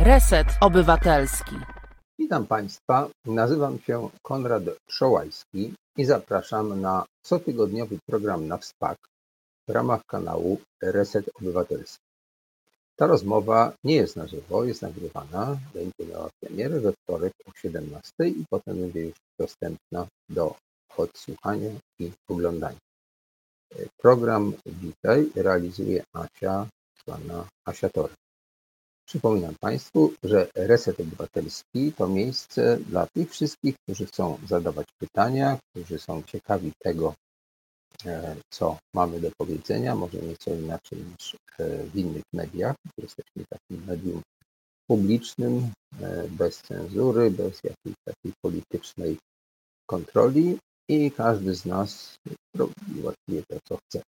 Reset Obywatelski. Witam Państwa, nazywam się Konrad Szołajski i zapraszam na cotygodniowy program na WSPAK w ramach kanału Reset Obywatelski. Ta rozmowa nie jest na żywo, jest nagrywana, będzie miała premierę we wtorek o 17 i potem będzie już dostępna do odsłuchania i oglądania. Program Witaj realizuje Asia, zwana Asia Tory. Przypominam Państwu, że Reset Obywatelski to miejsce dla tych wszystkich, którzy chcą zadawać pytania, którzy są ciekawi tego, e, co mamy do powiedzenia, może nieco inaczej niż e, w innych mediach. Jesteśmy takim medium publicznym, e, bez cenzury, bez jakiejś takiej politycznej kontroli i każdy z nas robi właściwie to, co chce.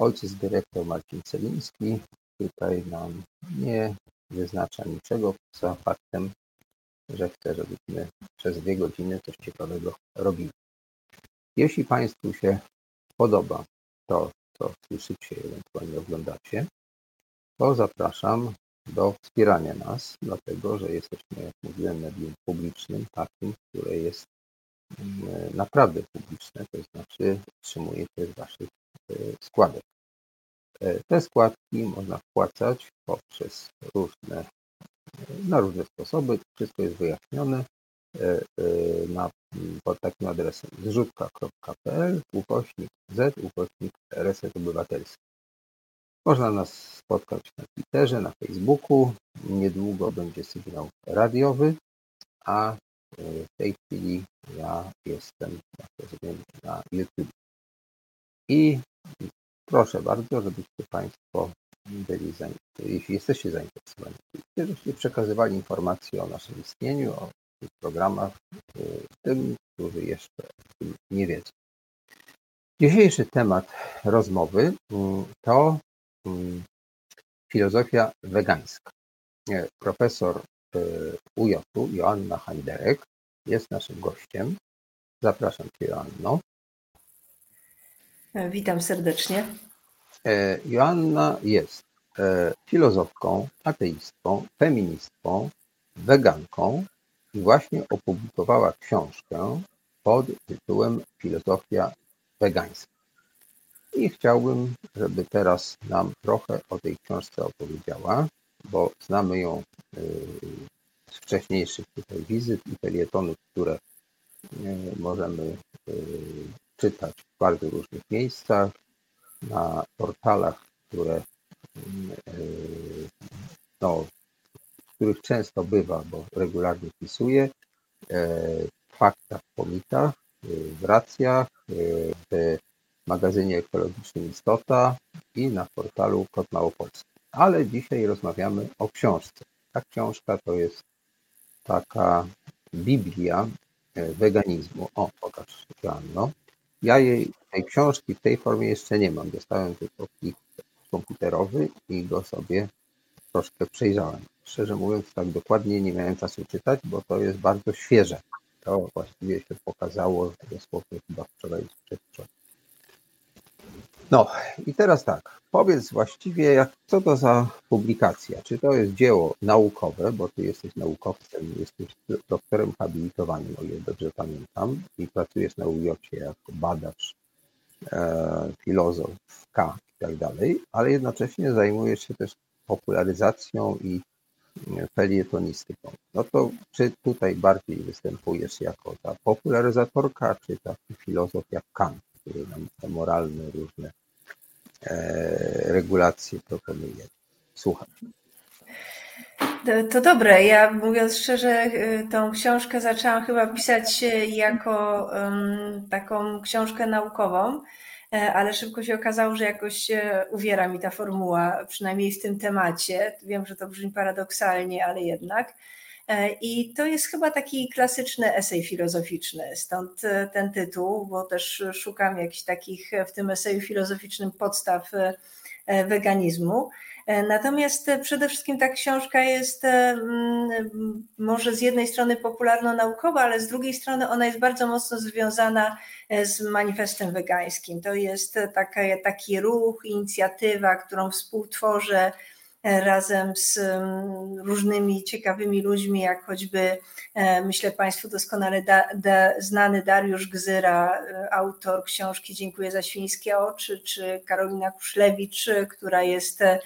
Ojciec dyrektor Marcin Celiński tutaj nam nie wyznacza niczego poza faktem, że chce, żebyśmy przez dwie godziny coś ciekawego robili. Jeśli Państwu się podoba to, co słyszycie, ewentualnie oglądacie, to zapraszam do wspierania nas, dlatego że jesteśmy, jak mówiłem, medium publicznym, takim, które jest mm, naprawdę publiczne, to znaczy otrzymuje też Waszych e, składek. E, te składki można wpłacać poprzez różne, na różne sposoby. Wszystko jest wyjaśnione e, e, na, pod takim adresem zrzutka.pl ukośnik z ukośnik reset obywatelski. Można nas spotkać na Twitterze, na Facebooku. Niedługo będzie sygnał radiowy, a w tej chwili ja jestem, na YouTube. I Proszę bardzo, żebyście Państwo byli, jeśli jesteście zainteresowani, żebyście przekazywali informacje o naszym istnieniu, o tych programach y, tym, którzy jeszcze nie wiedzą. Dzisiejszy temat rozmowy y, to y, filozofia wegańska. Profesor UJ Joanna Handerek jest naszym gościem. Zapraszam Cię, Joanno. Witam serdecznie. E, Joanna jest e, filozofką, ateistką, feministką, weganką i właśnie opublikowała książkę pod tytułem Filozofia wegańska. I chciałbym, żeby teraz nam trochę o tej książce opowiedziała, bo znamy ją e, z wcześniejszych tutaj wizyt i felietonów, które możemy czytać w bardzo różnych miejscach, na portalach, które, mm, e, no, w których często bywa, bo regularnie pisuję, w faktach, po mitach, w racjach, w magazynie ekologicznym Istota i na portalu Kot Małopolski. Ale dzisiaj rozmawiamy o książce. Ta książka to jest taka Biblia e, weganizmu. O, pokaż Joanno. Ja jej, tej książki w tej formie jeszcze nie mam. Dostałem tylko plik komputerowy i go sobie troszkę przejrzałem. Szczerze mówiąc, tak dokładnie nie miałem czasu czytać, bo to jest bardzo świeże. To właściwie się pokazało dosłownie chyba wczoraj czy przedwczoraj. No i teraz tak, powiedz właściwie, jak, co to za publikacja? Czy to jest dzieło naukowe, bo ty jesteś naukowcem, jesteś doktorem habilitowanym, o ile dobrze pamiętam, i pracujesz na UJ jako badacz, e, filozof K i tak dalej, ale jednocześnie zajmujesz się też popularyzacją i e, felietonistyką. No to czy tutaj bardziej występujesz jako ta popularyzatorka, czy taki filozof jak Kant, te moralne różne E, regulacje proponuje. Słucham. To dobre. Ja mówiąc szczerze, e, tą książkę zaczęłam chyba pisać jako um, taką książkę naukową, e, ale szybko się okazało, że jakoś uwiera mi ta formuła, przynajmniej w tym temacie. Wiem, że to brzmi paradoksalnie, ale jednak. E, I to jest chyba taki klasyczny esej filozoficzny, stąd e, ten tytuł, bo też szukam jakichś takich w tym eseju filozoficznym podstaw e, weganizmu. Natomiast przede wszystkim ta książka jest może z jednej strony popularno-naukowa, ale z drugiej strony ona jest bardzo mocno związana z manifestem wegańskim. To jest taki ruch, inicjatywa, którą współtworzę razem z różnymi ciekawymi ludźmi, jak choćby, myślę Państwu doskonale da, da, znany Dariusz Gzyra, autor książki Dziękuję za świńskie oczy, czy Karolina Kuszlewicz, która jest Mm,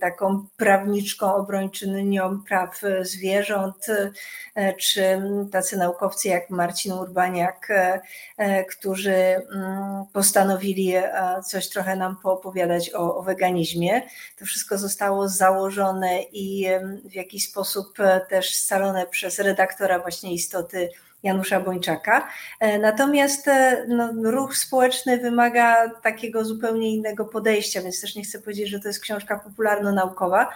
taką prawniczką, obrończynią praw zwierząt, e, czy tacy naukowcy jak Marcin Urbaniak, e, e, którzy mm, postanowili coś trochę nam poopowiadać o, o weganizmie. To wszystko zostało założone i w jakiś sposób też scalone przez redaktora właśnie istoty Janusza Bończaka. E, natomiast e, no, ruch społeczny wymaga takiego zupełnie innego podejścia, więc też nie chcę powiedzieć, że to jest książka popularno-naukowa,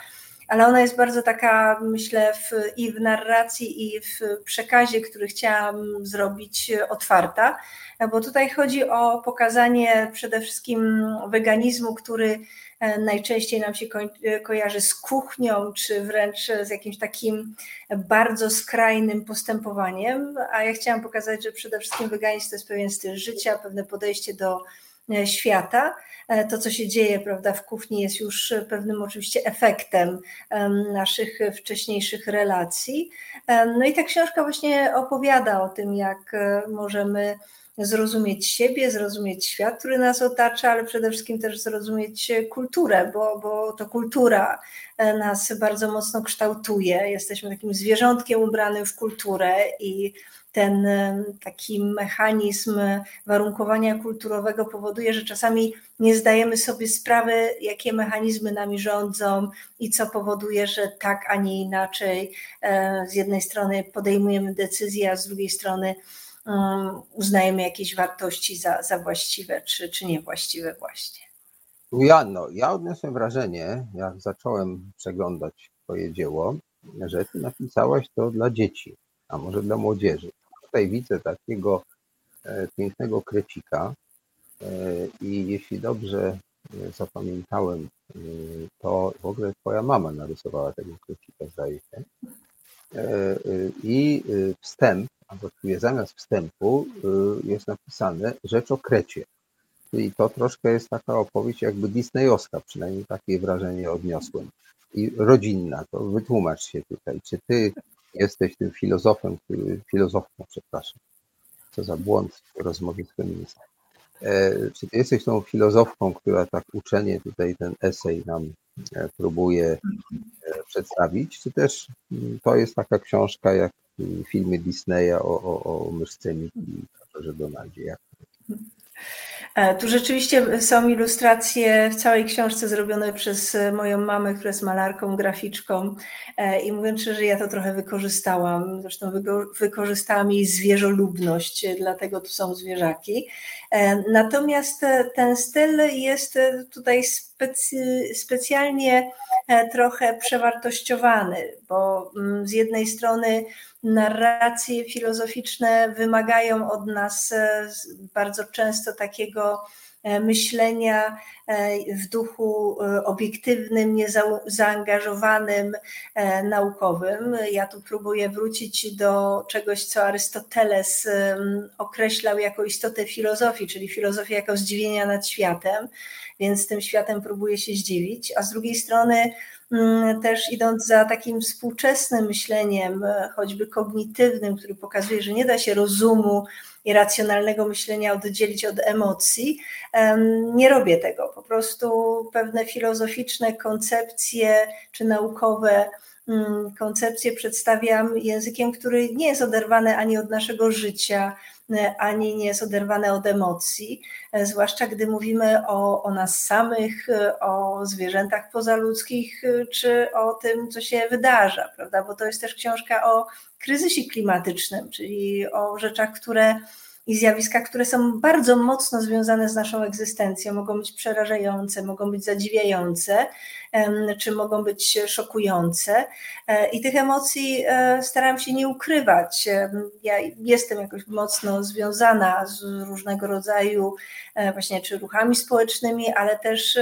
ale ona jest bardzo taka, myślę, w, i w narracji, i w przekazie, który chciałam zrobić, otwarta, bo tutaj chodzi o pokazanie przede wszystkim weganizmu, który E, najczęściej nam się e, kojarzy z kuchnią, czy wręcz z jakimś takim bardzo skrajnym postępowaniem. A ja chciałam pokazać, że przede wszystkim weganizm to jest pewien styl życia, pewne podejście do e, świata. To, co się dzieje prawda, w kuchni, jest już pewnym oczywiście efektem naszych wcześniejszych relacji. No i ta książka właśnie opowiada o tym, jak możemy zrozumieć siebie, zrozumieć świat, który nas otacza, ale przede wszystkim też zrozumieć kulturę, bo, bo to kultura e, nas bardzo mocno kształtuje. Jesteśmy takim zwierzątkiem ubranym w kulturę i ten e, taki mechanizm warunkowania kulturowego powoduje, że czasami nie zdajemy sobie sprawy, jakie mechanizmy nami rządzą i co powoduje, że tak, a nie inaczej. E, z jednej strony podejmujemy decyzje, a z drugiej strony Um, uznajemy jakieś wartości za, za właściwe czy, czy niewłaściwe właśnie. Janno, ja odniosłem wrażenie, jak zacząłem przeglądać Twoje dzieło, że Ty napisałaś to dla dzieci, a może dla młodzieży. Tutaj widzę takiego e, pięknego krecika e, i jeśli dobrze e, zapamiętałem, to w ogóle Twoja mama narysowała tego krecika, zdaje się. I wstęp a właściwie zamiast wstępu jest napisane rzecz o Krecie. Czyli to troszkę jest taka opowieść jakby disneyowska, przynajmniej takie wrażenie odniosłem. I rodzinna, to wytłumacz się tutaj. Czy ty jesteś tym filozofem, który, filozofką, przepraszam, co za błąd w rozmowie z feministą. E, czy ty jesteś tą filozofką, która tak uczenie tutaj ten esej nam e, próbuje e, przedstawić, czy też mm, to jest taka książka jak filmy Disneya o, o, o myszce Miki i Donaldzie. Jak tu rzeczywiście są ilustracje w całej książce zrobione przez moją mamę, która jest malarką, graficzką e, i mówiąc szczerze, ja to trochę wykorzystałam. Zresztą wykorzystałam jej zwierzolubność, dlatego tu są zwierzaki. E, natomiast ten styl jest tutaj specjalnie trochę przewartościowany, bo mm, z jednej strony narracje filozoficzne wymagają od nas bardzo często takiego e, myślenia e, w duchu e, obiektywnym, niezaangażowanym, naukowym. Ja tu próbuję wrócić do czegoś, co Arystoteles określał jako istotę filozofii, czyli filozofię jako zdziwienia nad światem, więc tym światem próbuję się zdziwić, a z drugiej strony też idąc za takim współczesnym myśleniem, e, choćby kognitywnym, który pokazuje, że nie da się rozumu i racjonalnego myślenia oddzielić od emocji, nie robię tego. Po prostu pewne filozoficzne koncepcje czy naukowe mm, koncepcje przedstawiam językiem, który nie jest oderwany ani od naszego życia, ani nie jest oderwane od emocji, e, zwłaszcza gdy mówimy o, o nas samych, e, o zwierzętach pozaludzkich, e, czy o tym, co się wydarza, prawda? Bo to jest też książka o kryzysie klimatycznym, czyli o rzeczach, które i zjawiska, które są bardzo mocno związane z naszą egzystencją, mogą być przerażające, mogą być zadziwiające, czy mogą być szokujące. E, I tych emocji e, staram się nie ukrywać. Ja jestem jakoś mocno związana z różnego rodzaju e, właśnie czy ruchami społecznymi, ale też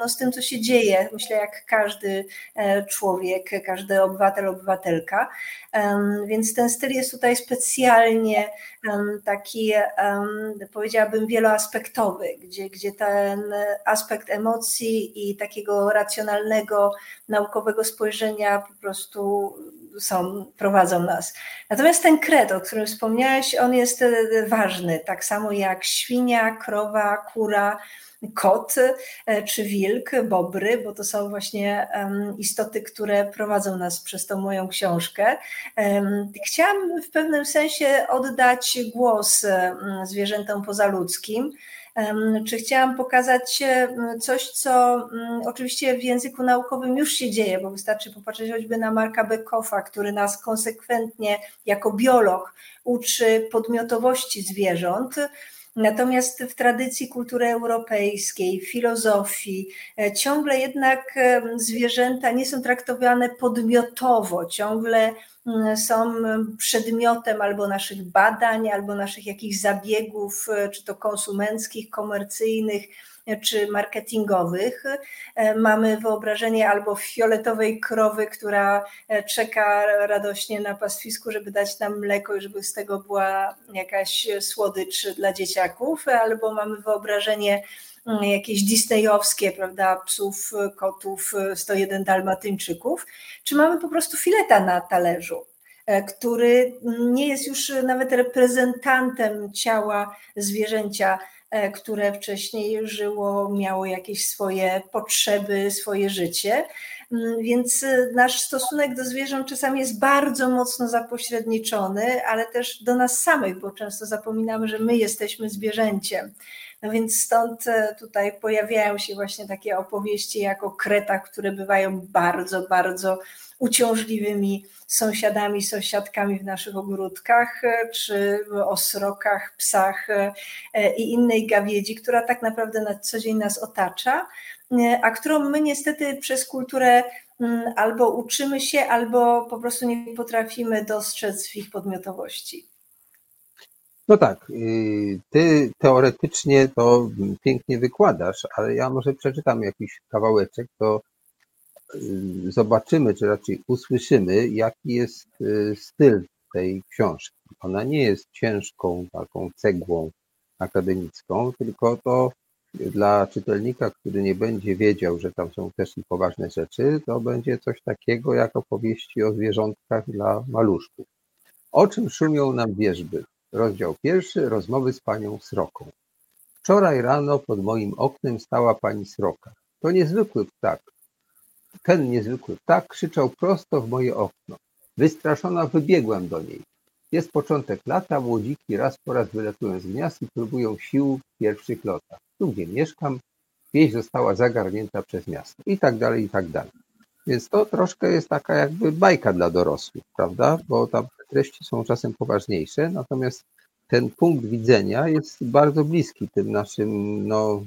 no, z tym, co się dzieje. Myślę, jak każdy człowiek, każdy obywatel, obywatelka. Więc ten styl jest tutaj specjalnie taki powiedziałabym, wieloaspektowy, gdzie, gdzie ten aspekt emocji i takiego racjonalnego, naukowego spojrzenia po prostu są, prowadzą nas. Natomiast ten kred, o którym wspomniałeś, on jest ważny, tak samo jak świnia, krowa, kura, kot e, czy wilk, bobry, bo to są właśnie istoty, które prowadzą nas przez tą moją książkę. Chciałam w pewnym sensie oddać głos zwierzętom pozaludzkim. Czy chciałam pokazać coś, co oczywiście w języku naukowym już się dzieje, bo wystarczy popatrzeć choćby na Marka Beckofa, który nas konsekwentnie jako biolog uczy podmiotowości zwierząt. Natomiast w tradycji kultury europejskiej, filozofii, e, ciągle jednak e, zwierzęta nie są traktowane podmiotowo, ciągle mm, są przedmiotem albo naszych badań, albo naszych jakichś zabiegów, czy to konsumenckich, komercyjnych, czy marketingowych. Mamy wyobrażenie albo fioletowej krowy, która czeka radośnie na pastwisku, żeby dać nam mleko i żeby z tego była jakaś słodycz dla dzieciaków, albo mamy wyobrażenie jakieś disneyowskie, prawda, psów, kotów, 101 dalmatyńczyków, czy mamy po prostu fileta na talerzu e, który nie jest już nawet reprezentantem ciała zwierzęcia E, które wcześniej żyło, miało jakieś swoje potrzeby, swoje życie. Mm, więc e, nasz stosunek do zwierząt czasami jest bardzo mocno zapośredniczony, ale też do nas samych, bo często zapominamy, że my jesteśmy zwierzęciem. No więc stąd e, tutaj pojawiają się właśnie takie opowieści jak o kretach, które bywają bardzo, bardzo uciążliwymi sąsiadami, sąsiadkami w naszych ogródkach, e, czy o psach e, i innej gawiedzi, która tak naprawdę na co dzień nas otacza, a którą my niestety przez kulturę mm, albo uczymy się, albo po prostu nie potrafimy dostrzec w ich podmiotowości. No tak, y, ty teoretycznie to pięknie wykładasz, ale ja może przeczytam jakiś kawałeczek, to y, zobaczymy, czy raczej usłyszymy, jaki jest y, styl tej książki. Ona nie jest ciężką taką cegłą akademicką, tylko to dla czytelnika, który nie będzie wiedział, że tam są też i poważne rzeczy, to będzie coś takiego jak opowieści o zwierzątkach dla maluszków. O czym szumią nam wierzby? Rozdział pierwszy. Rozmowy z panią Sroką. Wczoraj rano pod moim oknem stała pani Sroka. To niezwykły ptak. Ten niezwykły ptak krzyczał prosto w moje okno. Wystraszona wybiegłem do niej. Jest początek lata, młodziki raz po raz wylatują z gniazd i próbują sił w pierwszych lotach. Tu, gdzie mieszkam, wieś została zagarnięta przez miasto. I tak dalej, i tak dalej. Więc to troszkę jest taka jakby bajka dla dorosłych, prawda? Bo tam treści są czasem poważniejsze, natomiast ten punkt widzenia jest bardzo bliski tym naszym no,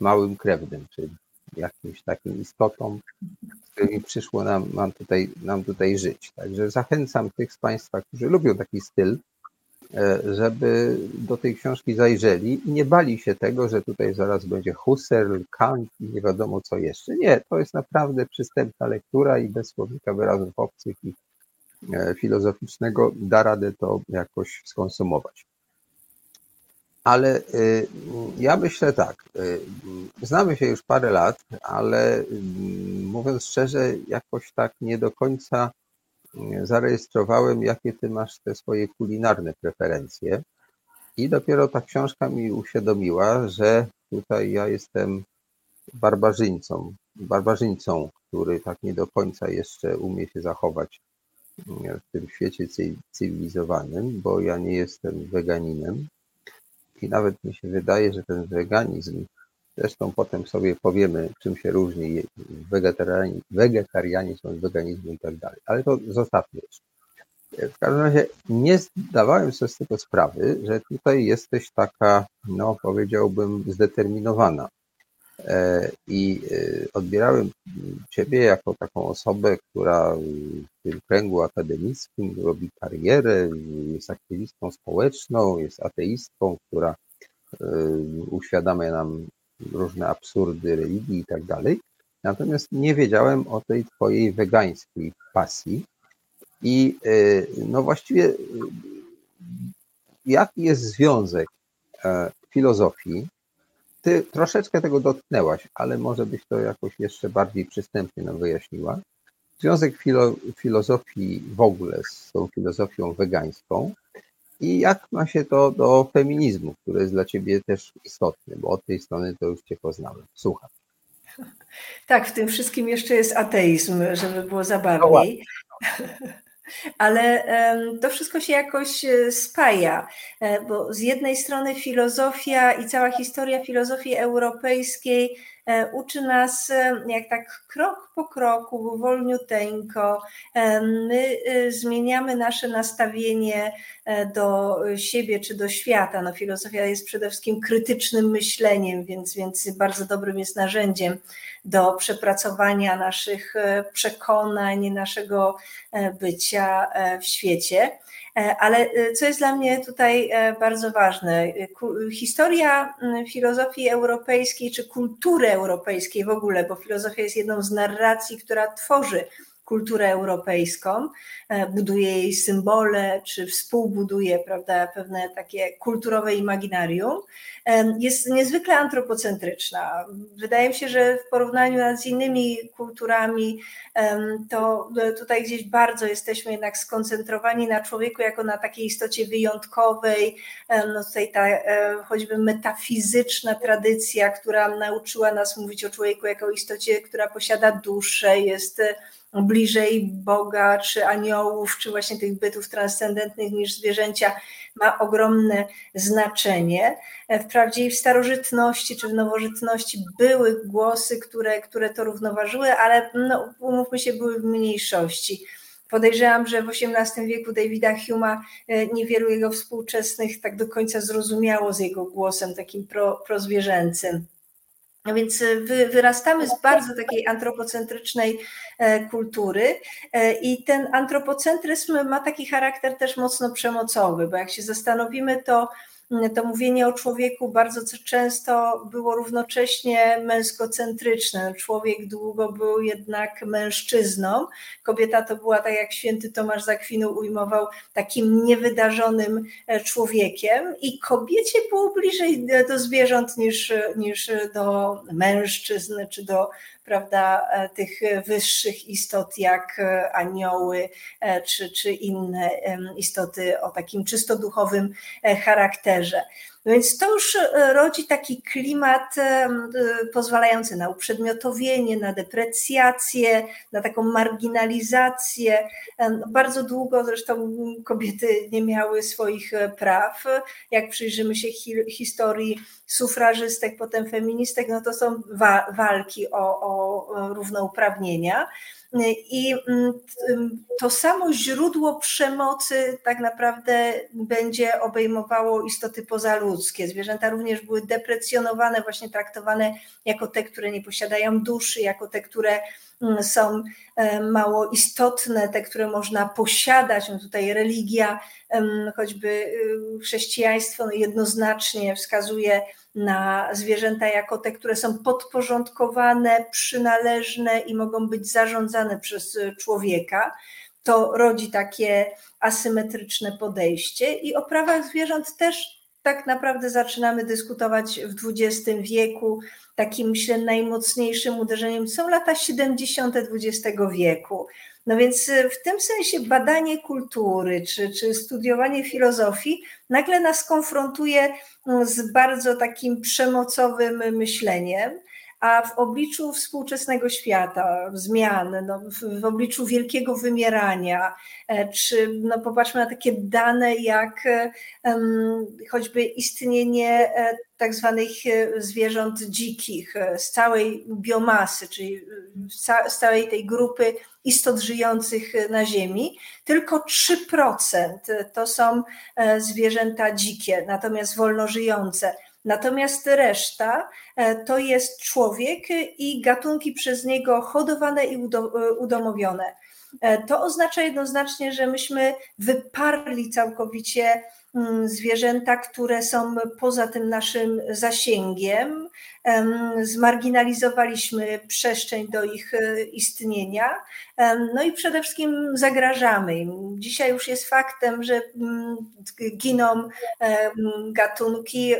małym krewnym, czyli jakimś takim istotom, z którymi przyszło nam, nam, tutaj, nam tutaj żyć. Także zachęcam tych z Państwa, którzy lubią taki styl, e, żeby do tej książki zajrzeli i nie bali się tego, że tutaj zaraz będzie Husserl, Kant i nie wiadomo co jeszcze. Nie, to jest naprawdę przystępna lektura i bez słownika wyrazów obcych i filozoficznego da radę to jakoś skonsumować. Ale e, ja myślę tak, e, znamy się już parę lat, ale mówiąc szczerze, jakoś tak nie do końca zarejestrowałem, jakie ty masz te swoje kulinarne preferencje. I dopiero ta książka mi uświadomiła, że tutaj ja jestem barbarzyńcą, barbarzyńcą, który tak nie do końca jeszcze umie się zachować w tym świecie cywilizowanym, bo ja nie jestem weganinem i nawet mi się wydaje, że ten weganizm, zresztą potem sobie powiemy, czym się różni wegetarianizm, od weganizmu i tak dalej, ale to zostawmy już. W każdym razie nie zdawałem sobie z tego sprawy, że tutaj jesteś taka, no powiedziałbym, zdeterminowana I e, odbierałem Ciebie jako taką osobę, która w tym kręgu akademickim robi karierę, jest aktywistką społeczną, jest ateistką, która e, uświadamia nam różne absurdy religii i tak dalej. Natomiast nie wiedziałem o tej Twojej wegańskiej pasji. I no właściwie jaki jest związek e, filozofii? Ty troszeczkę tego dotknęłaś, ale może byś to jakoś jeszcze bardziej przystępnie nam wyjaśniła. Związek filo, filozofii w ogóle z tą filozofią wegańską i jak ma się to do feminizmu, który jest dla ciebie też istotny, bo od tej strony to już cię poznałem. Słucham. Tak, w tym wszystkim jeszcze jest ateizm, żeby było zabawniej. No Ale to wszystko się jakoś e, spaja, e, bo z jednej strony filozofia i cała historia filozofii europejskiej uczy nas, e, jak tak krok po kroku, wolniuteńko, e, my zmieniamy nasze nastawienie do siebie czy do świata. No, filozofia jest przede wszystkim krytycznym myśleniem, więc, więc bardzo dobrym jest narzędziem do przepracowania naszych przekonań, naszego bycia w świecie. E, ale e, co jest dla mnie tutaj e, bardzo ważne, historia filozofii europejskiej czy kultury europejskiej w ogóle, bo filozofia jest jedną z narracji, która tworzy kulturę europejską, e, buduje jej symbole, czy współbuduje prawda, pewne takie kulturowe imaginarium, e, jest niezwykle antropocentryczna. Wydaje mi się, że w porównaniu z innymi kulturami, e, to tutaj gdzieś bardzo jesteśmy jednak skoncentrowani na człowieku jako na takiej istocie wyjątkowej. No tutaj ta choćby metafizyczna tradycja, która nauczyła nas mówić o człowieku jako istocie, która posiada duszę, jest bliżej Boga, czy aniołów, czy właśnie tych bytów transcendentnych niż zwierzęcia, ma ogromne znaczenie. Wprawdzie i w starożytności czy w nowożytności były głosy, które, które to równoważyły, ale no, umówmy się, były w mniejszości. Podejrzewam, że w XVIII wieku Davida Huma e, niewielu jego współczesnych tak do końca zrozumiało z jego głosem takim pro, prozwierzęcym. A więc e, wyrastamy z bardzo takiej antropocentrycznej e, kultury e, i ten antropocentryzm ma taki charakter też mocno przemocowy, bo jak się zastanowimy, to to mówienie o człowieku bardzo często było równocześnie męskocentryczne. Człowiek długo był jednak mężczyzną. Kobieta to była, tak jak święty Tomasz Zakwinu ujmował, takim niewydarzonym e, człowiekiem i kobiecie było bliżej do zwierząt niż, niż do mężczyzn czy do prawda, e, tych wyższych istot jak e, anioły e, czy, czy inne istoty o takim czysto duchowym charakterze. Więc to już rodzi taki klimat pozwalający na uprzedmiotowienie, na deprecjację, na taką marginalizację. Bardzo długo zresztą kobiety nie miały swoich praw. Jak przyjrzymy się historii sufrażystek, potem feministek, no to są wa walki o, o równouprawnienia. I mm, to samo źródło przemocy tak naprawdę będzie obejmowało istoty pozaludzkie. Zwierzęta również były deprecjonowane, właśnie traktowane jako te, które nie posiadają duszy, jako te, które są e, mało istotne, te, które można posiadać. No tutaj religia, choćby y, chrześcijaństwo no jednoznacznie wskazuje na zwierzęta jako te, które są podporządkowane, przynależne i mogą być zarządzane przez człowieka. To rodzi takie asymetryczne podejście i o prawach zwierząt też tak naprawdę zaczynamy dyskutować w XX wieku. Takim, myślę, najmocniejszym uderzeniem są lata 70. XX wieku. No więc y, w tym sensie badanie kultury czy, czy studiowanie filozofii nagle nas konfrontuje no, z bardzo takim przemocowym myśleniem a w obliczu współczesnego świata, zmian, no, w, w, obliczu wielkiego wymierania, e, czy no, popatrzmy na takie dane jak um, choćby istnienie e, tak zwanych e, zwierząt dzikich z całej biomasy, czyli z całej tej grupy istot żyjących na Ziemi, tylko 3% to są zwierzęta dzikie, natomiast wolno żyjące. Natomiast reszta e, to jest człowiek i gatunki przez niego hodowane i e, udomowione. E, to oznacza jednoznacznie, że myśmy wyparli całkowicie mm, zwierzęta, które są poza tym naszym zasięgiem, zmarginalizowaliśmy przestrzeń do ich e, istnienia, no i przede wszystkim zagrażamy im. Dzisiaj już jest faktem, że mm, giną gatunki,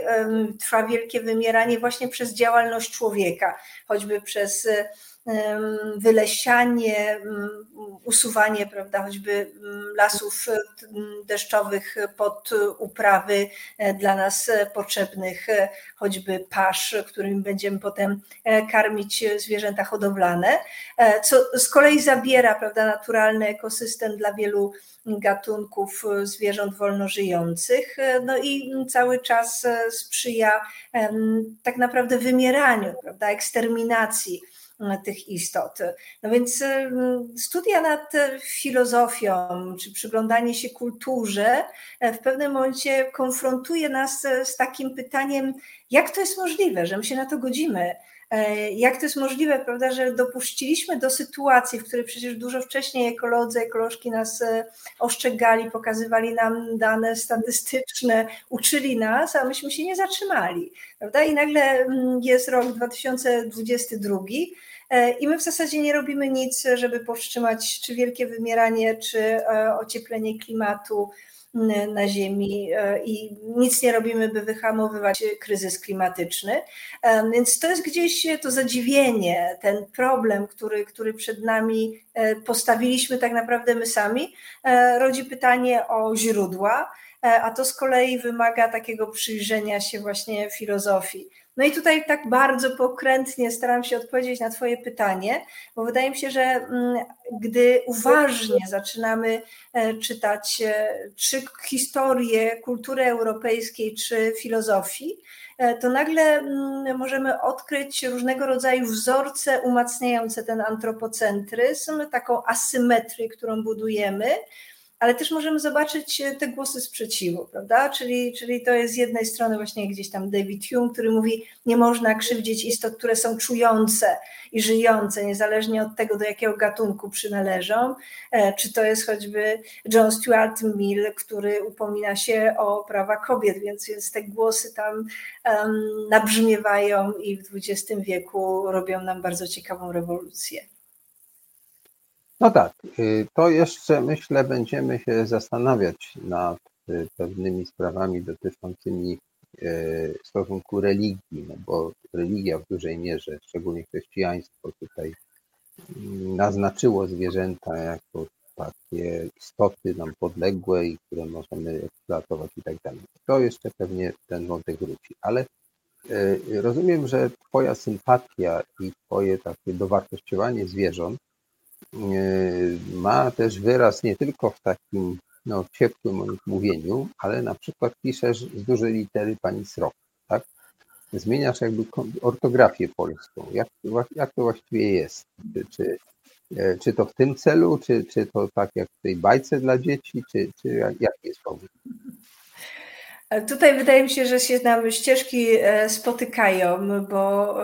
trwa wielkie wymieranie właśnie przez działalność człowieka, choćby przez wylesianie, usuwanie, prawda, choćby lasów deszczowych pod uprawy e, dla nas potrzebnych, e, choćby pasz, którymi będziemy potem e, karmić zwierzęta hodowlane, co z kolei zabiera, prawda, naturalny ekosystem dla wielu gatunków zwierząt wolnożyjących, no i cały czas sprzyja tak naprawdę wymieraniu, prawda, eksterminacji tych istot. No więc studia nad filozofią, czy przyglądanie się kulturze e, w pewnym momencie konfrontuje nas z takim pytaniem, jak to jest możliwe, że my się na to godzimy, jak to jest możliwe, prawda, że dopuściliśmy do sytuacji, w której przecież dużo wcześniej ekolodzy, ekolożki nas e, oszczegali, pokazywali nam dane statystyczne, uczyli nas, a myśmy się nie zatrzymali. Prawda? I nagle jest rok 2022 E, I my w zasadzie nie robimy nic, żeby powstrzymać czy wielkie wymieranie, czy e, ocieplenie klimatu na Ziemi e, i nic nie robimy, by wyhamowywać kryzys klimatyczny. Więc to jest gdzieś to zadziwienie, ten problem, który, który przed nami postawiliśmy tak naprawdę my sami, rodzi pytanie o źródła, a to z kolei wymaga takiego przyjrzenia się właśnie filozofii. No i tutaj tak bardzo pokrętnie staram się odpowiedzieć na Twoje pytanie, bo wydaje mi się, że mm, gdy uważnie zaczynamy e, czytać e, czy historię kultury europejskiej, czy filozofii, e, to nagle mm, możemy odkryć różnego rodzaju wzorce umacniające ten antropocentryzm, taką asymetrię, którą budujemy ale też możemy zobaczyć e, te głosy sprzeciwu, prawda? Czyli, czyli to jest z jednej strony właśnie gdzieś tam David Hume, który mówi, nie można krzywdzić istot, które są czujące i żyjące, niezależnie od tego, do jakiego gatunku przynależą. E, czy to jest choćby John Stuart Mill, który upomina się o prawa kobiet, więc, więc te głosy tam um, nabrzmiewają i w XX wieku robią nam bardzo ciekawą rewolucję. No tak, y, to jeszcze myślę będziemy się zastanawiać nad y, pewnymi sprawami dotyczącymi y, stosunku religii, no bo religia w dużej mierze, szczególnie chrześcijaństwo tutaj mm, naznaczyło zwierzęta jako takie istoty nam podległe i które możemy eksploatować i tak dalej. To jeszcze pewnie ten wątek wróci, ale rozumiem, że Twoja sympatia i Twoje takie dowartościowanie zwierząt ma też wyraz nie tylko w takim no, ciepłym mówieniu, ale na przykład piszesz z dużej litery pani Srok, tak? Zmieniasz jakby ortografię polską. Jak, jak to właściwie jest? Czy, czy, e, czy to w tym celu, czy, czy to tak jak w tej bajce dla dzieci, czy, czy jaki jest powód? Tutaj wydaje mi się, że się nam ścieżki e, spotykają, bo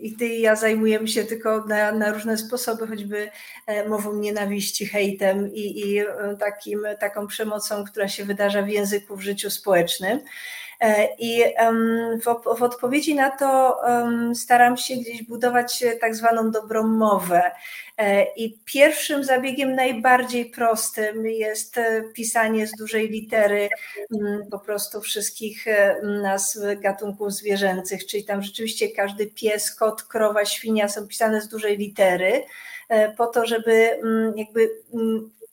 i ty i ja zajmujemy się tylko na, na różne sposoby, choćby e, mową nienawiści, hejtem i, i e, takim, taką przemocą, która się wydarza w języku, w życiu społecznym. I w, w odpowiedzi na to staram się gdzieś budować tak zwaną dobrą mowę. E, I pierwszym zabiegiem najbardziej prostym jest e, pisanie z dużej litery po prostu wszystkich e, nazw gatunków zwierzęcych, czyli tam rzeczywiście każdy pies, kot, krowa, świnia są pisane z dużej litery, po to, żeby jakby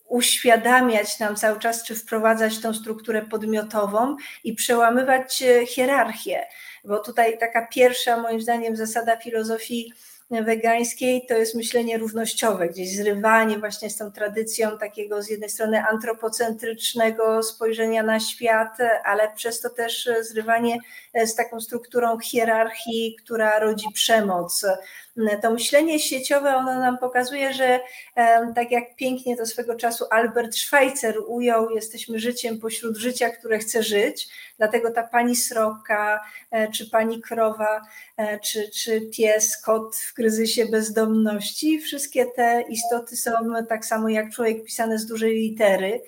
uświadamiać nam cały czas, czy wprowadzać tą strukturę podmiotową i przełamywać hierarchię. Bo tutaj taka pierwsza, moim zdaniem, zasada filozofii wegańskiej to jest myślenie równościowe, gdzieś zrywanie właśnie z tą tradycją takiego z jednej strony antropocentrycznego spojrzenia na świat, ale przez to też zrywanie z taką strukturą hierarchii, która rodzi przemoc. To myślenie sieciowe, ono nam pokazuje, że tak jak pięknie to swego czasu Albert Schweitzer ujął, jesteśmy życiem pośród życia, które chce żyć, dlatego ta pani sroka, e, czy pani krowa, e, czy, czy pies, kot w kryzysie bezdomności, wszystkie te istoty są tak samo jak człowiek pisane z dużej litery.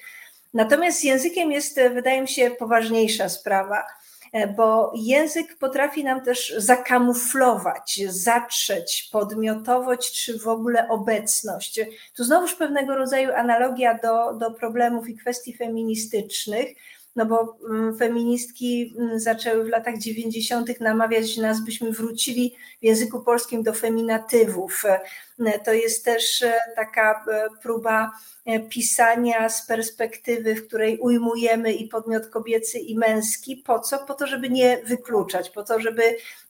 Natomiast z językiem jest, wydaje mi się, poważniejsza sprawa bo język potrafi nam też zakamuflować, zatrzeć podmiotowość czy w ogóle obecność. Tu znowuż pewnego rodzaju analogia do, do problemów i kwestii feministycznych no bo mm, feministki mm, zaczęły w latach 90. namawiać nas, byśmy wrócili w języku polskim do feminatywów. E, to jest też e, taka e, próba pisania z perspektywy, w której ujmujemy i podmiot kobiecy, i męski. Po co? Po to, żeby nie wykluczać, po to, żeby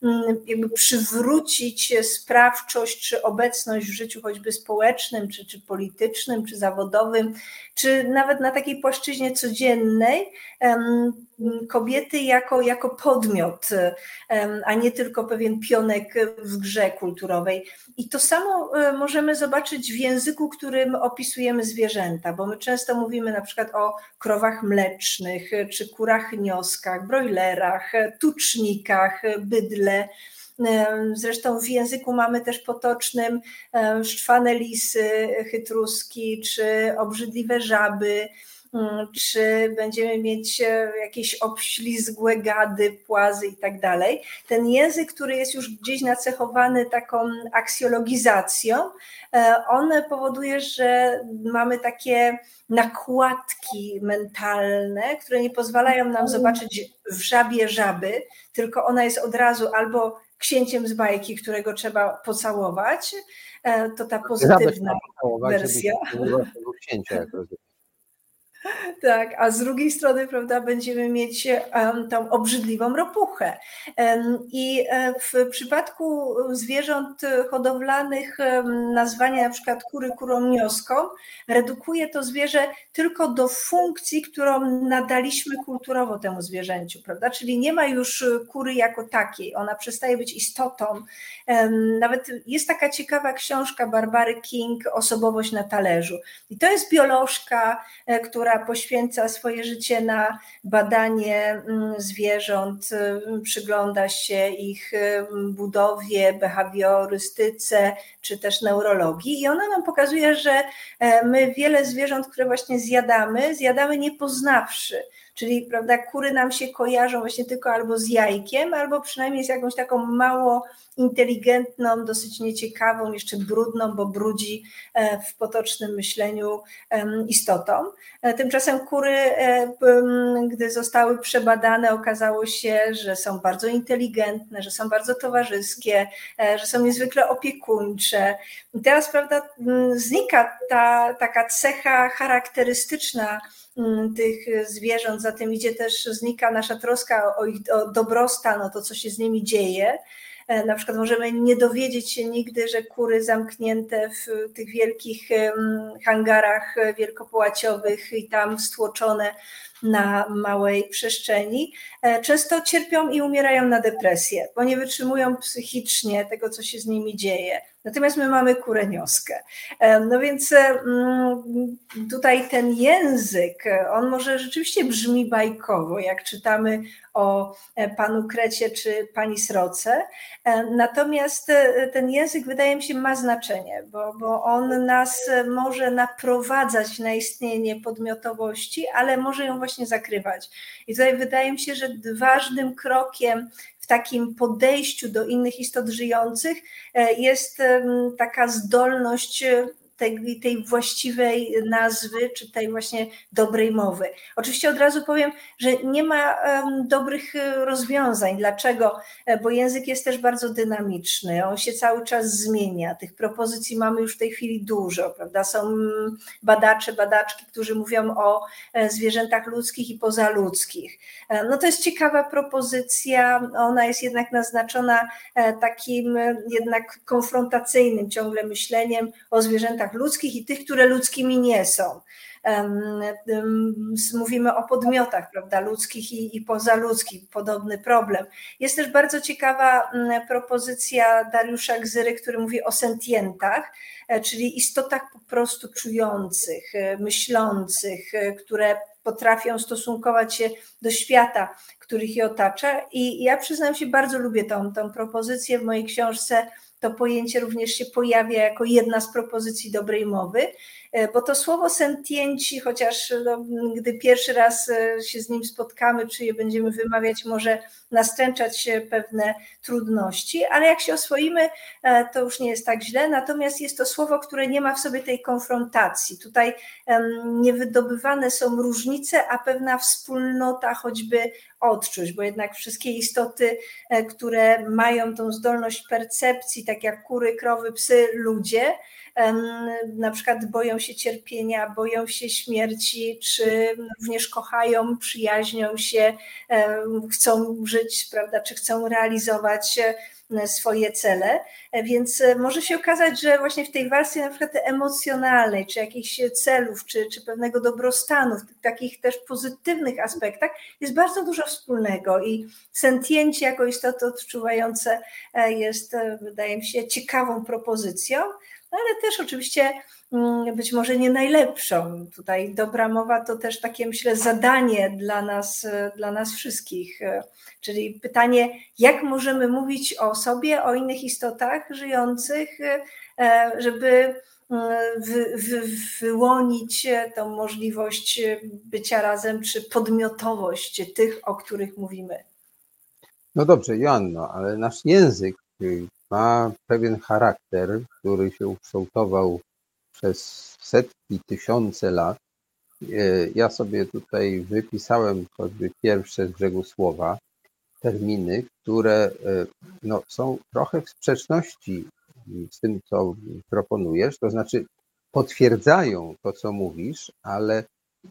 mm, jakby przywrócić sprawczość czy obecność w życiu choćby społecznym, czy, czy politycznym, czy zawodowym, czy nawet na takiej płaszczyźnie codziennej, kobiety jako, jako podmiot, a nie tylko pewien pionek w grze kulturowej. I to samo e, możemy zobaczyć w języku, którym opisujemy zwierzęta, bo my często mówimy na przykład o krowach mlecznych, czy kurach nioskach, brojlerach, tucznikach, bydle. Zresztą w języku mamy też potocznym szczwane lisy, chytruski, czy obrzydliwe żaby, czy będziemy mieć e, jakieś obślizgłe gady, płazy i tak dalej. Ten język, który jest już gdzieś nacechowany taką aksjologizacją, e, on powoduje, że mamy takie nakładki mentalne, które nie pozwalają nam zobaczyć w żabie żaby, tylko ona jest od razu albo księciem z bajki, którego trzeba pocałować, e, to ta pozytywna wersja. Księcia, jak rozumiem. Tak, a z drugiej strony, prawda, będziemy mieć um, tą obrzydliwą ropuchę. Um, I e, w przypadku zwierząt hodowlanych um, nazwanie na przykład kury kurą nioską redukuje to zwierzę tylko do funkcji, którą nadaliśmy kulturowo temu zwierzęciu, prawda? Czyli nie ma już kury jako takiej, ona przestaje być istotą. Nawet jest taka ciekawa książka Barbary King, Osobowość na talerzu. I to jest biolożka, e, która która poświęca swoje życie na badanie mm, zwierząt, mm, przygląda się ich mm, budowie, behawiorystyce czy też neurologii. I ona nam pokazuje, że e, my wiele zwierząt, które właśnie zjadamy, zjadamy nie poznawszy. Czyli prawda, kury nam się kojarzą właśnie tylko albo z jajkiem, albo przynajmniej z jakąś taką mało inteligentną, dosyć nieciekawą, jeszcze brudną, bo brudzi e, w potocznym myśleniu istotą. E, tymczasem kury, e, gdy zostały przebadane, okazało się, że są bardzo inteligentne, że są bardzo towarzyskie, że są niezwykle opiekuńcze. I teraz, prawda, znika ta taka cecha charakterystyczna tych zwierząt, za tym idzie też, znika nasza troska o ich dobrostan, o to, co się z nimi dzieje. E, na przykład możemy nie dowiedzieć się nigdy, że kury zamknięte w tych wielkich hangarach wielkopołaciowych i tam stłoczone na małej przestrzeni, e, często cierpią i umierają na depresję, bo nie wytrzymują psychicznie tego, co się z nimi dzieje. Natomiast my mamy kurenioskę. E, no więc mm, tutaj ten język, on może rzeczywiście brzmi bajkowo, jak czytamy o e, panu Krecie czy pani Sroce. Natomiast ten język wydaje mi się ma znaczenie, bo, bo on nas może naprowadzać na istnienie podmiotowości, ale może ją właśnie zakrywać. I tutaj wydaje mi się, że ważnym krokiem takim podejściu do innych istot żyjących e, jest taka zdolność tej, tej właściwej nazwy, czy tej właśnie dobrej mowy. Oczywiście od razu powiem, że nie ma dobrych e, rozwiązań. Dlaczego? E, bo język jest też bardzo dynamiczny, on się cały czas zmienia. Tych propozycji mamy już w tej chwili dużo, prawda? Są mm, badacze, badaczki, którzy mówią o e, zwierzętach ludzkich i pozaludzkich. No to jest ciekawa propozycja, ona jest jednak naznaczona takim jednak konfrontacyjnym ciągle myśleniem o zwierzętach ludzkich i tych, które ludzkimi nie są. Mówimy o podmiotach, prawda, ludzkich i, i pozaludzkich, podobny problem. Jest też bardzo ciekawa propozycja Dariusza Gzyry, który mówi o sentientach, e, czyli istotach po prostu czujących, e, myślących, e, które potrafią stosunkować się do świata, który ich otacza. I ja przyznam się, bardzo lubię tą, tą propozycję w mojej książce to pojęcie również się pojawia jako jedna z propozycji dobrej mowy. E, bo to słowo sentienci, chociaż no, gdy pierwszy raz e, się z nim spotkamy, czy je będziemy wymawiać, może nastręczać się pewne trudności, ale jak się oswoimy, e, to już nie jest tak źle. Natomiast jest to słowo, które nie ma w sobie tej konfrontacji. Tutaj niewydobywane są różnice, a pewna wspólnota choćby odczuć, bo jednak wszystkie istoty, które mają tą zdolność percepcji, tak jak kury, krowy, psy, ludzie, na przykład boją się cierpienia, boją się śmierci, czy również kochają, przyjaźnią się, chcą żyć, prawda, czy chcą realizować e, swoje cele. Więc e, może się okazać, że właśnie w tej warstwie na przykład emocjonalnej, czy jakichś celów, czy, czy pewnego dobrostanu, w takich też pozytywnych aspektach jest bardzo dużo wspólnego i sentienci jako istoty odczuwające e, jest, wydaje mi się, ciekawą propozycją ale też oczywiście mm, być może nie najlepszą. Tutaj dobra mowa to też takie, myślę, zadanie dla nas, dla nas wszystkich. Czyli pytanie, jak możemy mówić o sobie, o innych istotach żyjących, e, żeby mm, wy, wy, wyłonić tą możliwość bycia razem, czy podmiotowość tych, o których mówimy. No dobrze, Joanno, ale nasz język ma pewien charakter, który się ukształtował przez setki, tysiące lat. E, ja sobie tutaj wypisałem choćby pierwsze z brzegu słowa, terminy, które e, no, są trochę w sprzeczności z tym, co proponujesz, to znaczy potwierdzają to, co mówisz, ale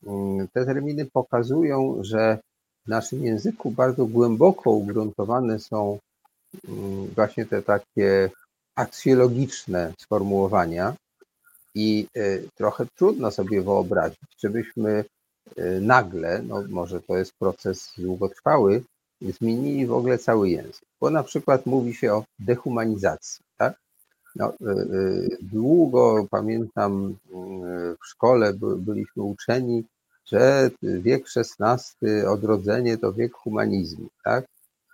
mm, te terminy pokazują, że w naszym języku bardzo głęboko ugruntowane są właśnie te takie aksjologiczne sformułowania i y, trochę trudno sobie wyobrazić, żebyśmy y, nagle, no może to jest proces długotrwały, zmienili w ogóle cały język. Bo na przykład mówi się o dehumanizacji, tak? No, y, długo pamiętam w szkole byliśmy uczeni, że wiek XVI, odrodzenie to wiek humanizmu, tak?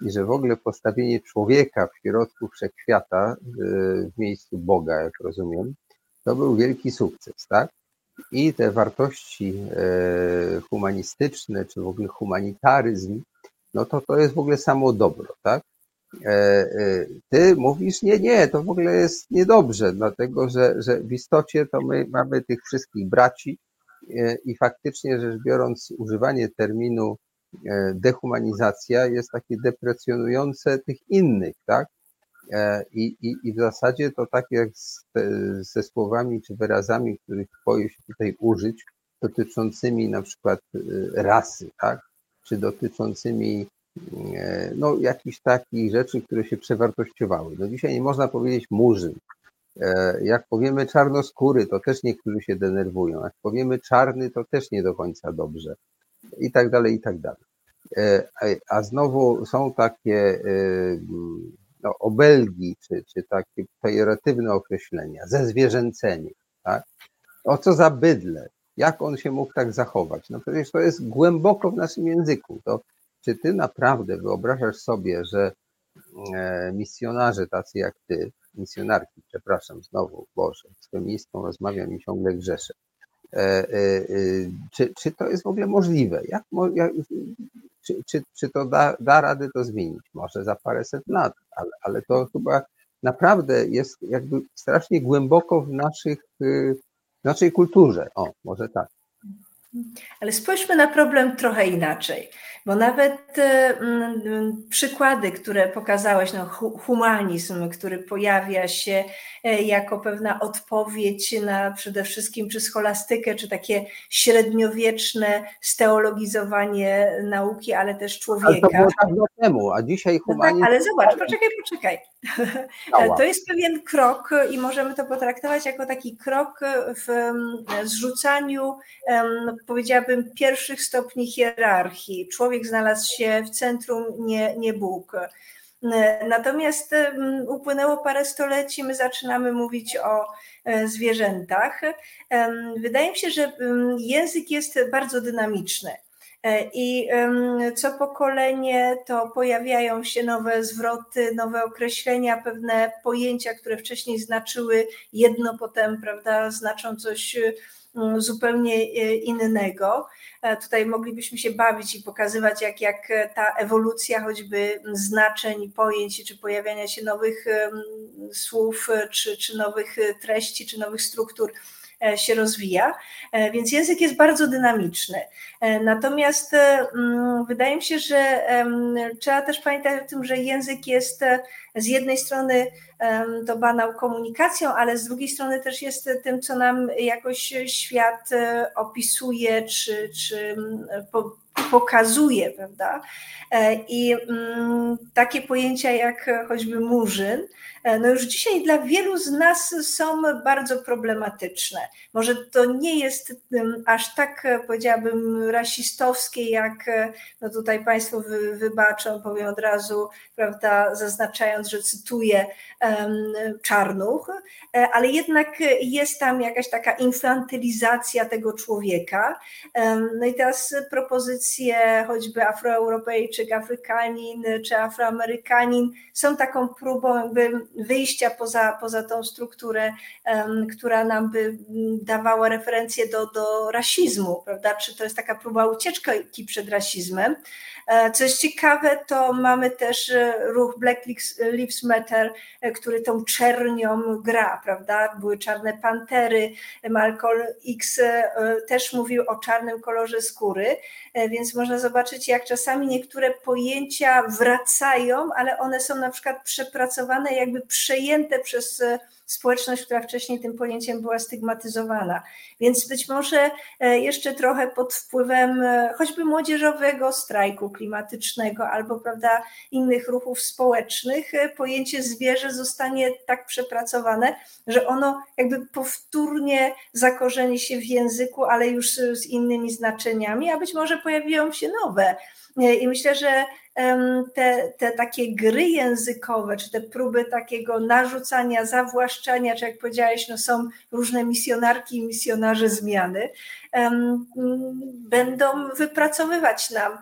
I że w ogóle postawienie człowieka w środku wszechświata, y, w miejscu Boga, jak rozumiem, to był wielki sukces, tak? I te wartości y, humanistyczne, czy w ogóle humanitaryzm, no to to jest w ogóle samo dobro, tak? E, e, ty mówisz, nie, nie, to w ogóle jest niedobrze, dlatego że, że w istocie to my mamy tych wszystkich braci e, i faktycznie rzecz biorąc, używanie terminu E, dehumanizacja jest takie deprecjonujące tych innych, tak? E, I, i, I w zasadzie to tak jak z, ze słowami czy wyrazami, których boję się tutaj użyć, dotyczącymi na przykład e, rasy, tak? Czy dotyczącymi no, jakichś takich rzeczy, które się przewartościowały. No dzisiaj nie można powiedzieć murzyn. Jak powiemy czarnoskóry, to też niektórzy się denerwują. Jak powiemy czarny, to też nie do końca dobrze i tak dalej, i tak dalej. E, a znowu są takie e, no, obelgi, czy, czy takie pejoratywne określenia, zezwierzęcenie, tak? O co za bydle? Jak on się mógł tak zachować? No przecież to jest głęboko w naszym języku. To czy ty naprawdę wyobrażasz sobie, że e, misjonarze tacy jak ty, misjonarki, przepraszam znowu, Boże, z feministką rozmawiam i ciągle grzeszę, czy, czy to jest w ogóle możliwe? Jak, jak, czy, czy, czy to da, da radę to zmienić? Może za paręset lat, ale, ale to chyba naprawdę jest jakby strasznie głęboko w naszych, w naszej kulturze. O, może tak. Ale spójrzmy na problem trochę inaczej, bo nawet e, mm, przykłady, które pokazałeś, no, humanizm, który pojawia się e, jako pewna odpowiedź na przede wszystkim czy scholastykę, czy takie średniowieczne steologizowanie nauki, ale też człowieka. Ale to było dawno temu, a dzisiaj humanizm... No tak, ale zobacz, poczekaj, poczekaj. To jest pewien krok i możemy to potraktować jako taki krok w mm, zrzucaniu powiedziałabym, pierwszych stopni hierarchii. Człowiek znalazł się w centrum, nie, nie Bóg. Natomiast upłynęło parę stoleci, my zaczynamy mówić o e, zwierzętach. Wydaje mi się, że język jest bardzo dynamiczny. I co pokolenie to pojawiają się nowe zwroty, nowe określenia, pewne pojęcia, które wcześniej znaczyły jedno, potem prawda, znaczą coś zupełnie innego. Tutaj moglibyśmy się bawić i pokazywać, jak, jak ta ewolucja choćby znaczeń, pojęć, czy pojawiania się nowych słów, czy, czy nowych treści, czy nowych struktur E, się rozwija, e, więc język jest bardzo dynamiczny. E, natomiast mm, wydaje mi się, że trzeba też pamiętać o tym, że język jest z jednej strony to banał komunikacją, ale z drugiej strony też jest tym, co nam jakoś świat opisuje, czy, czy pokazuje, prawda? I mm, takie pojęcia jak choćby murzyn, E, no już dzisiaj dla wielu z nas są bardzo problematyczne. Może to nie jest aż tak, e, powiedziałabym, rasistowskie, jak e, no tutaj Państwo wy, wybaczą, powiem od razu, prawda, zaznaczając, że cytuję um, Czarnuch, ale jednak jest tam jakaś taka infantylizacja tego człowieka. Um, no i teraz propozycje choćby Afroeuropejczyk, Afrykanin czy Afroamerykanin są taką próbą jakby wyjścia poza, poza tą strukturę, która nam by dawała referencję do, do rasizmu, prawda? Czy to jest taka próba ucieczki przed rasizmem? E, co jest ciekawe, to mamy też e, ruch Black Lives Matter, e, który tą czernią gra, prawda? Były czarne pantery, Malcolm X też mówił o czarnym kolorze skóry, więc można zobaczyć, jak czasami niektóre pojęcia wracają, ale one są na przykład przepracowane, jakby przejęte przez społeczność, która wcześniej tym pojęciem była stygmatyzowana. Więc być może e, jeszcze trochę pod wpływem e, choćby młodzieżowego strajku klimatycznego albo prawda, innych ruchów społecznych, e, pojęcie zwierzę zostanie tak przepracowane, że ono jakby powtórnie zakorzeni się w języku, ale już z innymi znaczeniami, a być może pojawią się nowe. I myślę, że te, te takie gry językowe, czy te próby takiego narzucania, zawłaszczania, czy jak powiedziałeś, no są różne misjonarki i misjonarze zmiany, będą wypracowywać nam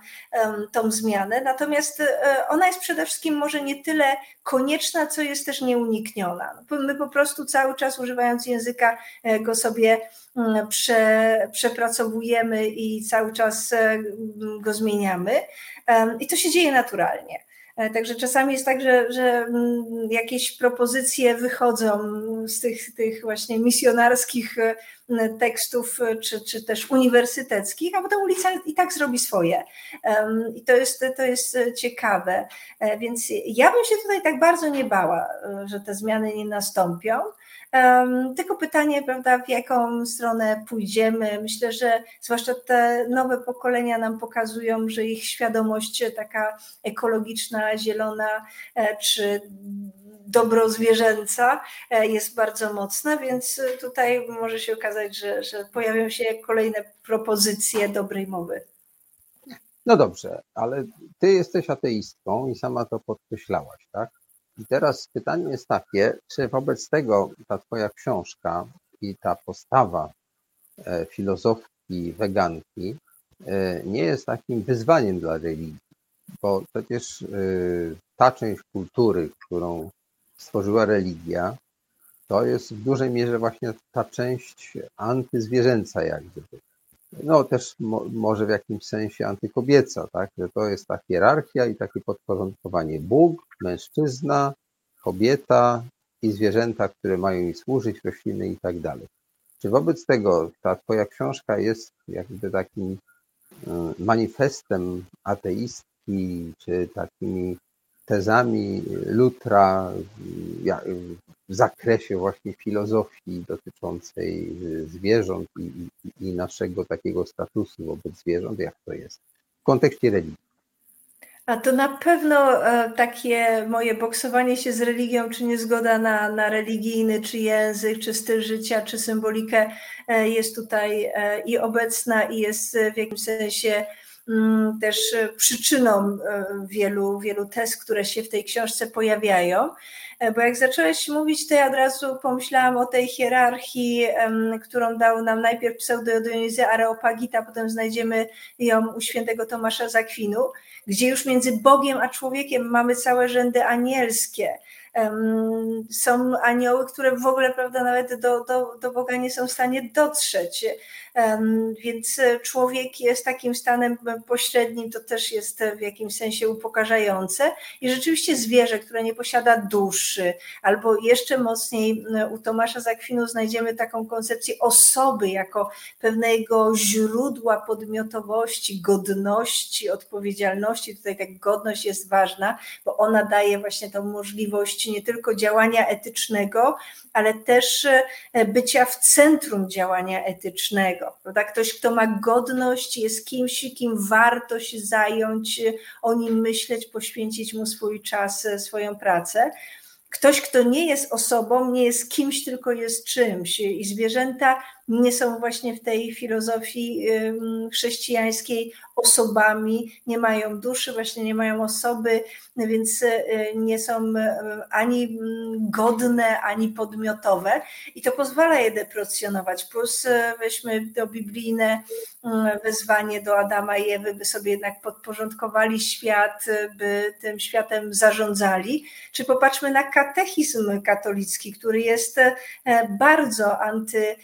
tą zmianę. Natomiast e, ona jest przede wszystkim może nie tyle konieczna, co jest też nieunikniona. My po prostu cały czas używając języka e, go sobie mm, prze, przepracowujemy i cały czas e, go zmieniamy. I to się dzieje naturalnie. E, także czasami jest tak, że, że mm, jakieś propozycje wychodzą z tych, tych właśnie misjonarskich e, tekstów, e, czy, czy też uniwersyteckich, a potem ulica i tak zrobi swoje. I to jest, to jest ciekawe. Więc ja bym się tutaj tak bardzo nie bała, że te zmiany nie nastąpią. Tylko pytanie, prawda, w jaką stronę pójdziemy. Myślę, że zwłaszcza te nowe pokolenia nam pokazują, że ich świadomość taka ekologiczna, zielona e, czy dobrozwierzęca e, jest bardzo mocna, więc tutaj może się okazać, że, że pojawią się kolejne propozycje dobrej mowy. No dobrze, ale ty jesteś ateistką i sama to podkreślałaś, tak? I teraz pytanie jest takie, czy wobec tego ta twoja książka i ta postawa e, filozofki, weganki e, nie jest takim wyzwaniem dla religii, bo przecież e, ta część kultury, którą stworzyła religia, to jest w dużej mierze właśnie ta część antyzwierzęca jak gdyby. No też mo, może w jakimś sensie antykobieca, tak? Że to jest ta hierarchia i takie podporządkowanie Bóg, mężczyzna, kobieta i zwierzęta, które mają mi służyć, rośliny i tak dalej. Czy wobec tego ta twoja książka jest jakby takim y, manifestem ateistki, czy takimi tezami Lutra w zakresie właśnie filozofii dotyczącej zwierząt i, i, i naszego takiego statusu wobec zwierząt, jak to jest w kontekście religii? A to na pewno e, takie moje boksowanie się z religią, czy niezgoda na, na religijny, czy język, czy styl życia, czy symbolikę e, jest tutaj e, i obecna, i jest w jakimś sensie też przyczyną wielu, wielu tez, które się w tej książce pojawiają. Bo jak zacząłeś mówić, to ja od razu pomyślałam o tej hierarchii, którą dał nam najpierw pseudo-Dionizy Areopagita, potem znajdziemy ją u świętego Tomasza Zakwinu, gdzie już między Bogiem a człowiekiem mamy całe rzędy anielskie są anioły, które w ogóle, prawda, nawet do, do, do Boga nie są w stanie dotrzeć. Więc człowiek jest takim stanem pośrednim, to też jest w jakimś sensie upokarzające. I rzeczywiście zwierzę, które nie posiada duszy, albo jeszcze mocniej u Tomasza Zakwinu znajdziemy taką koncepcję osoby jako pewnego źródła podmiotowości, godności, odpowiedzialności. Tutaj tak godność jest ważna, bo ona daje właśnie tą możliwość nie tylko działania etycznego, ale też e, bycia w centrum działania etycznego. Prawda? Ktoś, kto ma godność, jest kimś, kim warto się zająć, o nim myśleć, poświęcić mu swój czas, e, swoją pracę. Ktoś, kto nie jest osobą, nie jest kimś, tylko jest czymś. I zwierzęta nie są właśnie w tej filozofii chrześcijańskiej osobami, nie mają duszy, właśnie nie mają osoby, więc y, nie są y, ani godne, ani podmiotowe. I to pozwala je deprecjonować. Plus y, weźmy to biblijne wezwanie do Adama i Ewy, by sobie jednak podporządkowali świat, by tym światem zarządzali. Czy popatrzmy na katechizm katolicki, który jest bardzo anty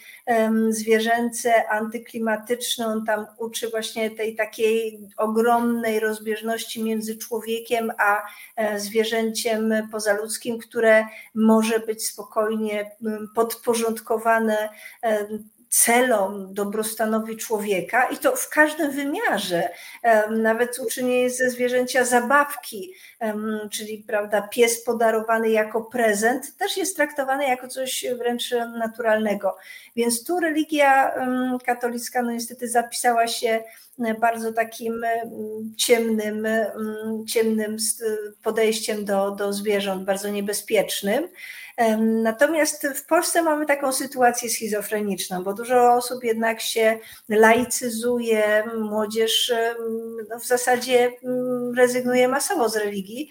zwierzęce, antyklimatyczne. On tam uczy właśnie tej takiej ogromnej rozbieżności między człowiekiem a e, zwierzęciem pozaludzkim, które może być spokojnie podporządkowane celom, dobrostanowi człowieka i to w każdym wymiarze. Nawet uczynienie ze zwierzęcia zabawki, czyli prawda, pies podarowany jako prezent, też jest traktowany jako coś wręcz naturalnego. Więc tu religia katolicka no niestety zapisała się bardzo takim ciemnym, ciemnym podejściem do, do zwierząt, bardzo niebezpiecznym. Natomiast w Polsce mamy taką sytuację schizofreniczną, bo dużo osób jednak się laicyzuje, młodzież no w zasadzie rezygnuje masowo z religii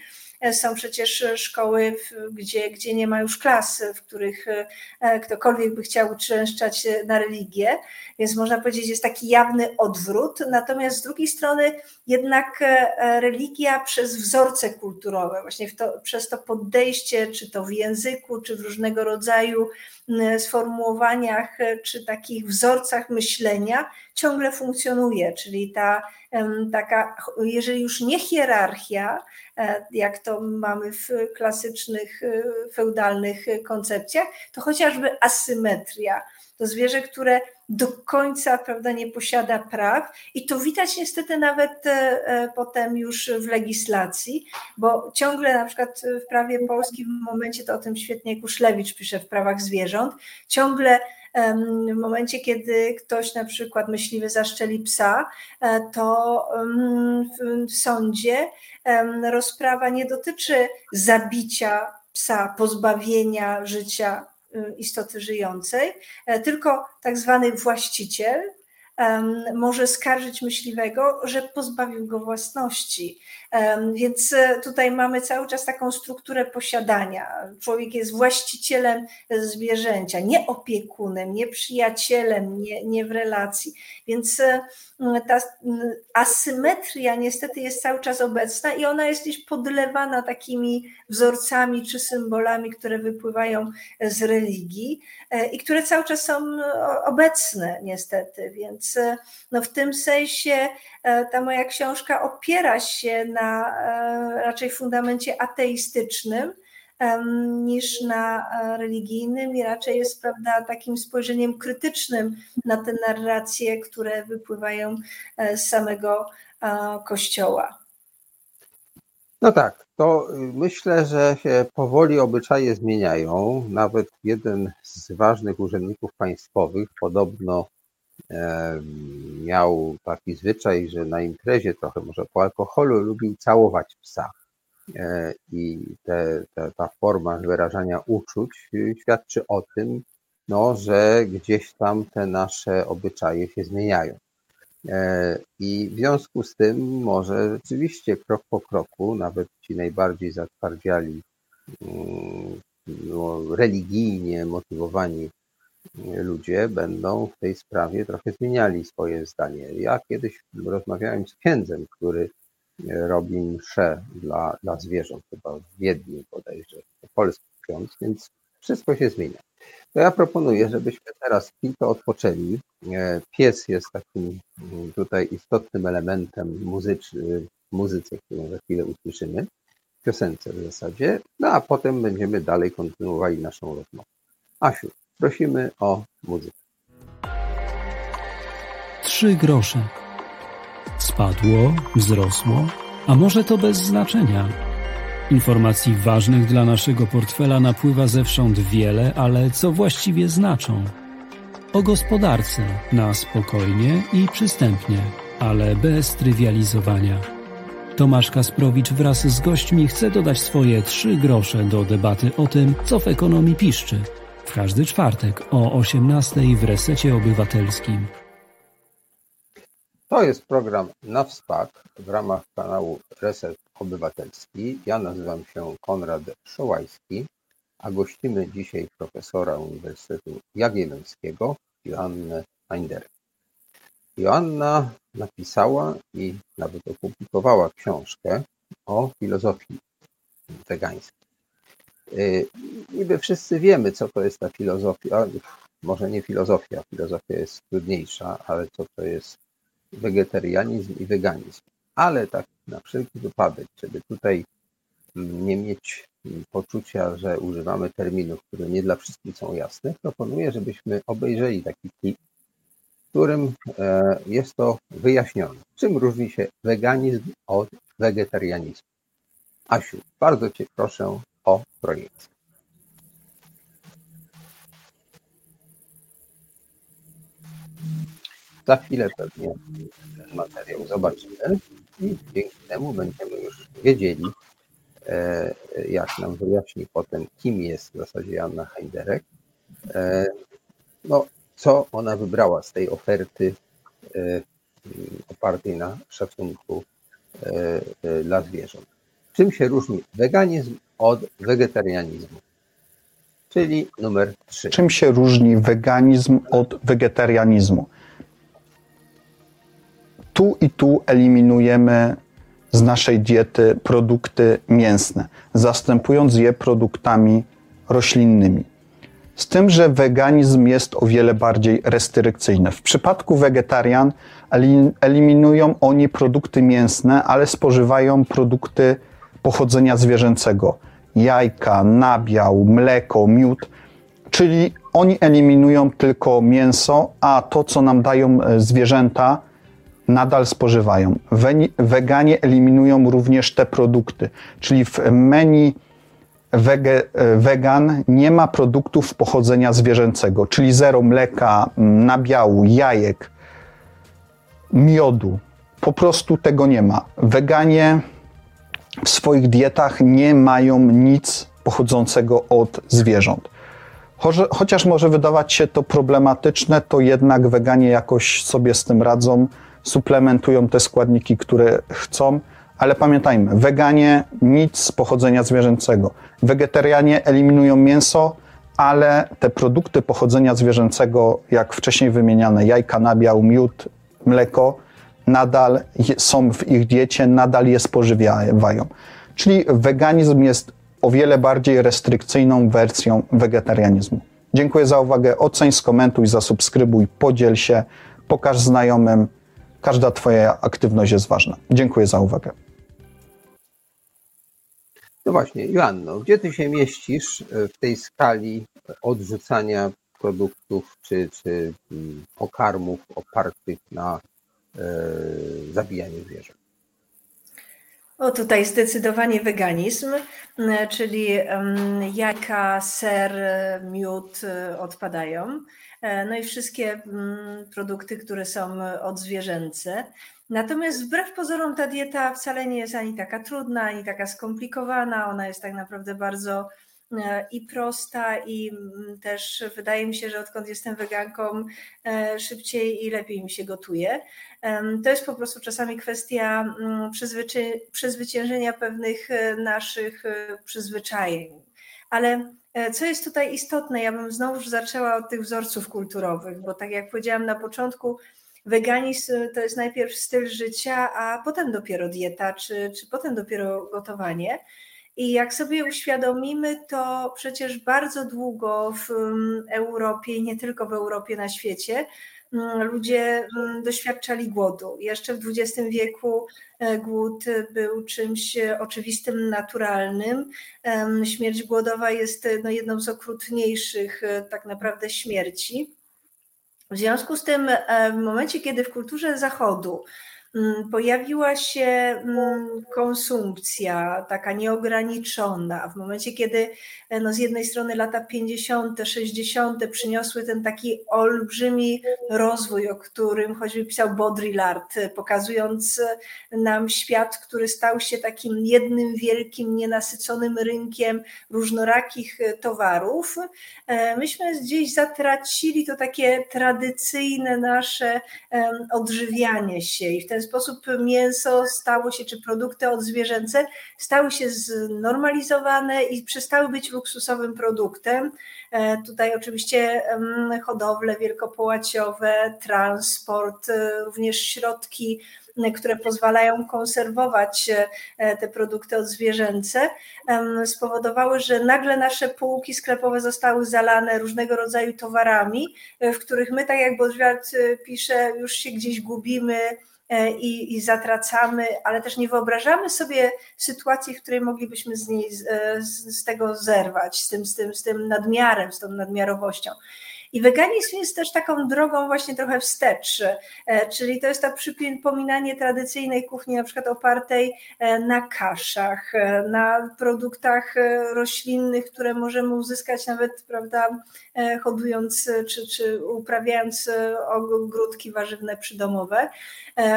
są przecież szkoły, gdzie, gdzie nie ma już klas, w których e, ktokolwiek by chciał uczęszczać na religię, więc można powiedzieć, jest taki jawny odwrót. Natomiast z drugiej strony jednak e, religia przez wzorce kulturowe, właśnie to, przez to podejście, czy to w języku, czy w różnego rodzaju sformułowaniach, czy takich wzorcach myślenia ciągle funkcjonuje, czyli ta taka, jeżeli już nie hierarchia, e, jak to mamy w klasycznych, e, feudalnych koncepcjach, to chociażby asymetria. To zwierzę, które do końca prawda, nie posiada praw i to widać niestety nawet e, potem już w legislacji, bo ciągle na przykład w prawie polskim w momencie, to o tym świetnie Kuszlewicz pisze w prawach zwierząt, ciągle w momencie, kiedy ktoś na przykład myśliwy zaszczeli psa, e, to w sądzie rozprawa nie dotyczy zabicia psa, pozbawienia życia y, istoty żyjącej, e, tylko tak zwany właściciel może skarżyć myśliwego, że pozbawił go własności. Więc e, tutaj mamy cały czas taką strukturę posiadania. Człowiek jest właścicielem zwierzęcia, nie opiekunem, nie przyjacielem, nie, nie w relacji. Więc e, ta asymetria niestety jest cały czas obecna i ona jest gdzieś podlewana takimi wzorcami czy symbolami, które wypływają z religii e, i które cały czas są obecne niestety. Więc no w tym sensie ta moja książka opiera się na e, raczej fundamencie ateistycznym niż na e, religijnym i raczej jest prawda, takim spojrzeniem krytycznym na te narracje, które wypływają e, z samego Kościoła. No tak, to myślę, że się powoli obyczaje zmieniają. Nawet jeden z ważnych urzędników państwowych podobno miał taki zwyczaj, że na imprezie trochę może po alkoholu lubił całować psa. E, I te, te, ta forma wyrażania uczuć y, świadczy o tym, no, że gdzieś tam te nasze obyczaje się zmieniają. E, I w związku z tym może rzeczywiście krok po kroku, nawet ci najbardziej zatwardziali, mm, no, religijnie motywowani ludzie będą w tej sprawie trochę zmieniali swoje zdanie. Ja kiedyś rozmawiałem z księdzem, który robi mszę dla, dla zwierząt, chyba w Wiedniu bodajże, polski ksiądz, więc wszystko się zmienia. To ja proponuję, żebyśmy teraz chwilkę odpoczęli. E, pies jest takim mm, tutaj istotnym elementem muzycznym, muzyce, którą za chwilę usłyszymy, piosence w zasadzie, no a potem będziemy dalej kontynuowali naszą rozmowę. Asiu, prosimy o muzykę. Trzy grosze. Spadło, wzrosło, a może to bez znaczenia. Informacji ważnych dla naszego portfela napływa zewsząd wiele, ale co właściwie znaczą? O gospodarce na spokojnie i przystępnie, ale bez trywializowania. Tomasz Kasprowicz wraz z gośćmi chce dodać swoje trzy grosze do debaty o tym, co w ekonomii piszczy. W każdy czwartek o 18 w Resecie Obywatelskim. To jest program na WSPAK w ramach kanału Reset Obywatelski. Ja nazywam się Konrad Szołajski, a gościmy dzisiaj profesora Uniwersytetu Jagiellońskiego Joannę Heinderek. Joanna napisała i nawet opublikowała książkę o filozofii wegańskiej. Y, niby wszyscy wiemy, co to jest ta filozofia, może nie filozofia, filozofia jest trudniejsza, ale co to jest wegetarianizm i weganizm. Ale tak na wszelki wypadek, żeby tutaj mm, nie mieć mm, poczucia, że używamy terminów, które nie dla wszystkich są jasne, proponuję, żebyśmy obejrzeli taki klip, w którym e, jest to wyjaśnione, czym różni się weganizm od wegetarianizmu. Asiu, bardzo Cię proszę o projekcję. Za chwilę pewnie ten materiał zobaczymy i dzięki temu będziemy już wiedzieli, e, jak nam wyjaśni potem, kim jest w zasadzie Joanna Heiderek, e, no, co ona wybrała z tej oferty e, opartej na szacunku dla zwierząt. Czym się różni weganizm od wegetarianizmu? Czyli numer 3. Czym się różni weganizm od wegetarianizmu? tu i tu eliminujemy z naszej diety produkty mięsne, zastępując je produktami roślinnymi. Z tym, że weganizm jest o wiele bardziej restrykcyjny. W przypadku wegetarian eliminują oni produkty mięsne, ale spożywają produkty pochodzenia zwierzęcego jajka, nabiał, mleko, miód, czyli oni eliminują tylko mięso, a to, co nam dają e, zwierzęta, nadal spożywają. Weganie eliminują również te produkty, czyli w menu wege, wegan nie ma produktów pochodzenia zwierzęcego, czyli zero mleka, nabiału, jajek, miodu. Po prostu tego nie ma. Weganie w swoich dietach nie mają nic pochodzącego od zwierząt. Chociaż może wydawać się to problematyczne, to jednak weganie jakoś sobie z tym radzą suplementują te składniki, które chcą, ale pamiętajmy, weganie nic z pochodzenia zwierzęcego. Wegetarianie eliminują mięso, ale te produkty pochodzenia zwierzęcego, jak wcześniej wymieniane jajka, nabiał, miód, mleko, nadal są w ich diecie, nadal je spożywają. Czyli weganizm jest o wiele bardziej restrykcyjną wersją wegetarianizmu. Dziękuję za uwagę. Oceń, skomentuj, zasubskrybuj, podziel się, pokaż znajomym. Każda Twoja aktywność jest ważna. Dziękuję za uwagę. No właśnie, Joanno, gdzie Ty się mieścisz e, w tej skali odrzucania produktów czy, czy mm, pokarmów opartych na zabijaniu zwierząt? O, tutaj zdecydowanie weganizm, czyli jajka, ser, miód e, odpadają. E, no i wszystkie mm, produkty, które są odzwierzęce. Natomiast wbrew pozorom ta dieta wcale nie jest ani taka trudna, ani taka skomplikowana. Ona jest tak naprawdę bardzo i prosta, i mm, też wydaje mi się, że odkąd jestem weganką, szybciej i lepiej mi się gotuje. To jest po prostu czasami kwestia mm, przezwyciężenia pewnych naszych przyzwyczajeń. Ale co jest tutaj istotne, ja bym znowu zaczęła od tych wzorców kulturowych, bo tak jak powiedziałam na początku, Weganizm to jest najpierw styl życia, a potem dopiero dieta, czy, czy potem dopiero gotowanie. I jak sobie uświadomimy, to przecież bardzo długo w mm, Europie, nie tylko w Europie, na świecie, mm, ludzie mm, doświadczali głodu. Jeszcze w XX wieku e, głód był czymś oczywistym, naturalnym. Śmierć głodowa jest no, jedną z okrutniejszych e, tak naprawdę śmierci. W związku z tym, e, w momencie, kiedy w kulturze Zachodu pojawiła się mm, konsumpcja taka nieograniczona. W momencie, kiedy e, no z jednej strony lata 50., 60. przyniosły ten taki olbrzymi rozwój, o którym choćby pisał Baudrillard, pokazując nam świat, który stał się takim jednym wielkim, nienasyconym rynkiem różnorakich towarów, e, myśmy gdzieś zatracili to takie tradycyjne nasze odżywianie się i w ten ten sposób mięso stało się, czy produkty odzwierzęce stały się znormalizowane i przestały być luksusowym produktem. E, tutaj oczywiście hodowle wielkopołaciowe, transport, e, również środki które pozwalają konserwować e, te produkty odzwierzęce, spowodowały, że nagle nasze półki sklepowe zostały zalane różnego rodzaju towarami, w których my, tak jak Bodwiart pisze, już się gdzieś gubimy, i, i zatracamy, ale też nie wyobrażamy sobie sytuacji, w której moglibyśmy z, niej, z, z tego zerwać, z tym, z, tym, z tym nadmiarem, z tą nadmiarowością. I weganizm jest też taką drogą właśnie trochę wstecz, e, czyli to jest to przypominanie tradycyjnej kuchni, na przykład opartej e, na kaszach, e, na produktach roślinnych, które możemy uzyskać nawet, prawda, hodując czy, czy uprawiając ogródki warzywne przydomowe.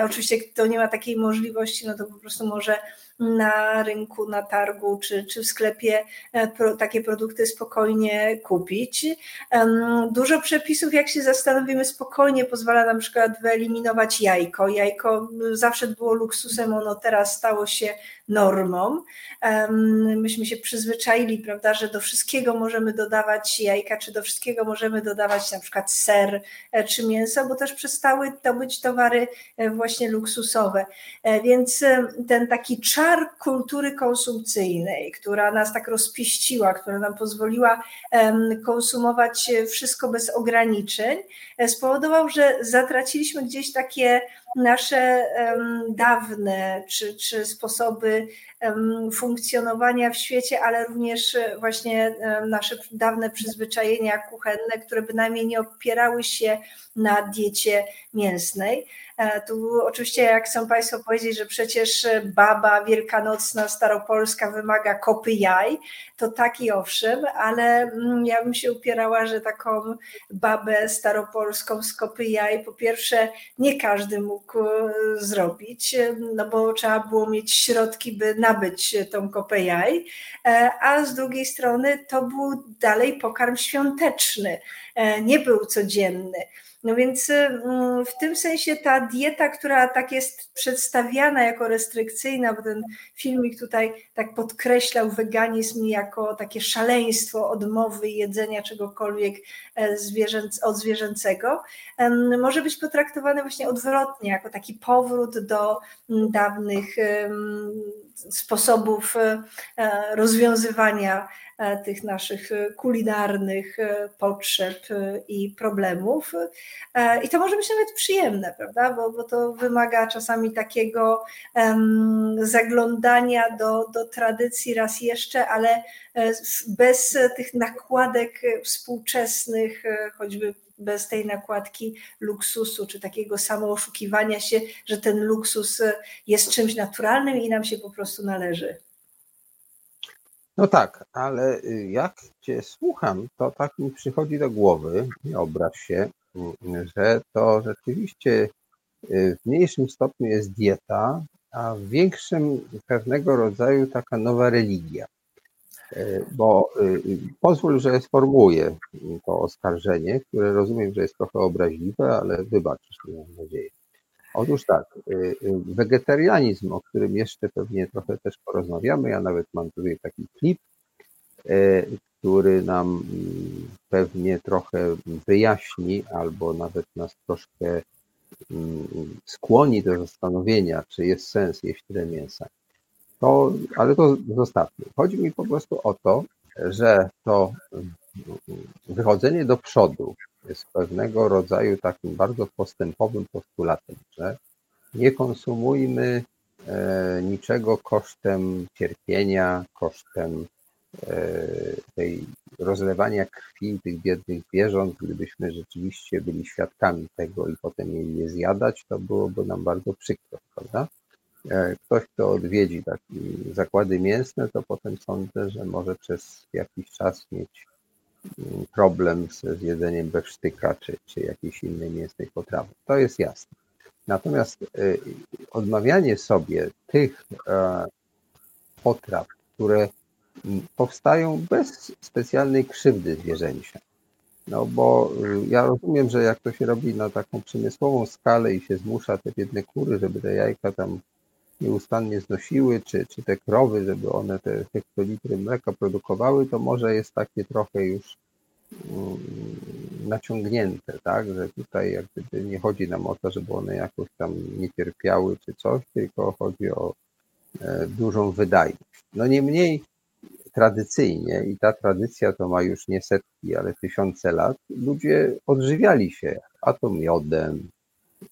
Oczywiście kto nie ma takiej możliwości, no to po prostu może na rynku, na targu czy, czy w sklepie e, pro, takie produkty spokojnie kupić. Dużo przepisów, jak się zastanowimy, spokojnie pozwala na przykład wyeliminować jajko. Jajko zawsze było luksusem, ono teraz stało się normą. Myśmy się przyzwyczaili, prawda, że do wszystkiego możemy dodawać jajka, czy do wszystkiego możemy dodawać na przykład ser e, czy mięso, bo też przestały to być towary e, właśnie luksusowe. Więc ten taki czar kultury konsumpcyjnej, która nas tak rozpieściła, która nam pozwoliła konsumować wszystko bez ograniczeń, e, spowodował, że zatraciliśmy gdzieś takie nasze dawne czy, czy sposoby funkcjonowania w świecie, ale również e, właśnie nasze dawne przyzwyczajenia kuchenne, które bynajmniej nie opierały się na diecie mięsnej. E, tu oczywiście, jak chcą Państwo powiedzieć, że przecież baba wielkanocna staropolska wymaga kopy jaj, to tak i owszem, ale mm, ja bym się upierała, że taką babę staropolską z kopy jaj, po pierwsze, nie każdy mógł e, zrobić, no bo trzeba było mieć środki, by nabyć tą kopę jaj, e, a z drugiej strony to był dalej pokarm świąteczny, nie był codzienny. No więc mm, w tym sensie ta dieta, która tak jest przedstawiana jako restrykcyjna, bo ten filmik tutaj tak podkreślał weganizm jako takie szaleństwo odmowy jedzenia czegokolwiek e, od zwierzęcego, może być potraktowane właśnie odwrotnie, jako taki powrót do dawnych sposobów e, rozwiązywania E, tych naszych e, kulinarnych e, potrzeb i problemów. I to może być nawet przyjemne, prawda? Bo, bo to wymaga czasami takiego zaglądania do, do tradycji raz jeszcze, ale bez tych nakładek współczesnych, choćby bez tej nakładki luksusu, czy takiego samooszukiwania się, że ten luksus jest czymś naturalnym i nam się po prostu należy. No tak, ale y, jak Cię słucham, to tak mi przychodzi do głowy, nie obraź się, że to rzeczywiście y, w mniejszym stopniu jest dieta, a w większym pewnego rodzaju taka nowa religia. bo pozwól, że sformułuję to oskarżenie, które rozumiem, że jest trochę obraźliwe, ale wybaczysz mi, mam nadzieję. Otóż tak, wegetarianizm, o którym jeszcze pewnie trochę też porozmawiamy, ja nawet mam tutaj taki klip, który nam mm, pewnie trochę wyjaśni, albo nawet nas troszkę mm, skłoni do zastanowienia, czy jest sens jeść tyle mięsa. To, ale to zostawmy. Chodzi mi po prostu o to, że to mm, wychodzenie do przodu jest pewnego rodzaju takim bardzo postępowym postulatem, że nie konsumujmy e, niczego kosztem cierpienia, kosztem E, tej rozlewania krwi tych biednych zwierząt, gdybyśmy rzeczywiście byli świadkami tego i potem mieli je zjadać, to byłoby nam bardzo przykro, prawda? E, ktoś, kto odwiedzi takie zakłady mięsne, to potem sądzę, że może przez jakiś czas mieć problem z jedzeniem besztyka czy, czy jakiejś innej mięsnej potrawy. To jest jasne. Natomiast e, odmawianie sobie tych potraw, które powstają bez specjalnej krzywdy zwierzęcia. No bo y, ja rozumiem, że jak to się robi na taką przemysłową skalę i się zmusza te biedne kury, żeby te jajka tam nieustannie znosiły, czy, czy te krowy, żeby one te hektolitry mleka produkowały, to może jest takie trochę już mm, naciągnięte, tak, że tutaj jak gdyby nie chodzi nam o to, żeby one jakoś tam nie cierpiały czy coś, tylko chodzi o e, dużą wydajność. No niemniej tradycyjnie, i ta tradycja to ma już nie setki, ale tysiące lat, ludzie odżywiali się, a to miodem,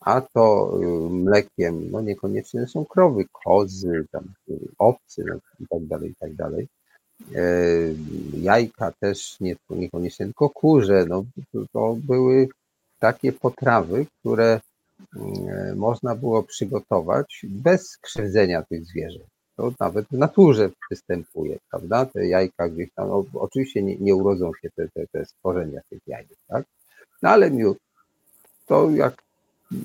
a to y, mlekiem, no niekoniecznie są krowy, kozy, tam, owcy no, i tak dalej, i tak dalej. E, jajka też nie, niekoniecznie tylko kurze, no, to były takie potrawy, które mm, można było przygotować bez krzywdzenia tych zwierząt to nawet w naturze występuje, prawda? Te jajka gdzieś tam, no, oczywiście nie, nie urodzą się te, te, te stworzenia tych jajek, tak? No ale miód, to jak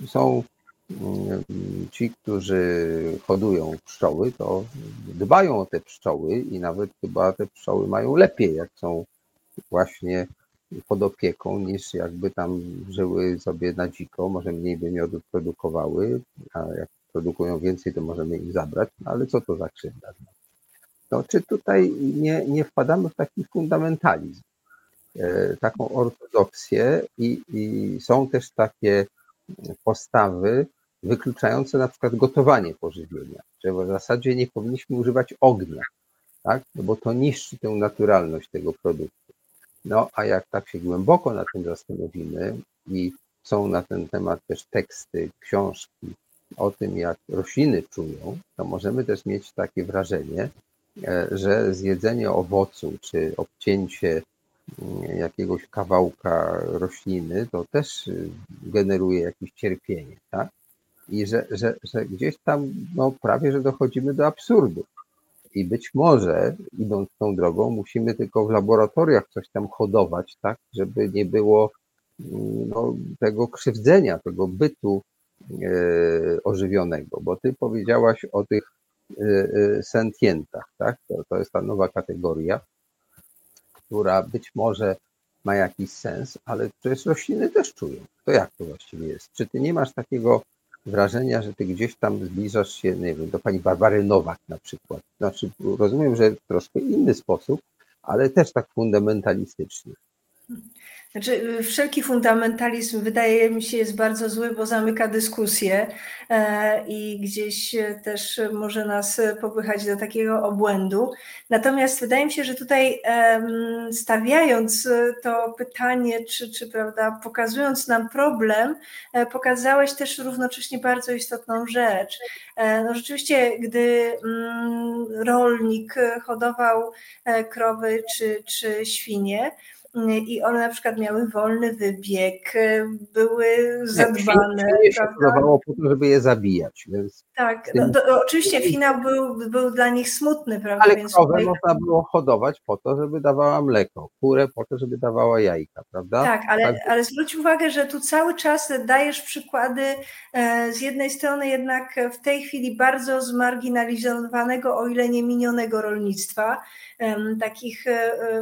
są mm, ci, którzy hodują pszczoły, to dbają o te pszczoły i nawet chyba te pszczoły mają lepiej, jak są właśnie pod opieką, niż jakby tam żyły sobie na dziko, może mniej by miodu produkowały, a jak produkują więcej, to możemy im zabrać, no ale co to za krzywda? No, czy tutaj nie, nie wpadamy w taki fundamentalizm, e, taką ortodoksję i, i są też takie postawy wykluczające na przykład gotowanie pożywienia, że w zasadzie nie powinniśmy używać ognia, tak? no bo to niszczy tę naturalność tego produktu. No a jak tak się głęboko na tym zastanowimy i są na ten temat też teksty, książki, o tym, jak rośliny czują, to możemy też mieć takie wrażenie, e, że zjedzenie owocu czy obcięcie jakiegoś kawałka rośliny to też y, generuje jakieś cierpienie, tak? I że, że, że gdzieś tam no, prawie, że dochodzimy do absurdu. I być może, idąc tą drogą, musimy tylko w laboratoriach coś tam hodować, tak, żeby nie było mm, no, tego krzywdzenia, tego bytu E, ożywionego, bo ty powiedziałaś o tych e, e, sentientach, tak? To, to jest ta nowa kategoria, która być może ma jakiś sens, ale przecież rośliny też czują. To jak to właściwie jest? Czy ty nie masz takiego wrażenia, że ty gdzieś tam zbliżasz się, nie wiem, do pani Barbary Nowak na przykład? Znaczy, rozumiem, że w troszkę inny sposób, ale też tak fundamentalistycznie. Znaczy, wszelki fundamentalizm wydaje mi się jest bardzo zły, bo zamyka dyskusję e, i gdzieś też może nas popychać do takiego obłędu. Natomiast wydaje mi się, że tutaj stawiając to pytanie, czy, czy prawda, pokazując nam problem, e, pokazałeś też równocześnie bardzo istotną rzecz. E, no rzeczywiście, gdy mm, rolnik hodował krowy czy, czy świnie, i one na przykład miały wolny wybieg, były zadbane. Nie, się po to, żeby je zabijać. Więc tak, no, to, oczywiście finał był, był dla nich smutny, prawda? Ale Więc krowę tutaj... można było hodować po to, żeby dawała mleko, kurę po to, żeby dawała jajka, prawda? Tak, ale, tak. ale zwróć uwagę, że tu cały czas dajesz przykłady e, z jednej strony jednak w tej chwili bardzo zmarginalizowanego, o ile nie minionego rolnictwa, takich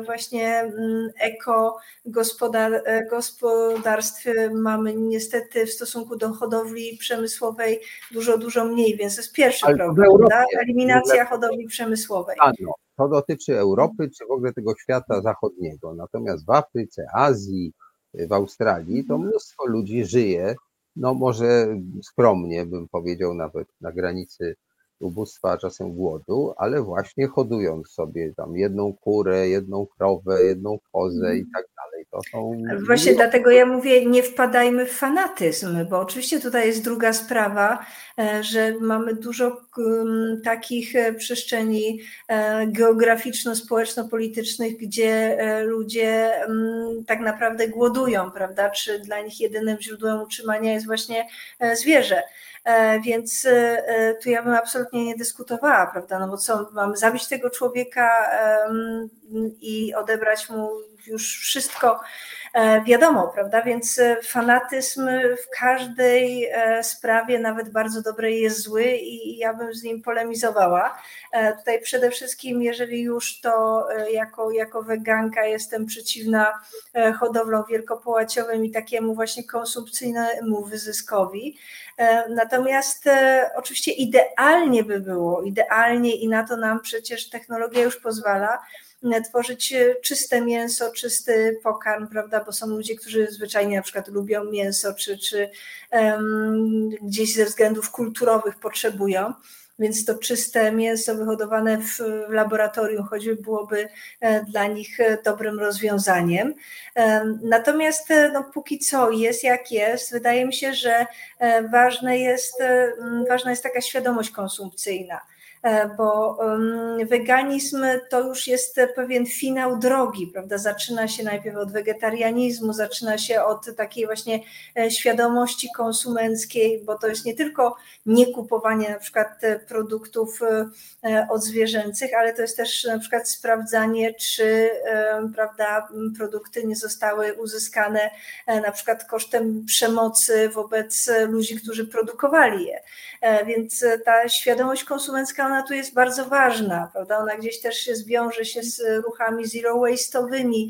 właśnie mm, eko gospodarstw mamy niestety w stosunku do hodowli przemysłowej dużo, dużo mniej, więc to jest pierwszy Ale problem, Europie, prawda? eliminacja hodowli przemysłowej. A no, to dotyczy Europy czy w ogóle tego świata zachodniego. Natomiast w Afryce, Azji, w Australii to mnóstwo ludzi żyje, no może skromnie bym powiedział nawet na granicy ubóstwa, a czasem głodu, ale właśnie hodując sobie tam jedną kurę, jedną krowę, jedną kozę i tak dalej. Są Właśnie dlatego ja mówię, nie wpadajmy w fanatyzm, bo oczywiście tutaj jest druga sprawa, e, że mamy dużo takich e, przestrzeni e, geograficzno-społeczno-politycznych, gdzie ludzie tak naprawdę głodują, prawda? Czy dla nich jedynym źródłem utrzymania jest właśnie zwierzę. Więc tu ja bym absolutnie nie dyskutowała, prawda? No bo co, mamy zabić tego człowieka i odebrać mu już wszystko e, wiadomo, prawda? Więc e, fanatyzm w każdej e, sprawie, nawet bardzo dobrej, jest zły i ja bym z nim polemizowała. Tutaj przede wszystkim, jeżeli już to jako, jako weganka jestem przeciwna hodowlom wielkopołaciowym i takiemu właśnie konsumpcyjnemu wyzyskowi. Natomiast oczywiście idealnie by było, idealnie i na to nam przecież technologia już pozwala, tworzyć e, czyste mięso, czysty pokarm, prawda, bo są ludzie, którzy zwyczajnie na przykład lubią mięso, czy, czy um, gdzieś ze względów kulturowych potrzebują. Więc to czyste mięso wyhodowane w, laboratorium choćby byłoby e, dla nich e, dobrym rozwiązaniem. Natomiast no, póki co jest jak jest, wydaje mi się, że ważne jest, ważna jest taka świadomość konsumpcyjna E, bo weganizm to już jest pewien finał drogi, prawda? Zaczyna się najpierw od wegetarianizmu, zaczyna się od takiej właśnie e, świadomości konsumenckiej, bo to jest nie tylko nie kupowanie na przykład e, produktów odzwierzęcych, ale to jest też na przykład sprawdzanie, czy prawda, produkty nie zostały uzyskane na przykład kosztem przemocy wobec ludzi, którzy produkowali je. Więc ta świadomość konsumencka ona tu jest bardzo ważna, prawda? Ona gdzieś też się zwiąże się z ruchami zero waste'owymi,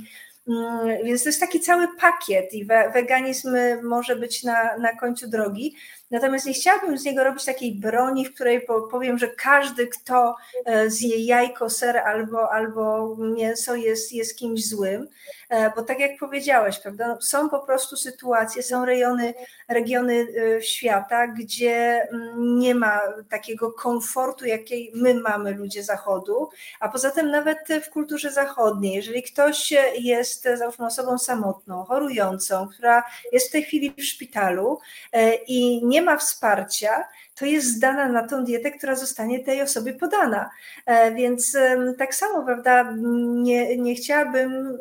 mm, więc to jest taki cały pakiet i weganizm może być na, na końcu drogi. Natomiast nie chciałabym z niego robić takiej broni, w której powiem, że każdy, kto e, zje jajko, ser albo, albo mięso jest, jest kimś złym. E, bo tak jak powiedziałeś, prawda, no, są po prostu sytuacje, są rejony, regiony e, świata, gdzie mm, nie ma takiego komfortu, jakiej my mamy ludzie zachodu, a poza tym nawet w kulturze zachodniej, jeżeli ktoś jest załóżmy osobą samotną, chorującą, która jest w tej chwili w szpitalu i nie ma wsparcia, to jest zdana na tą dietę, która zostanie tej osobie podana. E, więc tak samo, prawda, nie, nie chciałabym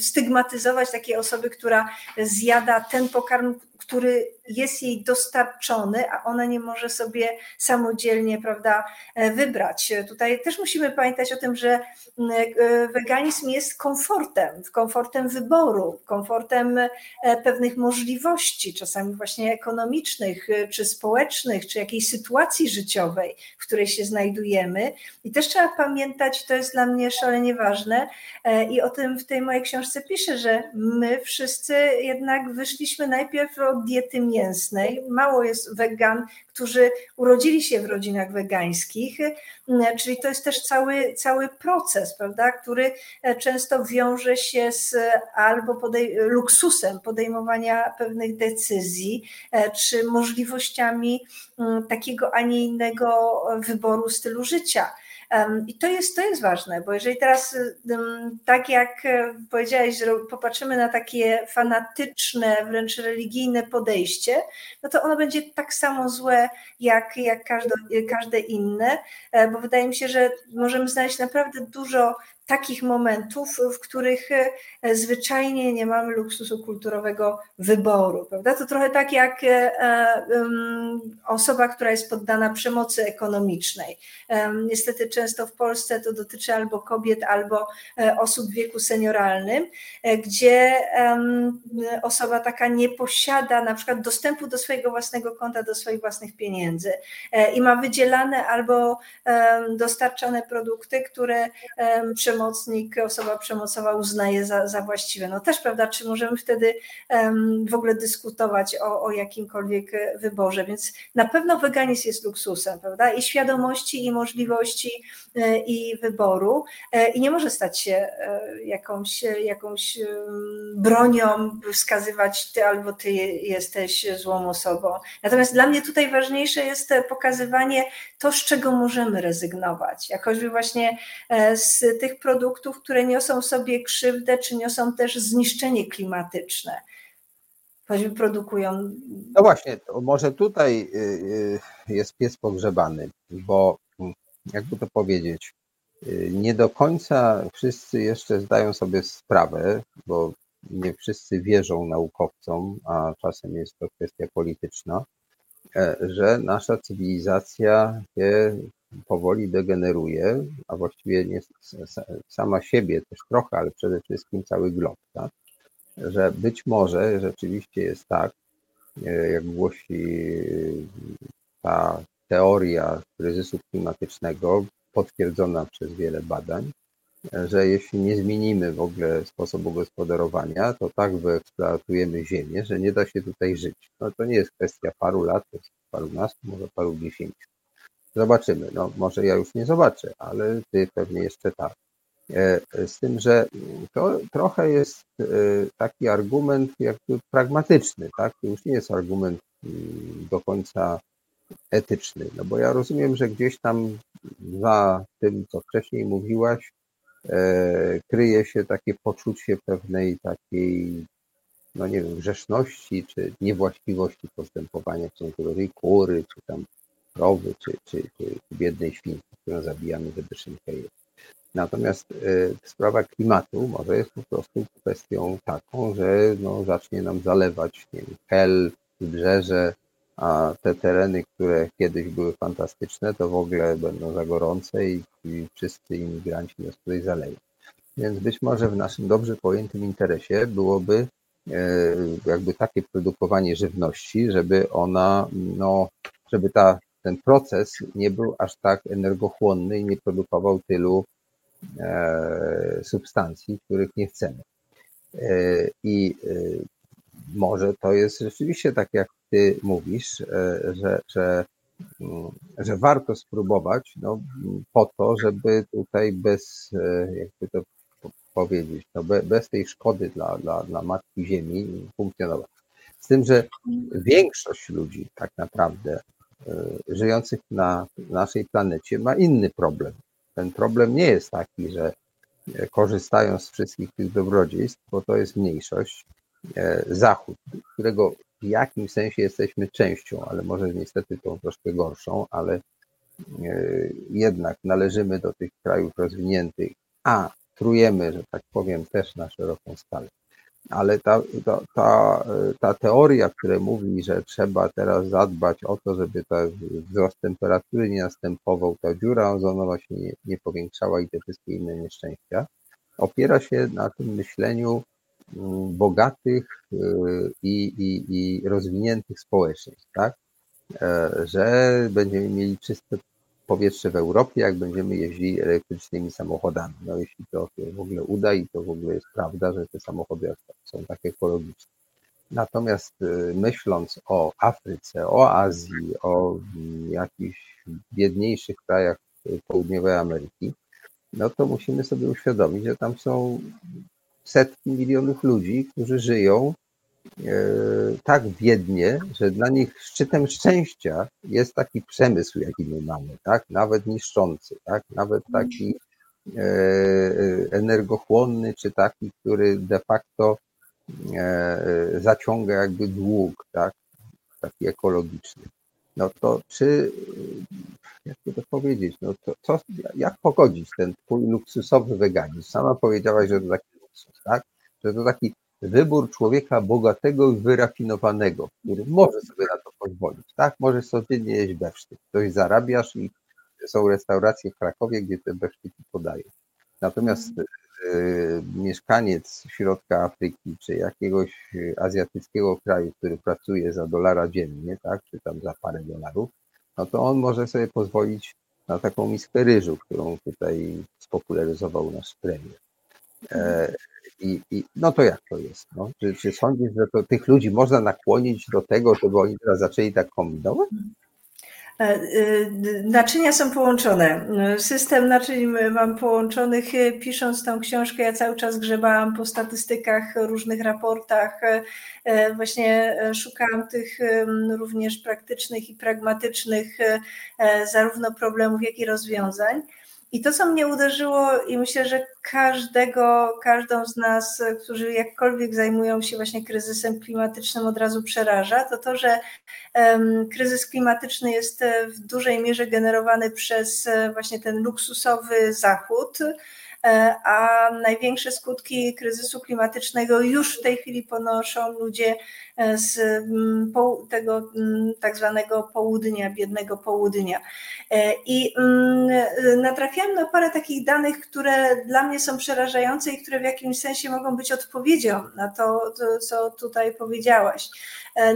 stygmatyzować takiej osoby, która zjada ten pokarm, który jest jej dostarczony, a ona nie może sobie samodzielnie prawda, e, wybrać. Tutaj też musimy pamiętać o tym, że e, weganizm jest komfortem, komfortem wyboru, komfortem e, pewnych możliwości, czasami właśnie ekonomicznych, czy społecznych, czy jakiejś sytuacji życiowej, w której się znajdujemy. I też trzeba pamiętać, to jest dla mnie szalenie ważne, i o tym w tej mojej książce piszę, że my wszyscy jednak wyszliśmy najpierw od diety mięsnej. Mało jest wegan, którzy urodzili się w rodzinach wegańskich, czyli to jest też cały, cały proces, prawda, który często wiąże się z albo podej luksusem podejmowania pewnych decyzji, czy możliwościami mm, takiego, a nie innego wyboru stylu życia. I to jest, to jest ważne, bo jeżeli teraz, tak jak e, powiedziałeś, popatrzymy na takie fanatyczne, wręcz religijne podejście, no to ono będzie tak samo złe jak, jak każde, każde inne, e, bo wydaje mi się, że możemy znaleźć naprawdę dużo takich momentów, w których e, zwyczajnie nie mamy luksusu kulturowego wyboru. Prawda? To trochę tak jak e, e, osoba, która jest poddana przemocy ekonomicznej. Niestety często w Polsce to dotyczy albo kobiet, albo osób w wieku senioralnym, gdzie osoba taka nie posiada na przykład dostępu do swojego własnego konta, do swoich własnych pieniędzy i ma wydzielane albo dostarczane produkty, które przy przemocnik, osoba przemocowa uznaje za, za właściwe. No też, prawda, czy możemy wtedy w ogóle dyskutować o, o jakimkolwiek wyborze, więc na pewno weganizm jest luksusem, prawda, i świadomości, i możliwości, i wyboru i nie może stać się jakąś, jakąś bronią, wskazywać ty albo ty jesteś złą osobą. Natomiast dla mnie tutaj ważniejsze jest pokazywanie to, z czego możemy rezygnować. Jak choćby właśnie e, z tych produktów, które niosą w sobie krzywdę, czy niosą też zniszczenie klimatyczne. Choćby produkują. No właśnie, może tutaj y, y, jest pies pogrzebany, bo mm, jakby to powiedzieć, y, nie do końca wszyscy jeszcze zdają sobie sprawę, bo nie wszyscy wierzą naukowcom, a czasem jest to kwestia polityczna, e, że nasza cywilizacja się powoli degeneruje, a właściwie nie sama siebie też trochę, ale przede wszystkim cały glob, tak? że być może rzeczywiście jest tak, e, jak głosi ta teoria kryzysu klimatycznego, potwierdzona przez wiele badań, że jeśli nie zmienimy w ogóle sposobu gospodarowania, to tak wyeksploatujemy ziemię, że nie da się tutaj żyć. No to nie jest kwestia paru lat, jest parunastu, może paru dziesięciu. Zobaczymy. No może ja już nie zobaczę, ale ty pewnie jeszcze tak. E, z tym, że to trochę jest e, taki argument jakby pragmatyczny, tak? To już nie jest argument mm, do końca etyczny, no bo ja rozumiem, że gdzieś tam za tym, co wcześniej mówiłaś, E, kryje się takie poczucie pewnej takiej, no nie wiem, grzeszności czy niewłaściwości postępowania w stosunku do tej kury, czy tam krowy, czy, czy, czy biednej świnki, którą zabijamy, żeby szynkę jeść. Natomiast e, sprawa klimatu może jest po prostu kwestią taką, że no, zacznie nam zalewać hel, wybrzeże, a te tereny, które kiedyś były fantastyczne, to w ogóle będą za gorące i, i wszyscy imigranci nas tutaj zaleją. Więc być może w naszym dobrze pojętym interesie byłoby e, jakby takie produkowanie żywności, żeby ona, no, żeby ta, ten proces nie był aż tak energochłonny i nie produkował tylu e, substancji, których nie chcemy. E, I może to jest rzeczywiście tak, jak ty mówisz, e, że, że, mm, że warto spróbować no, po to, żeby tutaj bez, e, jakby to powiedzieć, no, bez tej szkody dla, dla, dla Matki Ziemi funkcjonować. Z tym, że większość ludzi tak naprawdę e, żyjących na naszej planecie ma inny problem. Ten problem nie jest taki, że korzystają z wszystkich tych dobrodziejstw, bo to jest mniejszość. Zachód, którego w jakimś sensie jesteśmy częścią, ale może niestety tą troszkę gorszą, ale e, jednak należymy do tych krajów rozwiniętych, a trujemy, że tak powiem, też na szeroką skalę. Ale ta, ta, ta, ta teoria, która mówi, że trzeba teraz zadbać o to, żeby ten wzrost temperatury nie następował, ta dziura ozonowa się nie, nie powiększała i te wszystkie inne nieszczęścia, opiera się na tym myśleniu bogatych y, i, i, i rozwiniętych społeczeństw, tak? E, że będziemy mieli czyste powietrze w Europie, jak będziemy jeździli elektrycznymi samochodami. No jeśli to się w ogóle uda i to w ogóle jest prawda, że te samochody są tak ekologiczne. Natomiast y, myśląc o Afryce, o Azji, o mm, jakichś biedniejszych krajach południowej Ameryki, no to musimy sobie uświadomić, że tam są setki milionów ludzi, którzy żyją tak biednie, że dla nich szczytem szczęścia jest taki przemysł, jaki my mamy, tak? Nawet niszczący, tak? Nawet taki e, energochłonny, czy taki, który de facto e, zaciąga jakby dług, tak? Taki ekologiczny. No to czy, jak to powiedzieć, no to co, jak pogodzić ten twój luksusowy weganizm? Sama powiedziałaś, że to taki tak? Że to taki wybór człowieka bogatego i wyrafinowanego, który może sobie na to pozwolić, tak? Możesz codziennie jeść besztyk. Ktoś zarabiasz i są restauracje w Krakowie, gdzie te besztyki podają. Natomiast y, mieszkaniec środka Afryki, czy jakiegoś azjatyckiego kraju, który pracuje za dolara dziennie, tak? Czy tam za parę dolarów, no to on może sobie pozwolić na taką miskę ryżu, którą tutaj spopularyzował nasz premier. E, i, I, no to jak to jest? No? Czy, czy sądzisz, że to tych ludzi można nakłonić do tego, żeby oni teraz zaczęli tak kombinować? E, e, naczynia są połączone. System naczyń mam połączonych. Pisząc tą książkę, ja cały czas grzebałam po statystykach, różnych raportach. E, właśnie szukałam tych również praktycznych i pragmatycznych zarówno problemów, jak i rozwiązań. I to, co mnie uderzyło, i myślę, że każdego, każdą z nas, którzy jakkolwiek zajmują się właśnie kryzysem klimatycznym, od razu przeraża, to to, że um, kryzys klimatyczny jest w dużej mierze generowany przez e, właśnie ten luksusowy Zachód, E, a największe skutki kryzysu klimatycznego już w tej chwili ponoszą ludzie e, z mm, tego mm, tak zwanego południa, biednego południa. E, I mm, natrafiłam na parę takich danych, które dla mnie są przerażające i które w jakimś sensie mogą być odpowiedzią na to, co tutaj powiedziałaś.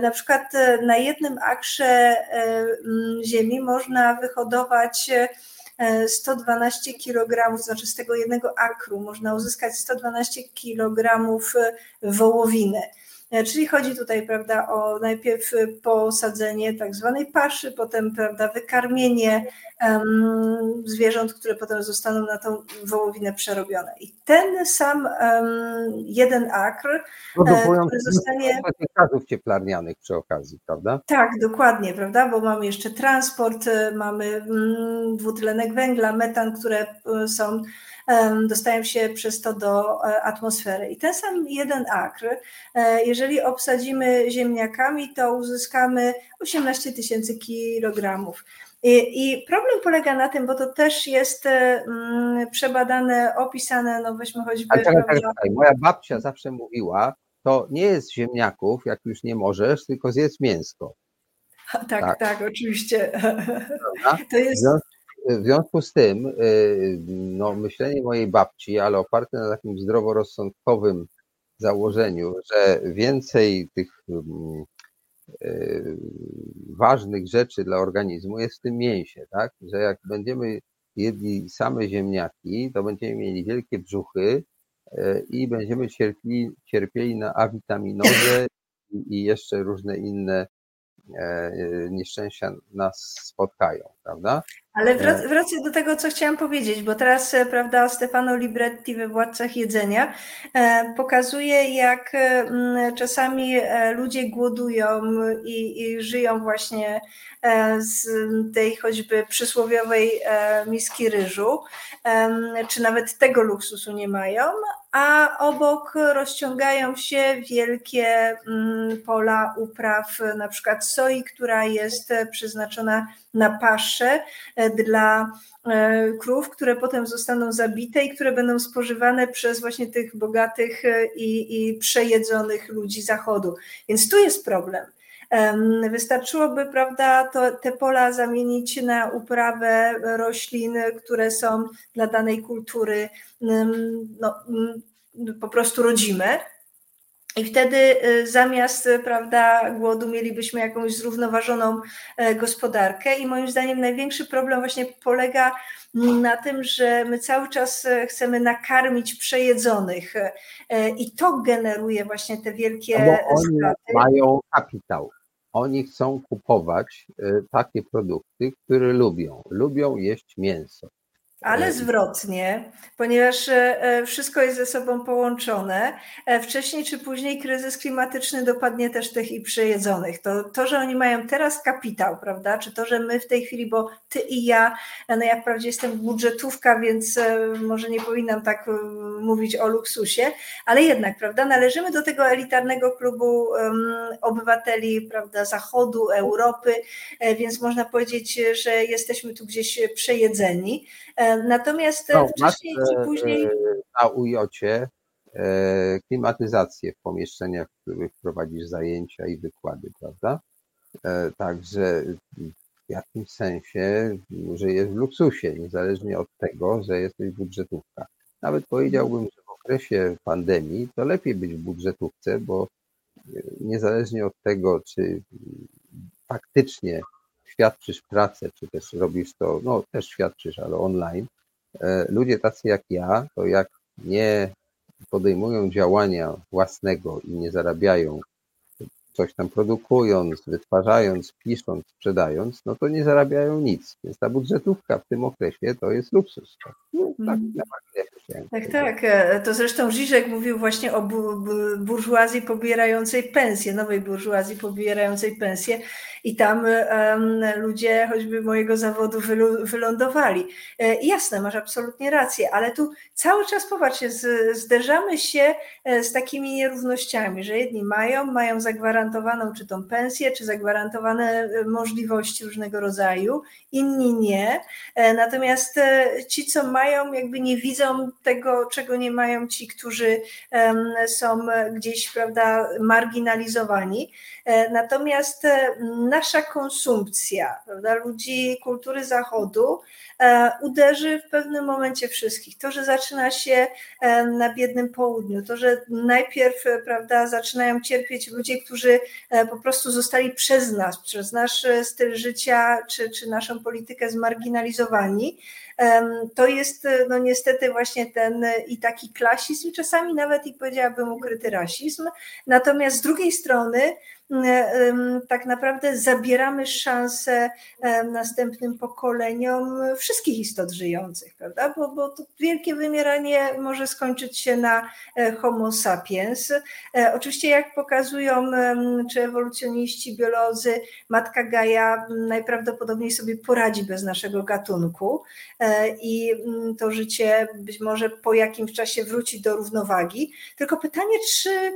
Na przykład na jednym akrze ziemi można wyhodować 112 kg, znaczy z tego jednego akru można uzyskać 112 kg wołowiny. E, czyli chodzi tutaj, prawda, o najpierw posadzenie tak zwanej paszy, potem, prawda, wykarmienie um, zwierząt, które potem zostaną na tą wołowinę przerobione. I ten sam um, jeden akr, e, który zostanie... gazów cieplarnianych przy okazji, prawda? Tak, dokładnie, prawda, bo mamy jeszcze transport, e, mamy mm, dwutlenek węgla, metan, które są dostają się przez to do e, atmosfery. I ten sam jeden akr, e, jeżeli obsadzimy ziemniakami, to uzyskamy 18 tysięcy kilogramów. I, problem polega na tym, bo to też jest mm, przebadane, opisane, no weźmy choćby... Ale czekaj, czekaj, czekaj. Moja babcia zawsze mówiła, to nie jest ziemniaków, jak już nie możesz, tylko zjedz mięsko. Tak, tak, tak, oczywiście. To jest... W związku z tym, y, no, myślenie mojej babci, ale oparte na takim zdroworozsądkowym założeniu, że więcej tych mm, y, ważnych rzeczy dla organizmu jest w tym mięsie, tak? Że jak będziemy jedli same ziemniaki, to będziemy mieli wielkie brzuchy y, i będziemy cierpieli, cierpieli na awitaminozę i jeszcze różne inne nieszczęścia nas spotkają, prawda? Ale e. wracając do tego, co chciałam powiedzieć, bo teraz, e, prawda, Stefano Libretti we Władcach Jedzenia e, pokazuje, jak czasami ludzie głodują i, i żyją właśnie z tej choćby przysłowiowej miski ryżu, czy nawet tego luksusu nie mają, a obok rozciągają się wielkie pola upraw, na przykład soi, która jest przeznaczona na paszę dla e, krów, które potem zostaną zabite i które będą spożywane przez właśnie tych bogatych e, i, i przejedzonych ludzi zachodu. Więc tu jest problem. Wystarczyłoby, prawda, to, te pola zamienić na uprawę roślin, które są dla danej kultury no, po prostu rodzime, i wtedy y, zamiast prawda, głodu mielibyśmy jakąś zrównoważoną e, gospodarkę. I moim zdaniem największy problem właśnie polega na tym, że my cały czas e, chcemy nakarmić przejedzonych. E, I to generuje właśnie te wielkie no oni straty. Mają kapitał. Oni chcą kupować takie produkty, które lubią. Lubią jeść mięso. Ale zwrotnie, ponieważ e, e, wszystko jest ze sobą połączone. E, wcześniej czy później kryzys klimatyczny dopadnie też tych i przejedzonych. To, to, że oni mają teraz kapitał, prawda? Czy to, że my w tej chwili, bo ty i ja, no ja wprawdzie jestem budżetówka, więc może nie powinnam tak mówić o luksusie, ale jednak, prawda, należymy do tego elitarnego klubu um, obywateli, prawda, Zachodu, Europy, więc można powiedzieć, że jesteśmy tu gdzieś przejedzeni. Natomiast no, wcześniej czy później. E, na ujocie e, klimatyzację w pomieszczeniach, w których prowadzisz zajęcia i wykłady, prawda? E, także w jakimś sensie żyjesz w luksusie, niezależnie od tego, że jesteś budżetówka. Nawet powiedziałbym, że w okresie pandemii to lepiej być w budżetówce, bo niezależnie od tego, czy faktycznie świadczysz pracę, czy też robisz to, no też świadczysz, ale online, ludzie tacy jak ja, to jak nie podejmują działania własnego i nie zarabiają coś tam produkując, wytwarzając, pisząc, sprzedając, no to nie zarabiają nic. Więc ta budżetówka w tym okresie to jest luksus. Tak, no, tak mm. Tak, tak. E, to zresztą Żyżek mówił właśnie o burżuazji pobierającej pensję, nowej burżuazji pobierającej pensję i tam um, ludzie choćby mojego zawodu wylądowali. E, jasne, masz absolutnie rację, ale tu cały czas popatrzcie, zderzamy się e, z takimi nierównościami, że jedni mają, mają zagwarantowaną czy tą pensję, czy zagwarantowane możliwości różnego rodzaju, inni nie. Natomiast ci, co mają, jakby nie widzą tego, czego nie mają ci, którzy są gdzieś prawda, marginalizowani. E, natomiast e, nasza konsumpcja prawda, ludzi kultury zachodu e, uderzy w pewnym momencie wszystkich. To, że zaczyna się na biednym południu, to, że najpierw prawda, zaczynają cierpieć ludzie, którzy po prostu zostali przez nas, przez nasz styl życia czy, czy naszą politykę zmarginalizowani to jest no niestety właśnie ten i taki klasizm, czasami nawet i powiedziałabym ukryty rasizm. Natomiast z drugiej strony tak naprawdę zabieramy szansę następnym pokoleniom wszystkich istot żyjących, prawda? Bo, bo to wielkie wymieranie może skończyć się na e, Homo sapiens. E, oczywiście, jak pokazują czy ewolucjoniści, biolodzy, matka Gaja najprawdopodobniej sobie poradzi bez naszego gatunku e, i to życie być może po jakimś czasie wróci do równowagi. Tylko pytanie, czy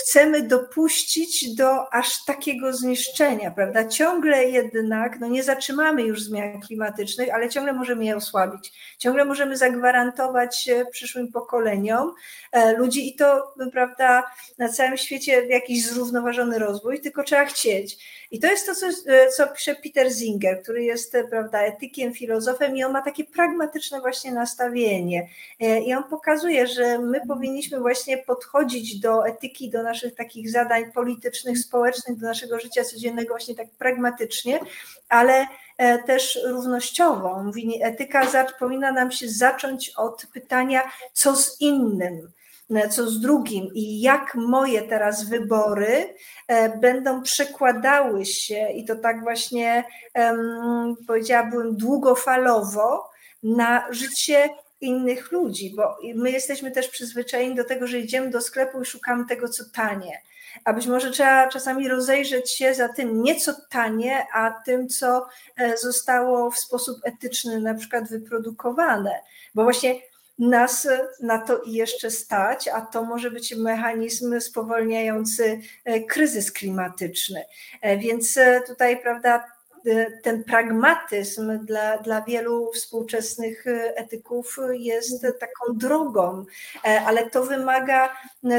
chcemy do dopuścić do aż takiego zniszczenia, prawda? Ciągle jednak, no nie zatrzymamy już zmian klimatycznych, ale ciągle możemy je osłabić. Ciągle możemy zagwarantować e, przyszłym pokoleniom e, ludzi i to, prawda, na całym świecie jakiś zrównoważony rozwój, tylko trzeba chcieć. I to jest to, co, e, co pisze Peter Singer, który jest, prawda, etykiem, filozofem i on ma takie pragmatyczne właśnie nastawienie. I on pokazuje, że my powinniśmy właśnie podchodzić do etyki, do naszych takich zadań politycznych, społecznych, do naszego życia codziennego właśnie tak pragmatycznie, ale e, też równościowo. Mówi, etyka powinna nam się zacząć od pytania, co z innym, e, co z drugim i jak moje teraz wybory e, będą przekładały się, i to tak właśnie powiedziałabym długofalowo, na życie innych ludzi, bo my jesteśmy też przyzwyczajeni do tego, że idziemy do sklepu i szukamy tego, co tanie a być może trzeba czasami rozejrzeć się za tym nieco tanie, a tym, co e, zostało w sposób etyczny na przykład wyprodukowane, bo właśnie nas na to jeszcze stać, a to może być mechanizm spowolniający e, kryzys klimatyczny. E, więc tutaj, prawda, ten pragmatyzm dla, dla wielu współczesnych etyków jest taką drogą, ale to wymaga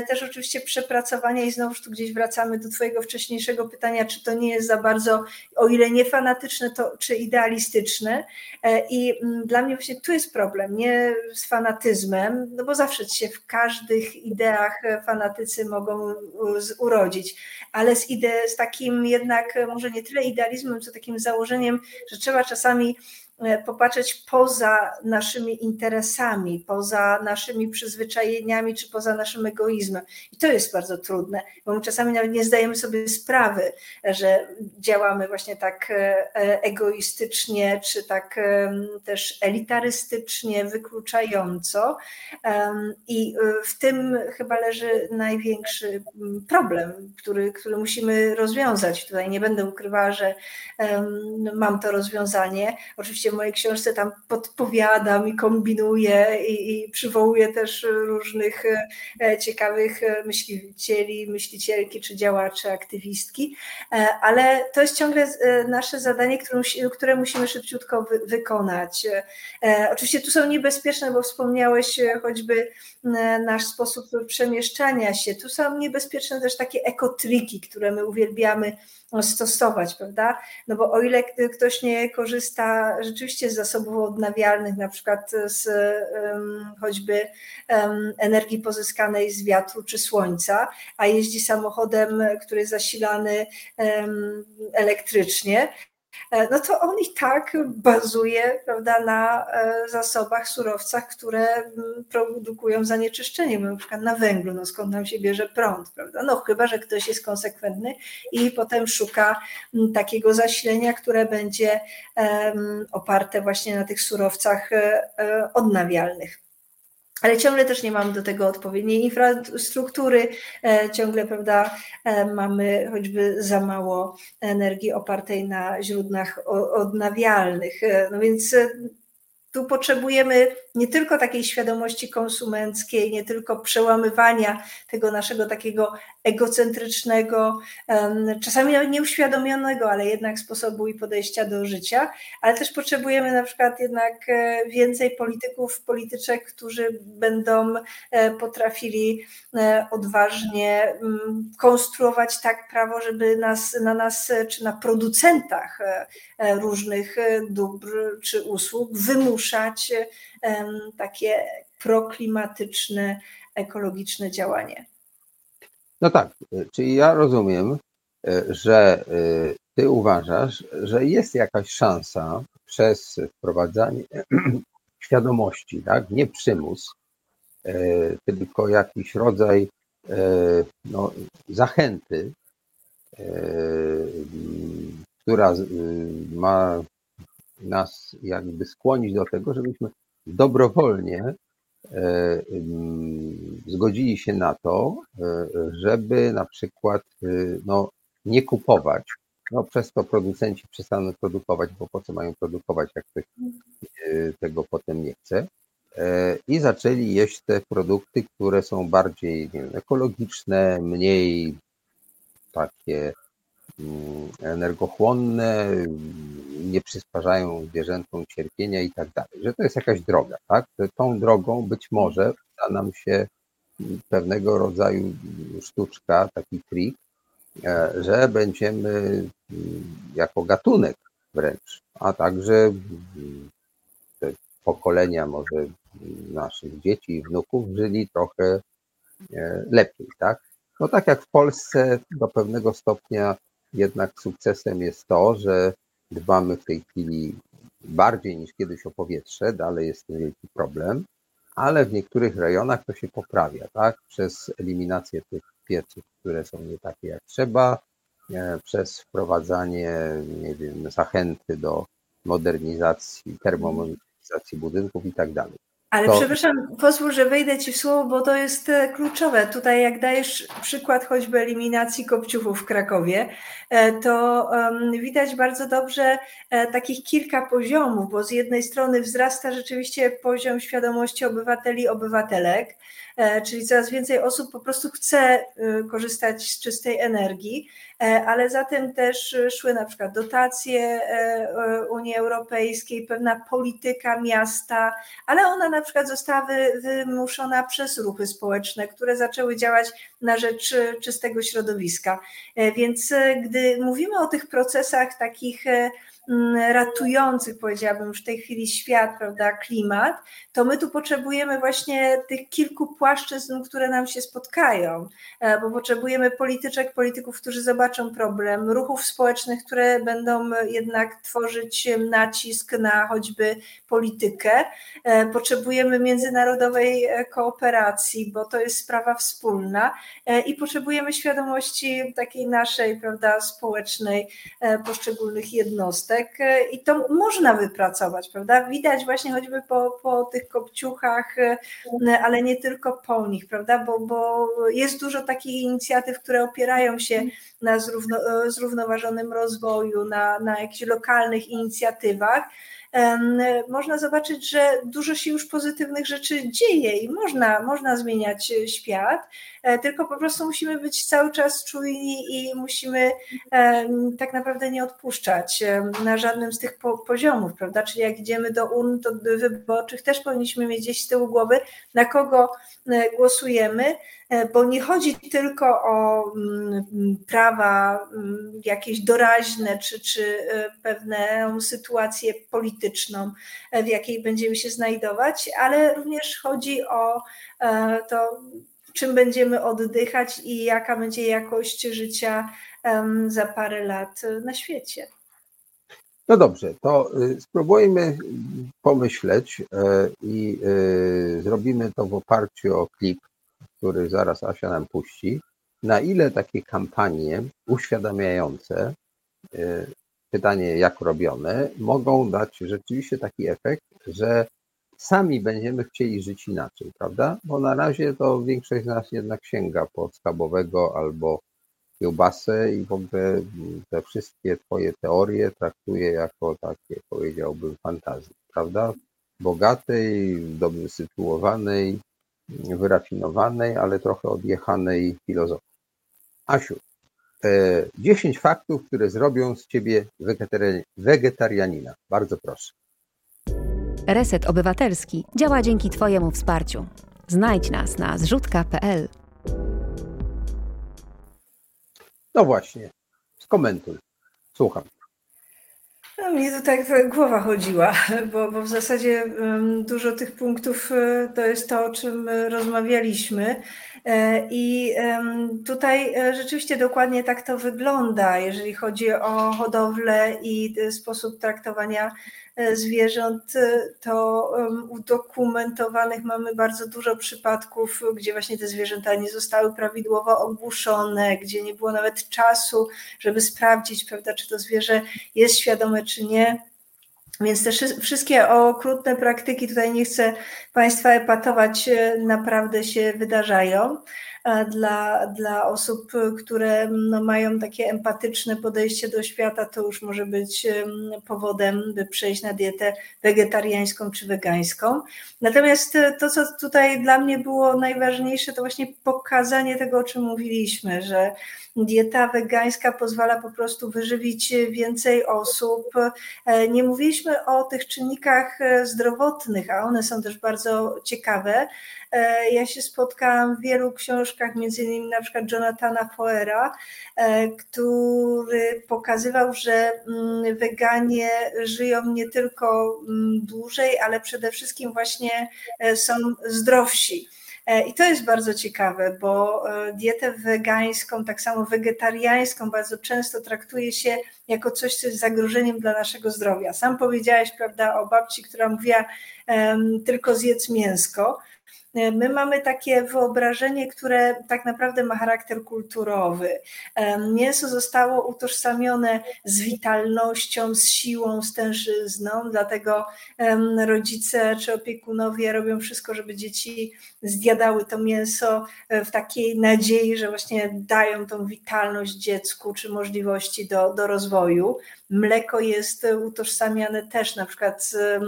też oczywiście przepracowania i znowuż tu gdzieś wracamy do Twojego wcześniejszego pytania, czy to nie jest za bardzo, o ile nie fanatyczne, to czy idealistyczne. I dla mnie właśnie tu jest problem, nie z fanatyzmem, no bo zawsze się w każdych ideach fanatycy mogą urodzić, ale z, ide, z takim jednak może nie tyle idealizmem, co takim takim założeniem, że trzeba czasami popatrzeć poza naszymi interesami, poza naszymi przyzwyczajeniami czy poza naszym egoizmem. I to jest bardzo trudne, bo my czasami nawet nie zdajemy sobie sprawy, że działamy właśnie tak e, e, egoistycznie, czy tak też elitarystycznie, wykluczająco. I w tym chyba leży największy problem, który, który musimy rozwiązać. Tutaj nie będę ukrywała, że mam to rozwiązanie. Oczywiście w mojej książce tam podpowiadam i kombinuję i, i przywołuję też różnych e, ciekawych e, myślicieli, myślicielki czy działaczy, aktywistki, e, ale to jest ciągle nasze zadanie, które musimy szybciutko wykonać. Oczywiście tu są niebezpieczne, bo wspomniałeś choćby nasz sposób przemieszczania się. Tu są niebezpieczne też takie ekotriki, które my uwielbiamy stosować, prawda? No bo o ile ktoś nie korzysta, rzeczywiście z zasobów odnawialnych, na przykład z choćby energii pozyskanej z wiatru czy słońca, a jeździ samochodem, który jest zasilany elektrycznie, E, no to on i tak bazuje prawda, na e, zasobach, surowcach, które mm, produkują zanieczyszczenie, na przykład na węglu, no skąd nam się bierze prąd, prawda? No chyba, że ktoś jest konsekwentny i potem szuka mm, takiego zasilenia, które będzie oparte właśnie na tych surowcach e, odnawialnych ale ciągle też nie mamy do tego odpowiedniej infrastruktury, e, ciągle prawda, e, mamy choćby za mało energii opartej na źródłach odnawialnych. E, no więc tu potrzebujemy nie tylko takiej świadomości konsumenckiej, nie tylko przełamywania tego naszego takiego egocentrycznego, czasami nieuświadomionego, ale jednak sposobu i podejścia do życia, ale też potrzebujemy na przykład jednak e, więcej polityków, polityczek, którzy będą e, potrafili e, odważnie mm, konstruować tak prawo, żeby nas, na nas czy na producentach różnych dóbr czy usług wymuszać takie proklimatyczne, ekologiczne działanie. No tak, czyli ja rozumiem, e, że e, ty uważasz, że jest jakaś szansa przez wprowadzanie świadomości, tak? nie przymus, e, tylko jakiś rodzaj no, zachęty, która ma nas jakby skłonić do tego, żebyśmy dobrowolnie E, zgodzili się na to, e, żeby na przykład e, no, nie kupować. No, przez to producenci przestaną produkować, bo po co mają produkować, jak ktoś tego potem nie chce. I zaczęli jeść te produkty, które są bardziej wiem, ekologiczne, mniej takie mm, energochłonne, nie przysparzają zwierzętom cierpienia i tak dalej, że to jest jakaś droga, tak? Że tą drogą być może uda nam się pewnego rodzaju sztuczka, taki trik, e, że będziemy mm, jako gatunek wręcz, a także mm, te pokolenia może naszych dzieci i wnuków żyli trochę e, lepiej, tak? No tak jak w Polsce do pewnego stopnia jednak sukcesem jest to, że Dbamy w tej chwili bardziej niż kiedyś o powietrze, dalej jest to wielki problem, ale w niektórych rejonach to się poprawia, tak? Przez eliminację tych pieców, które są nie takie jak trzeba, e, przez wprowadzanie, nie wiem, zachęty do modernizacji, termomodernizacji budynków i tak dalej. Ale to... przepraszam, pozwól, że wejdę Ci w słowo, bo to jest e, kluczowe. Tutaj jak dajesz przykład choćby eliminacji kopciuchów w Krakowie, e, to widać bardzo dobrze e, takich kilka poziomów, bo z jednej strony wzrasta rzeczywiście poziom świadomości obywateli, obywatelek, czyli coraz więcej osób po prostu chce korzystać z czystej energii, ale za tym też szły na przykład dotacje e, e, Unii Europejskiej, pewna polityka miasta, ale ona na przykład została wymuszona przez ruchy społeczne, które zaczęły działać na rzecz czystego środowiska. Więc gdy mówimy o tych procesach takich ratujących, powiedziałabym już w tej chwili świat, prawda, klimat, to my tu potrzebujemy właśnie tych kilku płaszczyzn, które nam się spotkają, e, bo potrzebujemy polityczek, polityków, którzy zobaczą problem, ruchów społecznych, które będą jednak tworzyć nacisk na choćby politykę. E, potrzebujemy międzynarodowej e, kooperacji, bo to jest sprawa wspólna. I potrzebujemy świadomości takiej naszej, prawda, społecznej, poszczególnych jednostek E, i to można wypracować, prawda? Widać właśnie choćby po, po tych kopciuchach, e, ale nie tylko po nich, prawda? Bo, bo jest dużo takich inicjatyw, które opierają się na zrówno, e, zrównoważonym rozwoju, na, na jakichś lokalnych inicjatywach można zobaczyć, że dużo się już pozytywnych rzeczy dzieje i można, można zmieniać świat, tylko tylko po prostu musimy być cały czas czujni i musimy tak naprawdę nie odpuszczać na żadnym z tych poziomów, prawda? Czyli jak idziemy do urn to wyborczych, też powinniśmy mieć gdzieś z tyłu głowy, na kogo e, głosujemy, e, bo nie chodzi tylko o mm, prawa mm, jakieś doraźne, czy, czy e, pewną sytuację polityczną, w jakiej będziemy się znajdować, ale również chodzi o to, czym będziemy oddychać i jaka będzie jakość życia za parę lat na świecie. No dobrze, to y, spróbujmy pomyśleć i y, zrobimy to w oparciu o klip, który zaraz Asia nam puści. Na ile takie kampanie uświadamiające, pytanie jak robione, mogą dać rzeczywiście taki efekt, że sami będziemy chcieli żyć inaczej, prawda? Bo na razie to większość z nas jednak sięga po schabowego albo kiełbasę i w ogóle te wszystkie twoje teorie traktuję jako takie, powiedziałbym, fantazji, prawda? Bogatej, dobrze sytuowanej, wyrafinowanej, ale trochę odjechanej filozofii. Asiu, 10 e, faktów, które zrobią z ciebie wegetarianina. Bardzo proszę. Reset Obywatelski działa dzięki Twojemu wsparciu. Znajdź nas na zrzutka.pl. No właśnie, skomentuj. Słucham. No, mnie to tak głowa chodziła, bo, bo w zasadzie dużo tych punktów e, to jest to, o czym rozmawialiśmy. E, I tutaj e, rzeczywiście dokładnie tak to wygląda, jeżeli chodzi o hodowlę i sposób traktowania zwierząt, e, to udokumentowanych mamy bardzo dużo przypadków, gdzie właśnie te zwierzęta nie zostały prawidłowo ogłuszone, gdzie nie było nawet czasu, żeby sprawdzić, prawda, czy to zwierzę jest świadome, czy nie. Więc te wszystkie okrutne praktyki, tutaj nie chcę Państwa epatować, e, naprawdę się wydarzają dla, dla osób, które no, mają takie empatyczne podejście do świata, to już może być powodem, by przejść na dietę wegetariańską czy wegańską. Natomiast e, to, co tutaj dla mnie było najważniejsze, to właśnie pokazanie tego, o czym mówiliśmy, że dieta wegańska pozwala po prostu wyżywić więcej osób. E, nie mówiliśmy o tych czynnikach e, zdrowotnych, a one są też bardzo ciekawe. E, ja się spotkałam w wielu książkach, między innymi na przykład Jonathana Foera, który pokazywał, że mm, weganie żyją nie tylko mm, dłużej, ale przede wszystkim właśnie są zdrowsi. E, I to jest bardzo ciekawe, bo e, dietę wegańską, tak samo wegetariańską, bardzo często traktuje się jako coś, co jest zagrożeniem dla naszego zdrowia. Sam powiedziałeś, prawda, o babci, która mówiła tylko zjedz mięsko. My mamy takie wyobrażenie, które tak naprawdę ma charakter kulturowy. Mięso zostało utożsamione z witalnością, z siłą, z tężyzną, dlatego rodzice czy opiekunowie robią wszystko, żeby dzieci zjadały to mięso e, w takiej nadziei, że właśnie dają tą witalność dziecku czy możliwości do, do rozwoju. Mleko jest utożsamiane też na przykład z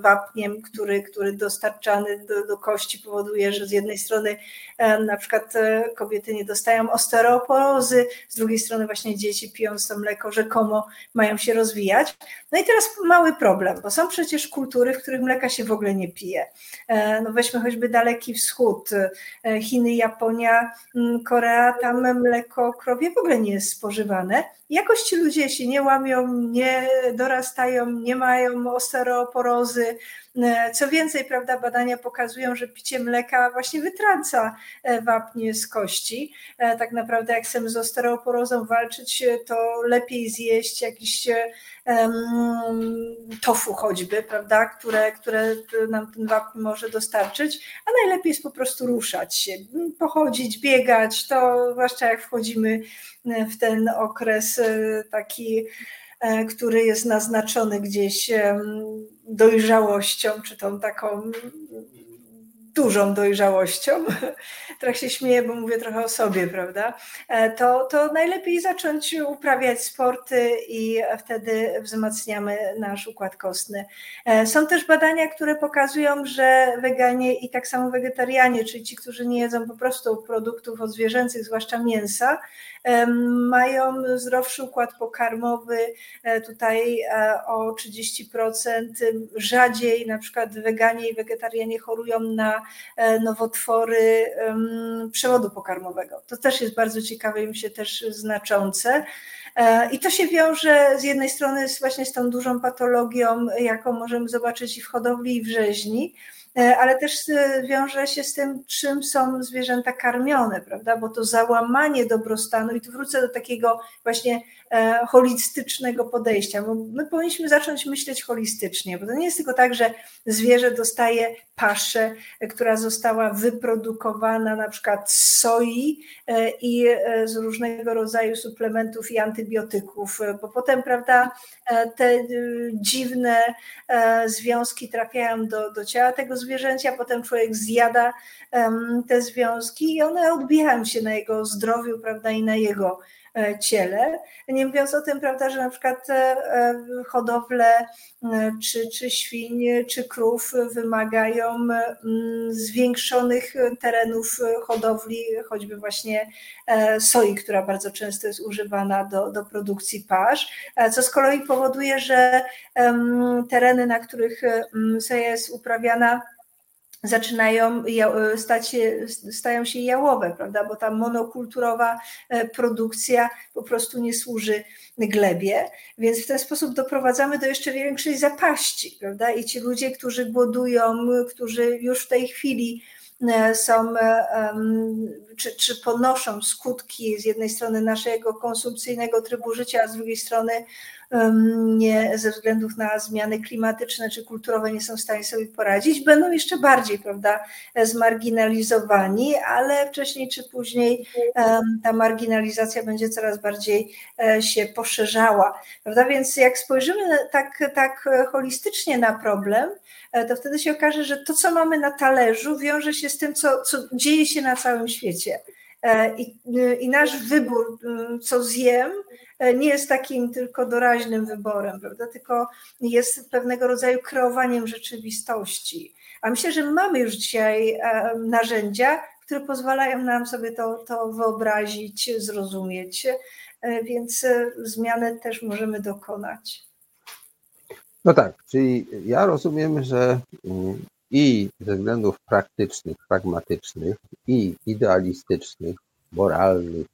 wapniem, który, który dostarczany do, do kości powoduje, że z jednej strony e, na przykład e, kobiety nie dostają osteoporozy, z drugiej strony właśnie dzieci pijąc to mleko rzekomo mają się rozwijać. No i teraz mały problem, bo są przecież kultury, w których mleka się w ogóle nie pije. E, no weźmy choćby Daleki Wschód, Chiny, Japonia, mm, Korea, tam mleko krowie w ogóle nie jest spożywane. Jakoś ci ludzie się nie łamią, nie dorastają, nie mają osteoporozy. Co więcej, prawda, badania pokazują, że picie mleka właśnie wytrąca e, wapnie z kości. E, tak naprawdę, jak chcemy z osteoporozą walczyć, to lepiej zjeść jakiś tofu choćby, prawda, które, które nam ten wapń może dostarczyć, a najlepiej jest po prostu ruszać się, pochodzić, biegać, to zwłaszcza jak wchodzimy w ten okres taki E, który jest naznaczony gdzieś dojrzałością, czy tą taką dużą dojrzałością, trochę się śmieję, bo mówię trochę o sobie, prawda, e, to, to najlepiej zacząć uprawiać sporty i wtedy wzmacniamy nasz układ kostny. E, są też badania, które pokazują, że weganie i tak samo wegetarianie, czyli ci, którzy nie jedzą po prostu produktów odzwierzęcych, zwłaszcza mięsa, mają zdrowszy układ pokarmowy, e, tutaj o 30%, rzadziej na przykład weganie i wegetarianie chorują na e, nowotwory przewodu pokarmowego. To też jest bardzo ciekawe i mi się też znaczące. E, I to się wiąże z jednej strony właśnie z tą dużą patologią, jaką możemy zobaczyć i w hodowli, i w rzeźni, E, ale też e, wiąże się z tym, czym są zwierzęta karmione, prawda? Bo to załamanie dobrostanu, i tu wrócę do takiego właśnie e, holistycznego podejścia, my powinniśmy zacząć myśleć holistycznie, bo to nie jest tylko tak, że zwierzę dostaje paszę, która została wyprodukowana na przykład z soi i z różnego rodzaju suplementów i antybiotyków, bo potem, prawda, te dziwne związki trafiają do, do ciała tego zwierzęcia, potem człowiek zjada te związki i one odbijają się na jego zdrowiu, prawda, i na jego ciele. Nie mówiąc o tym, prawda, że na przykład e, e, hodowle czy, czy świń, czy krów wymagają zwiększonych terenów hodowli, choćby właśnie soi, która bardzo często jest używana do, do produkcji pasz, co z kolei powoduje, że tereny, na których soja jest uprawiana, zaczynają stać się, stają się jałowe, prawda? Bo ta monokulturowa e, produkcja po prostu nie służy glebie, więc w ten sposób doprowadzamy do jeszcze większej zapaści, prawda? I ci ludzie, którzy głodują, którzy już w tej chwili e, są, e, czy, czy ponoszą skutki z jednej strony naszego konsumpcyjnego trybu życia, a z drugiej strony nie, ze względów na zmiany klimatyczne czy kulturowe nie są w stanie sobie poradzić, będą jeszcze bardziej prawda, zmarginalizowani, ale wcześniej czy później ta marginalizacja będzie coraz bardziej e, się poszerzała. Prawda? Więc jak spojrzymy tak, tak holistycznie na problem, e, to wtedy się okaże, że to, co mamy na talerzu, wiąże się z tym, co, co dzieje się na całym świecie. E, I, I, nasz wybór, co zjem, E, nie jest takim tylko doraźnym wyborem, prawda? tylko jest pewnego rodzaju kreowaniem rzeczywistości. A myślę, że mamy już dzisiaj e, narzędzia, które pozwalają nam sobie to, to wyobrazić, zrozumieć, e, więc zmianę też możemy dokonać. No tak, czyli ja rozumiem, że mm, i ze względów praktycznych, pragmatycznych, i idealistycznych, moralnych,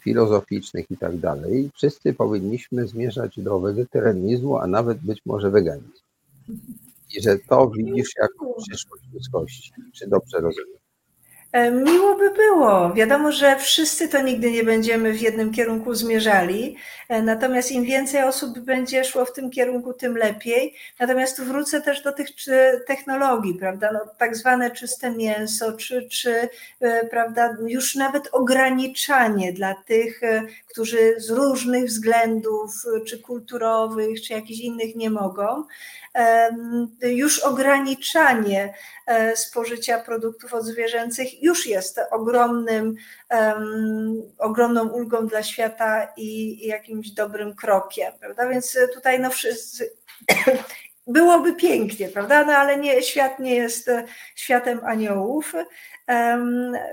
filozoficznych i tak dalej, wszyscy powinniśmy zmierzać do wegetarianizmu, a nawet być może weganizmu. I że to widzisz jako przyszłość ludzkości. Czy dobrze rozumiem? E, miło by było. Wiadomo, że wszyscy to nigdy nie będziemy w jednym kierunku zmierzali, e, natomiast im więcej osób będzie szło w tym kierunku, tym lepiej. Natomiast wrócę też do tych technologii, prawda? No, tak zwane czyste mięso, czy, czy e, prawda, już nawet ograniczanie dla tych, którzy z różnych względów, czy kulturowych, czy jakichś innych nie mogą już ograniczanie spożycia produktów odzwierzęcych już jest ogromnym, ogromną ulgą dla świata i jakimś dobrym krokiem, prawda? Więc tutaj no wszyscy byłoby pięknie, prawda? No ale nie, świat nie jest światem aniołów.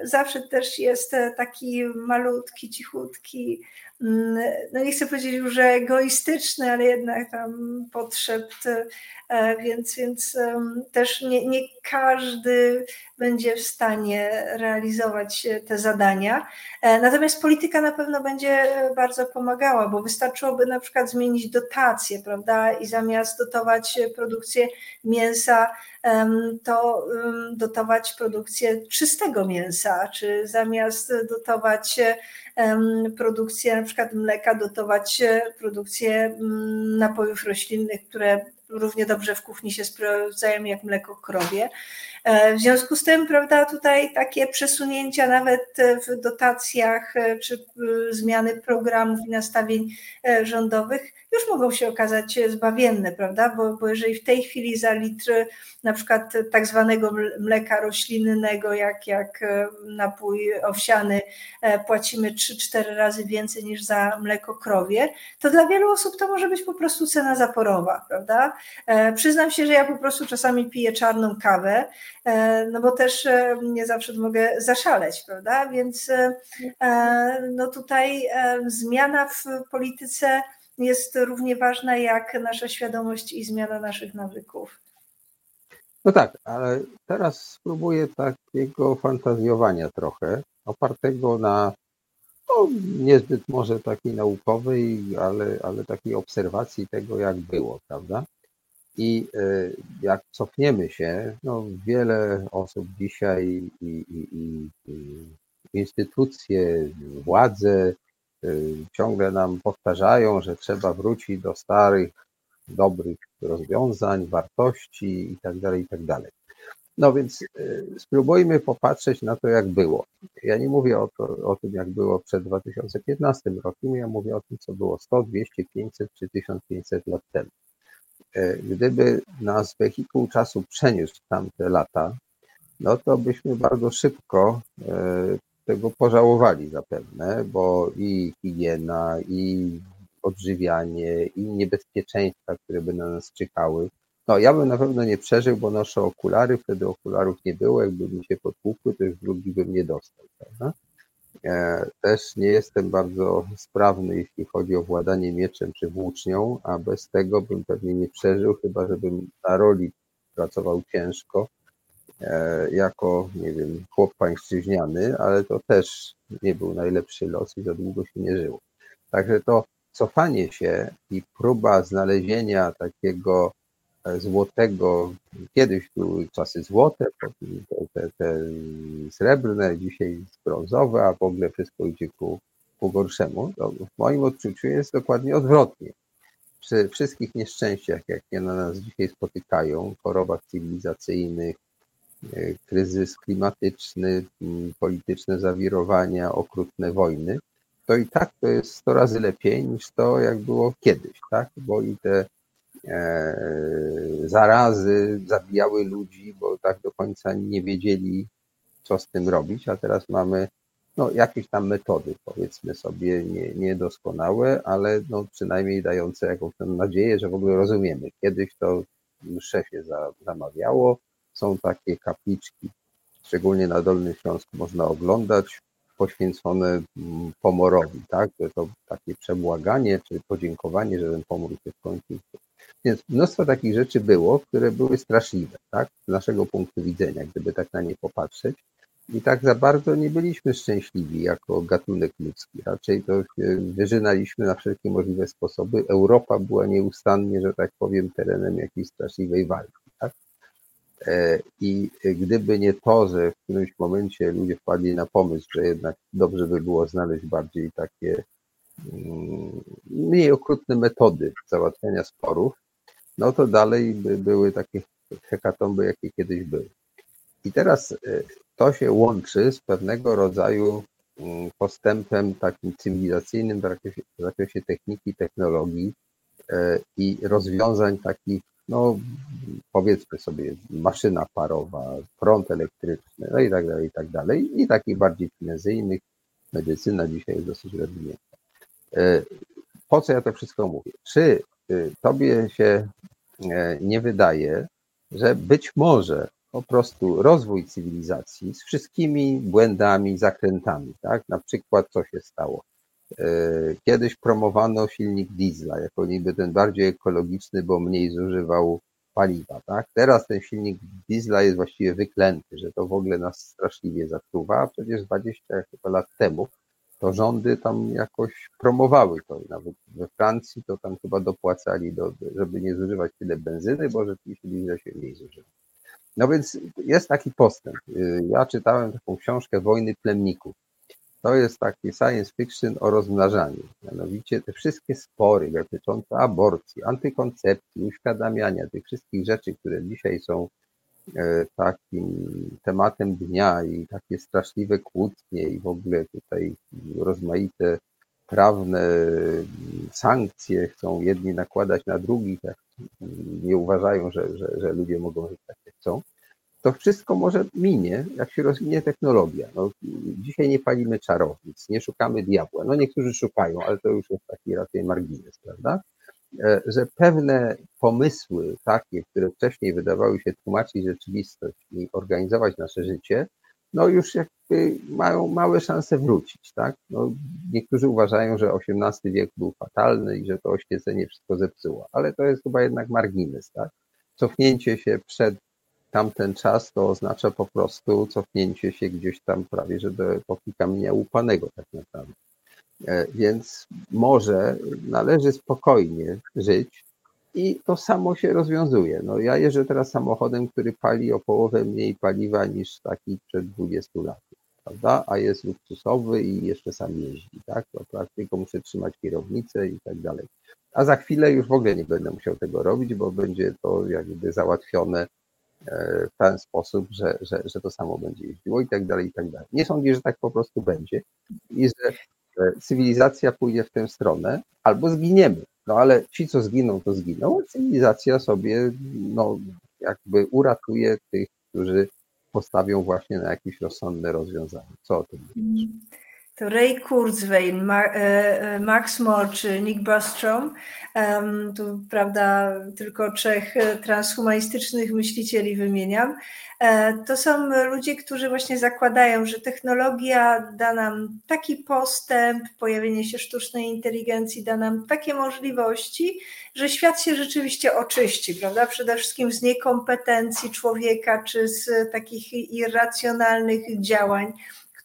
Zawsze też jest taki malutki, cichutki no nie chcę powiedzieć już, egoistyczny, ale jednak tam potrzeb, e, więc, więc też nie, nie każdy będzie w stanie realizować te zadania. E, natomiast polityka na pewno będzie bardzo pomagała, bo wystarczyłoby na przykład zmienić dotacje, prawda? I zamiast dotować produkcję mięsa, to dotować produkcję czystego mięsa, czy zamiast dotować produkcję przykład mleka, dotować produkcję mm, napojów roślinnych, które równie dobrze w kuchni się sprawdzają jak mleko krowie. E, w związku z tym, prawda, tutaj takie przesunięcia nawet w dotacjach czy zmiany programów i nastawień rządowych już mogą się okazać zbawienne, prawda? Bo, bo jeżeli w tej chwili za litr na przykład tak zwanego mleka roślinnego, jak, jak napój owsiany, płacimy 3-4 razy więcej niż za mleko krowie, to dla wielu osób to może być po prostu cena zaporowa, prawda? E, przyznam się, że ja po prostu czasami piję czarną kawę, e, no bo też e, nie zawsze mogę zaszaleć, prawda? Więc no tutaj zmiana w polityce jest równie ważna jak nasza świadomość i zmiana naszych nawyków. No tak, ale teraz spróbuję takiego fantazjowania trochę, opartego na no, niezbyt może takiej naukowej, ale, ale takiej obserwacji tego, jak było, prawda? I e, jak cofniemy się, no wiele osób dzisiaj i, i, i, i instytucje, władze ciągle nam powtarzają, że trzeba wrócić do starych, dobrych rozwiązań, wartości itd., itd. Tak no więc y, spróbujmy popatrzeć na to, jak było. Ja nie mówię o, to, o tym, jak było przed 2015 rokiem, ja mówię o tym, co było 100, 200, 500 czy 1500 lat temu. E, gdyby nas wehikuł czasu przeniósł tamte lata, no to byśmy bardzo szybko tego pożałowali zapewne, bo i higiena, i odżywianie, i niebezpieczeństwa, które by na nas czekały, no, ja bym na pewno nie przeżył, bo noszę okulary, wtedy okularów nie było, jakby mi się potłukły, to już drugi bym nie dostał, prawda? E, też nie jestem bardzo sprawny, jeśli chodzi o władanie mieczem czy włócznią, a bez tego bym pewnie nie przeżył, chyba żebym na roli pracował ciężko, jako, nie wiem, chłop pańszczyźniany, ale to też nie był najlepszy los i za długo się nie żyło. Także to cofanie się i próba znalezienia takiego złotego, kiedyś były czasy złote, te, te srebrne, dzisiaj brązowe, a w ogóle wszystko idzie ku, ku gorszemu. To w moim odczuciu jest dokładnie odwrotnie. Przy wszystkich nieszczęściach, jakie na nas dzisiaj spotykają, chorobach cywilizacyjnych, e, kryzys klimatyczny, polityczne zawirowania, okrutne wojny, to i tak to jest 100 razy lepiej niż to, jak było kiedyś, tak? Bo i te E, zarazy zabijały ludzi, bo tak do końca nie wiedzieli, co z tym robić, a teraz mamy no, jakieś tam metody, powiedzmy sobie, nie, niedoskonałe, ale no, przynajmniej dające jakąś tam nadzieję, że w ogóle rozumiemy. Kiedyś to szefie za, zamawiało, są takie kapliczki, szczególnie na Dolnym Śląsku można oglądać, poświęcone mm, pomorowi, tak? To, to takie przebłaganie czy podziękowanie, że ten pomór się skończył. Więc mnóstwo takich rzeczy było, które były straszliwe, tak? Z naszego punktu widzenia, gdyby tak na nie popatrzeć. I tak za bardzo nie byliśmy szczęśliwi jako gatunek ludzki. Raczej to wyżynaliśmy na wszelkie możliwe sposoby. Europa była nieustannie, że tak powiem, terenem jakiejś straszliwej walki. E, I gdyby nie to, że w którymś momencie ludzie wpadli na pomysł, że jednak dobrze by było znaleźć bardziej takie mm, mniej okrutne metody załatwiania sporów, no to dalej by były takie hekatomby, jakie kiedyś były. I teraz e, to się łączy z pewnego rodzaju mm, postępem takim cywilizacyjnym w zakresie, w zakresie techniki, technologii e, i rozwiązań takich, no powiedzmy sobie, maszyna parowa, prąd elektryczny, no i tak dalej, i tak dalej, i takich bardziej finezyjnych. Medycyna dzisiaj jest dosyć rozwinięta. E, po co ja to wszystko mówię? Czy y, tobie się e, nie wydaje, że być może po prostu rozwój cywilizacji z wszystkimi błędami, zakrętami, tak? Na przykład co się stało? E, kiedyś promowano silnik diesla jako niby ten bardziej ekologiczny, bo mniej zużywał paliwa, tak? Teraz ten silnik diesla jest właściwie wyklęty, że to w ogóle nas straszliwie zatruwa, a przecież 20 chyba lat temu to rządy tam jakoś promowały to. Nawet we Francji to tam chyba dopłacali, do, żeby nie zużywać tyle benzyny, bo rzeczywiście diesla się mniej zużywa. No więc jest taki postęp. Ja czytałem taką książkę Wojny Plemników. To jest taki science fiction o rozmnażaniu. Mianowicie te wszystkie spory dotyczące aborcji, antykoncepcji, uświadamiania, tych wszystkich rzeczy, które dzisiaj są e, takim tematem dnia i takie straszliwe kłótnie i w ogóle tutaj rozmaite prawne sankcje chcą jedni nakładać na drugich, jak nie uważają, że, że, że ludzie mogą żyć tak, jak chcą to wszystko może minie, jak się rozwinie technologia. No, dzisiaj nie palimy czarownic, nie szukamy diabła. No niektórzy szukają, ale to już jest taki raczej margines, prawda? E, że pewne pomysły takie, które wcześniej wydawały się tłumaczyć rzeczywistość i organizować nasze życie, no już jakby mają małe szanse wrócić, tak? No, niektórzy uważają, że XVIII wiek był fatalny i że to oświecenie wszystko zepsuło, ale to jest chyba jednak margines, tak? Cofnięcie się przed tamten czas to oznacza po prostu cofnięcie się gdzieś tam prawie, że do epoki kamienia łupanego tak naprawdę. E, więc może należy spokojnie żyć i to samo się rozwiązuje. No ja jeżdżę teraz samochodem, który pali o połowę mniej paliwa niż taki przed 20 lat, prawda? A jest luksusowy i jeszcze sam jeździ, tak? To tylko muszę trzymać kierownicę i tak dalej. A za chwilę już w ogóle nie będę musiał tego robić, bo będzie to jakby załatwione w ten sposób, że, że, że to samo będzie jeździło i tak dalej, i tak dalej. Nie sądzę, że tak po prostu będzie i że cywilizacja pójdzie w tę stronę, albo zginiemy. No ale ci, co zginą, to zginą, a cywilizacja sobie no, jakby uratuje tych, którzy postawią właśnie na jakieś rozsądne rozwiązania. Co o tym mówisz? To Ray Kurzweil, e, e, Max Moore czy Nick Bostrom, tu prawda tylko trzech e, transhumanistycznych myślicieli wymieniam, to są ludzie, którzy właśnie zakładają, że technologia da nam taki postęp, pojawienie się sztucznej inteligencji da nam takie możliwości, że świat się rzeczywiście oczyści, prawda? Przede wszystkim z niekompetencji człowieka czy z takich irracjonalnych działań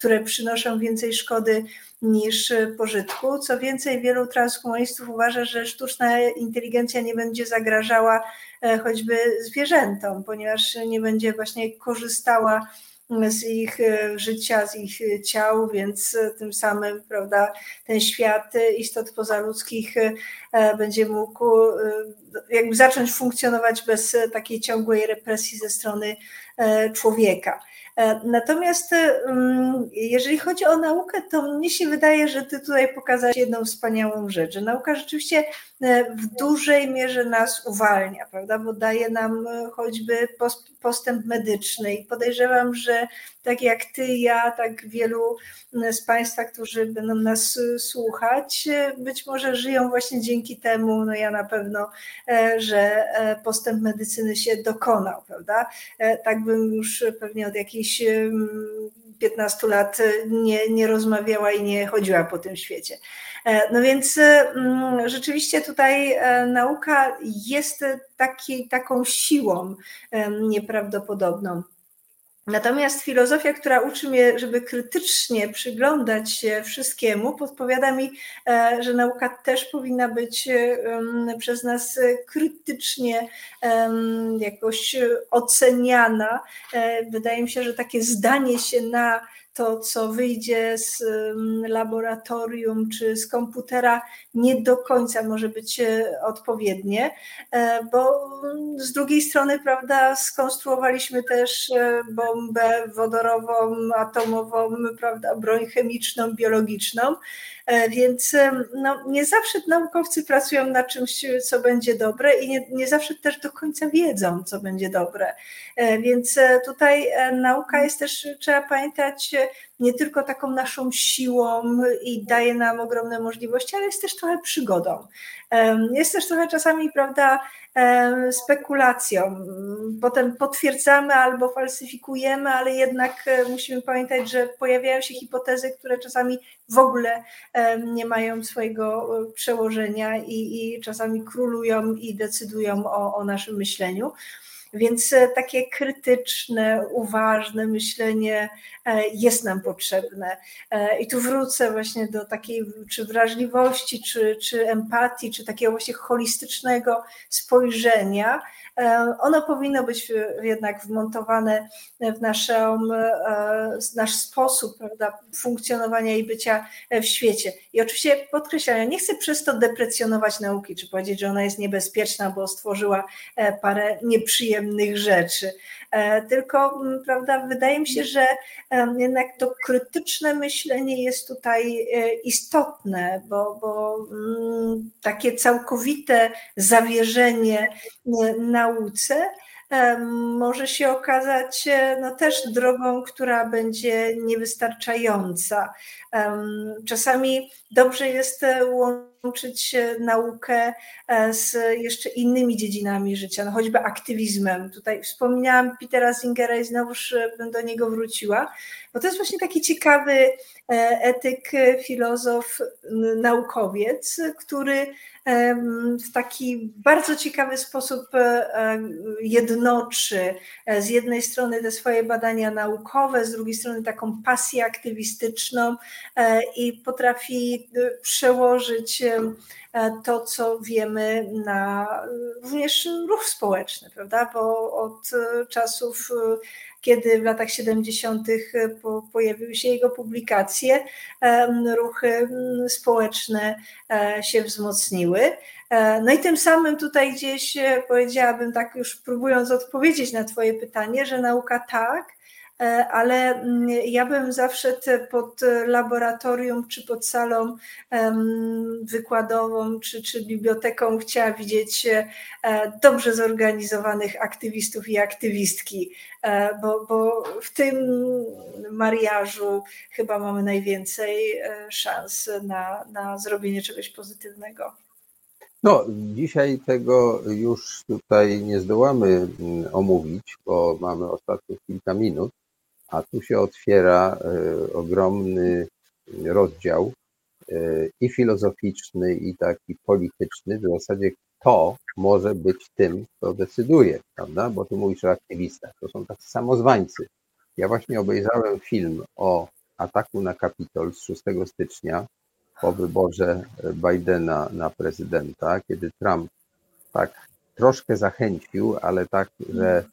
które przynoszą więcej szkody niż pożytku. Co więcej, wielu transhumanistów uważa, że sztuczna inteligencja nie będzie zagrażała e, choćby zwierzętom, ponieważ nie będzie właśnie korzystała z ich e, życia, z ich ciał, więc tym samym prawda, ten świat istot pozaludzkich e, będzie mógł jakby zacząć funkcjonować bez takiej ciągłej represji ze strony człowieka. E, natomiast e, mm, jeżeli chodzi o naukę, to mnie się wydaje, że ty tutaj pokazałeś jedną wspaniałą rzecz, że nauka rzeczywiście e, w dużej mierze nas uwalnia, prawda, bo daje nam choćby postęp medyczny. I podejrzewam, że tak jak ty, ja, tak wielu z Państwa, którzy będą nas słuchać, być może żyją właśnie dzięki temu, no ja na pewno, że postęp medycyny się dokonał, prawda? Tak bym już pewnie od jakiejś jakichś 15 lat nie, nie rozmawiała i nie chodziła po tym świecie. E, no więc rzeczywiście tutaj e, nauka jest taki, taką siłą nieprawdopodobną. Natomiast filozofia, która uczy mnie, żeby krytycznie przyglądać się wszystkiemu, podpowiada mi, e, że nauka też powinna być przez nas krytycznie jakoś oceniana. E, wydaje mi się, że takie zdanie się na to, co wyjdzie z laboratorium czy z komputera, nie do końca może być e, odpowiednie, e, bo z drugiej strony, prawda, skonstruowaliśmy też e, bombę wodorową, atomową, prawda, broń chemiczną, biologiczną, więc no, nie zawsze naukowcy pracują na czymś, co będzie dobre i nie, nie zawsze też do końca wiedzą, co będzie dobre. Więc tutaj nauka jest też, trzeba pamiętać, nie tylko taką naszą siłą i daje nam ogromne możliwości, ale jest też trochę przygodą. Jest też trochę czasami, prawda, spekulacją. Potem potwierdzamy albo falsyfikujemy, ale jednak e, musimy pamiętać, że pojawiają się hipotezy, które czasami w ogóle nie mają swojego e, przełożenia i, i czasami królują i decydują o, o naszym myśleniu. Więc takie krytyczne, uważne myślenie jest nam potrzebne. I tu wrócę właśnie do takiej czy wrażliwości, czy, czy empatii, czy takiego właśnie holistycznego spojrzenia E, ono powinno być jednak wmontowane w naszą, e, nasz sposób prawda, funkcjonowania i bycia w świecie. I oczywiście podkreślam, ja nie chcę przez to deprecjonować nauki, czy powiedzieć, że ona jest niebezpieczna, bo stworzyła e, parę nieprzyjemnych rzeczy. Tylko, prawda, wydaje mi się, że jednak to krytyczne myślenie jest tutaj istotne, bo, bo takie całkowite zawierzenie na nauce może się okazać e, no, też drogą, która będzie niewystarczająca. Czasami dobrze jest e, łączyć naukę e, z jeszcze innymi dziedzinami życia, no choćby aktywizmem. Tutaj wspomniałam Petera Zingera i znowuż bym do niego wróciła, bo to jest właśnie taki ciekawy etyk, filozof, naukowiec, który w taki bardzo ciekawy sposób jednoczy e, z jednej strony te swoje badania naukowe, z drugiej strony taką pasję aktywistyczną e, i potrafi e, przełożyć to, co wiemy na również ruch społeczny, prawda? Bo od czasów kiedy w latach 70. pojawiły się jego publikacje, ruchy społeczne się wzmocniły. No i tym samym tutaj gdzieś powiedziałabym, tak już próbując odpowiedzieć na Twoje pytanie, że nauka tak, E, ale mm, ja bym zawsze pod laboratorium czy pod salą wykładową czy, czy biblioteką chciała widzieć e, dobrze zorganizowanych aktywistów i aktywistki, e, bo, bo w tym mariażu chyba mamy najwięcej szans na, na zrobienie czegoś pozytywnego. No, dzisiaj tego już tutaj nie zdołamy mm, omówić, bo mamy ostatnich kilka minut, a tu się otwiera e, ogromny rozdział e, i filozoficzny, i taki polityczny. W zasadzie kto może być tym, kto decyduje, prawda? Bo tu mówisz o aktywistach. To są tacy samozwańcy. Ja właśnie obejrzałem film o ataku na Kapitol z 6 stycznia po wyborze Bidena na prezydenta, kiedy Trump tak troszkę zachęcił, ale tak, że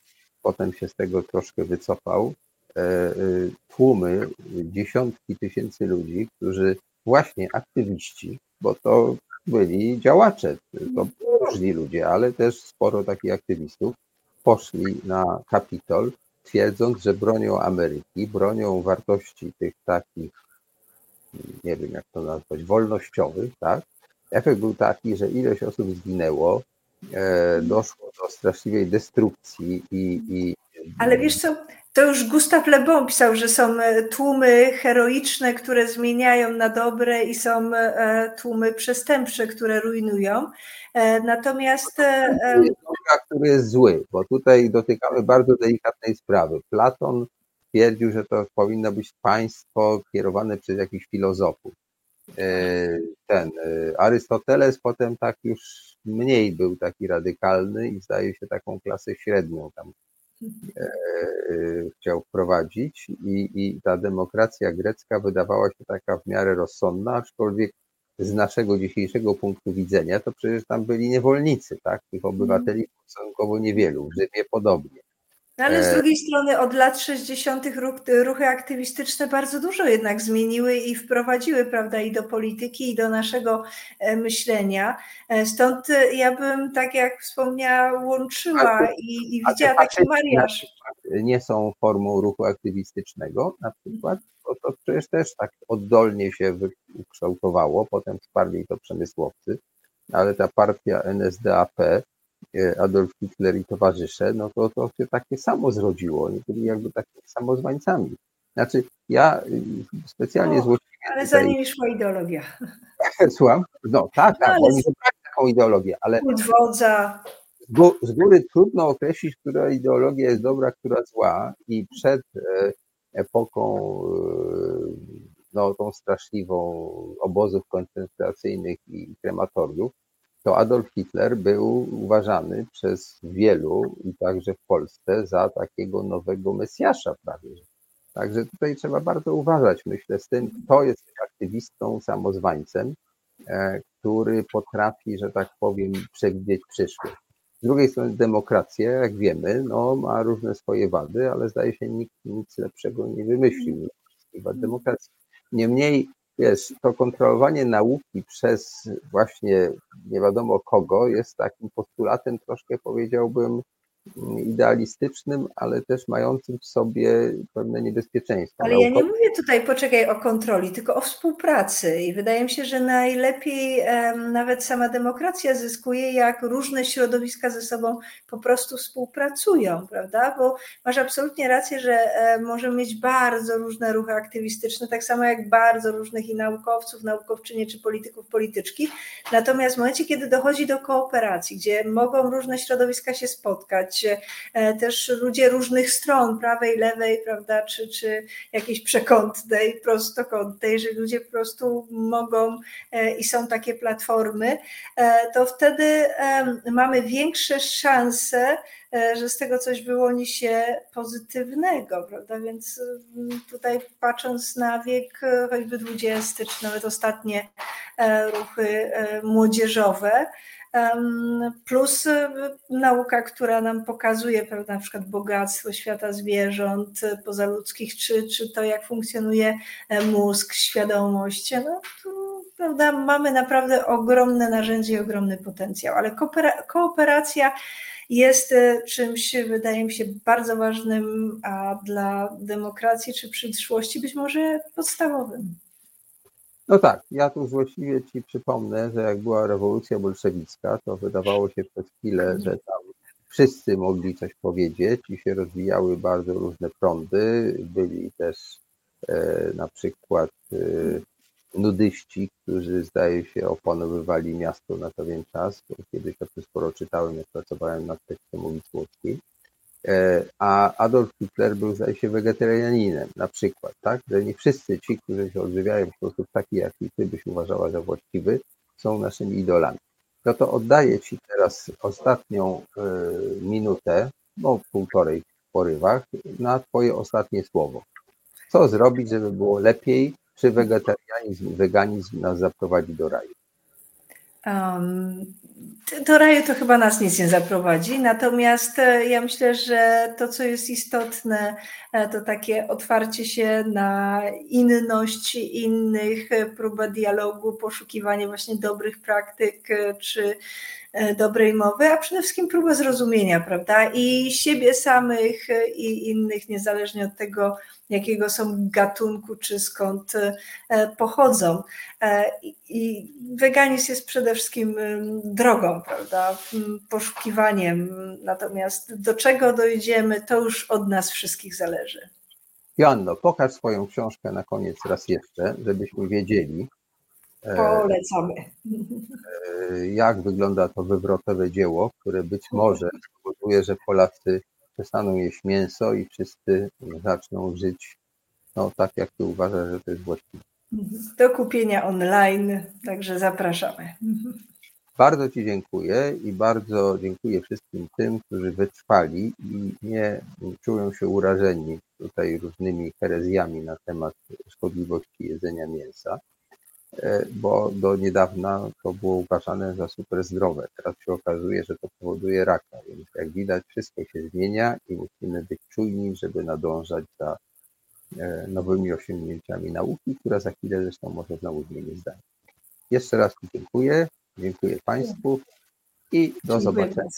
potem się z tego troszkę wycofał tłumy, dziesiątki tysięcy ludzi, którzy właśnie aktywiści, bo to byli działacze, to różni ludzie, ale też sporo takich aktywistów poszli na Kapitol, twierdząc, że bronią Ameryki, bronią wartości tych takich, nie wiem jak to nazwać, wolnościowych, tak? Efekt był taki, że ileś osób zginęło, e, doszło do straszliwej destrukcji i, i ale wiesz co, to już Gustav Le Bon pisał, że są e, tłumy heroiczne, które zmieniają na dobre i są e, tłumy przestępcze, które rujnują. E, natomiast. Który jest zły, bo tutaj dotykamy bardzo delikatnej sprawy. Platon twierdził, że to powinno być państwo kierowane przez jakichś filozofów. Ten Arystoteles potem tak już mniej był taki radykalny i zdaje się taką klasę średnią tam E, chciał wprowadzić i, i ta demokracja grecka wydawała się taka w miarę rozsądna, aczkolwiek z naszego dzisiejszego punktu widzenia, to przecież tam byli niewolnicy, tak? Tych obywateli stosunkowo niewielu, w Rzymie podobnie. Ale z e, drugiej strony od lat 60. ruchy aktywistyczne bardzo dużo jednak zmieniły i wprowadziły, prawda, i do polityki, i do naszego e, myślenia. E, stąd ja bym, tak jak wspomniała, łączyła i, i widziała taki mariaż. Nie są formą ruchu aktywistycznego na przykład, to, to przecież też tak oddolnie się ukształtowało, potem wsparli to przemysłowcy, ale ta partia NSDAP Adolf Hitler i towarzysze, no to to się takie samo zrodziło. Oni byli jakby takimi samozwańcami. Znaczy, ja y, specjalnie złośliwie. Ale za nimi szła ideologia. Słucham? No tak, tak, no, oni wybrali taką ideologię, ale. Wodza. Z góry trudno określić, która ideologia jest dobra, która zła, i przed e, epoką, e, no, tą straszliwą obozów koncentracyjnych i krematoriów, to Adolf Hitler był uważany przez wielu i także w Polsce za takiego nowego Mesjasza prawie. Także tutaj trzeba bardzo uważać, myślę, z tym, kto jest aktywistą, samozwańcem, e, który potrafi, że tak powiem, przewidzieć przyszłość. Z drugiej strony demokracja, jak wiemy, no, ma różne swoje wady, ale zdaje się nikt nic lepszego nie wymyślił wad demokracji. Niemniej, wiesz, to kontrolowanie nauki przez właśnie nie wiadomo kogo jest takim postulatem troszkę powiedziałbym idealistycznym, ale też mającym w sobie pewne niebezpieczeństwa. Ale ja nie mówię tutaj, poczekaj, o kontroli, tylko o współpracy. I wydaje mi się, że najlepiej nawet sama demokracja zyskuje, jak różne środowiska ze sobą po prostu współpracują, prawda? Bo masz absolutnie rację, że możemy mieć bardzo różne ruchy aktywistyczne, tak samo jak bardzo różnych i naukowców, naukowczynie czy polityków, polityczki. Natomiast w momencie, kiedy dochodzi do kooperacji, gdzie mogą różne środowiska się spotkać, E, też ludzie różnych stron, prawej, lewej, prawda, czy, czy jakiejś przekątnej, prostokątnej, że ludzie po prostu mogą e, i są takie platformy, e, to wtedy mamy większe szanse, że z tego coś wyłoni się pozytywnego, prawda? Więc tutaj patrząc na wiek choćby XX, czy nawet ostatnie ruchy młodzieżowe, plus y, nauka, która nam pokazuje prawda, na przykład bogactwo świata zwierząt pozaludzkich, czy, czy to, jak funkcjonuje e, mózg, świadomość. No, tu, prawda, mamy naprawdę ogromne narzędzie i ogromny potencjał, ale kooperacja jest e, czymś, wydaje mi się, bardzo ważnym, a dla demokracji czy przyszłości być może podstawowym. No tak, ja tu złośliwie ci przypomnę, że jak była rewolucja bolszewicka, to wydawało się przez chwilę, że tam wszyscy mogli coś powiedzieć i się rozwijały bardzo różne prądy. Byli też e, na przykład e, nudyści, którzy zdaje się opanowywali miasto na pewien czas. Kiedyś o tym sporo czytałem, jak pracowałem nad tekstem ulic Łódzkiej. E, a Adolf Hitler był, zdaje się, wegetarianinem na przykład, tak? Że nie wszyscy ci, którzy się odżywiają w sposób taki, jaki ty byś uważała za właściwy, są naszymi idolami. No to oddaję ci teraz ostatnią y, minutę, no półtorej porywach, na twoje ostatnie słowo. Co zrobić, żeby było lepiej, czy wegetarianizm, weganizm nas zaprowadzi do raju? Um, do raju to chyba nas nic nie zaprowadzi, natomiast e, ja myślę, że to, co jest istotne, e, to takie otwarcie się na inność innych, e, próba dialogu, poszukiwanie właśnie dobrych praktyk czy dobrej mowy, a przede wszystkim próba zrozumienia, prawda? I siebie samych, i innych, niezależnie od tego, jakiego są gatunku, czy skąd e, pochodzą. E, I weganizm jest przede wszystkim drogą, prawda, poszukiwaniem. Natomiast do czego dojdziemy, to już od nas wszystkich zależy. Joanno, pokaż swoją książkę na koniec raz jeszcze, żebyśmy wiedzieli. E, Polecamy. Jak wygląda to wywrotowe dzieło, które być może spowoduje, że Polacy przestaną jeść mięso i wszyscy zaczną żyć no, tak, jak ty uważasz, że to jest właściwe. Do kupienia online, także zapraszamy. Bardzo Ci dziękuję i bardzo dziękuję wszystkim tym, którzy wytrwali i nie czują się urażeni tutaj różnymi herezjami na temat szkodliwości jedzenia mięsa, e, bo do niedawna to było uważane za super zdrowe. Teraz się okazuje, że to powoduje raka, więc jak widać wszystko się zmienia i musimy być czujni, żeby nadążać za e, nowymi osiągnięciami nauki, która za chwilę zresztą może znowu zmienić zdanie. Jeszcze raz dziękuję. Dziękuję Państwu i do Dziękuję zobaczenia.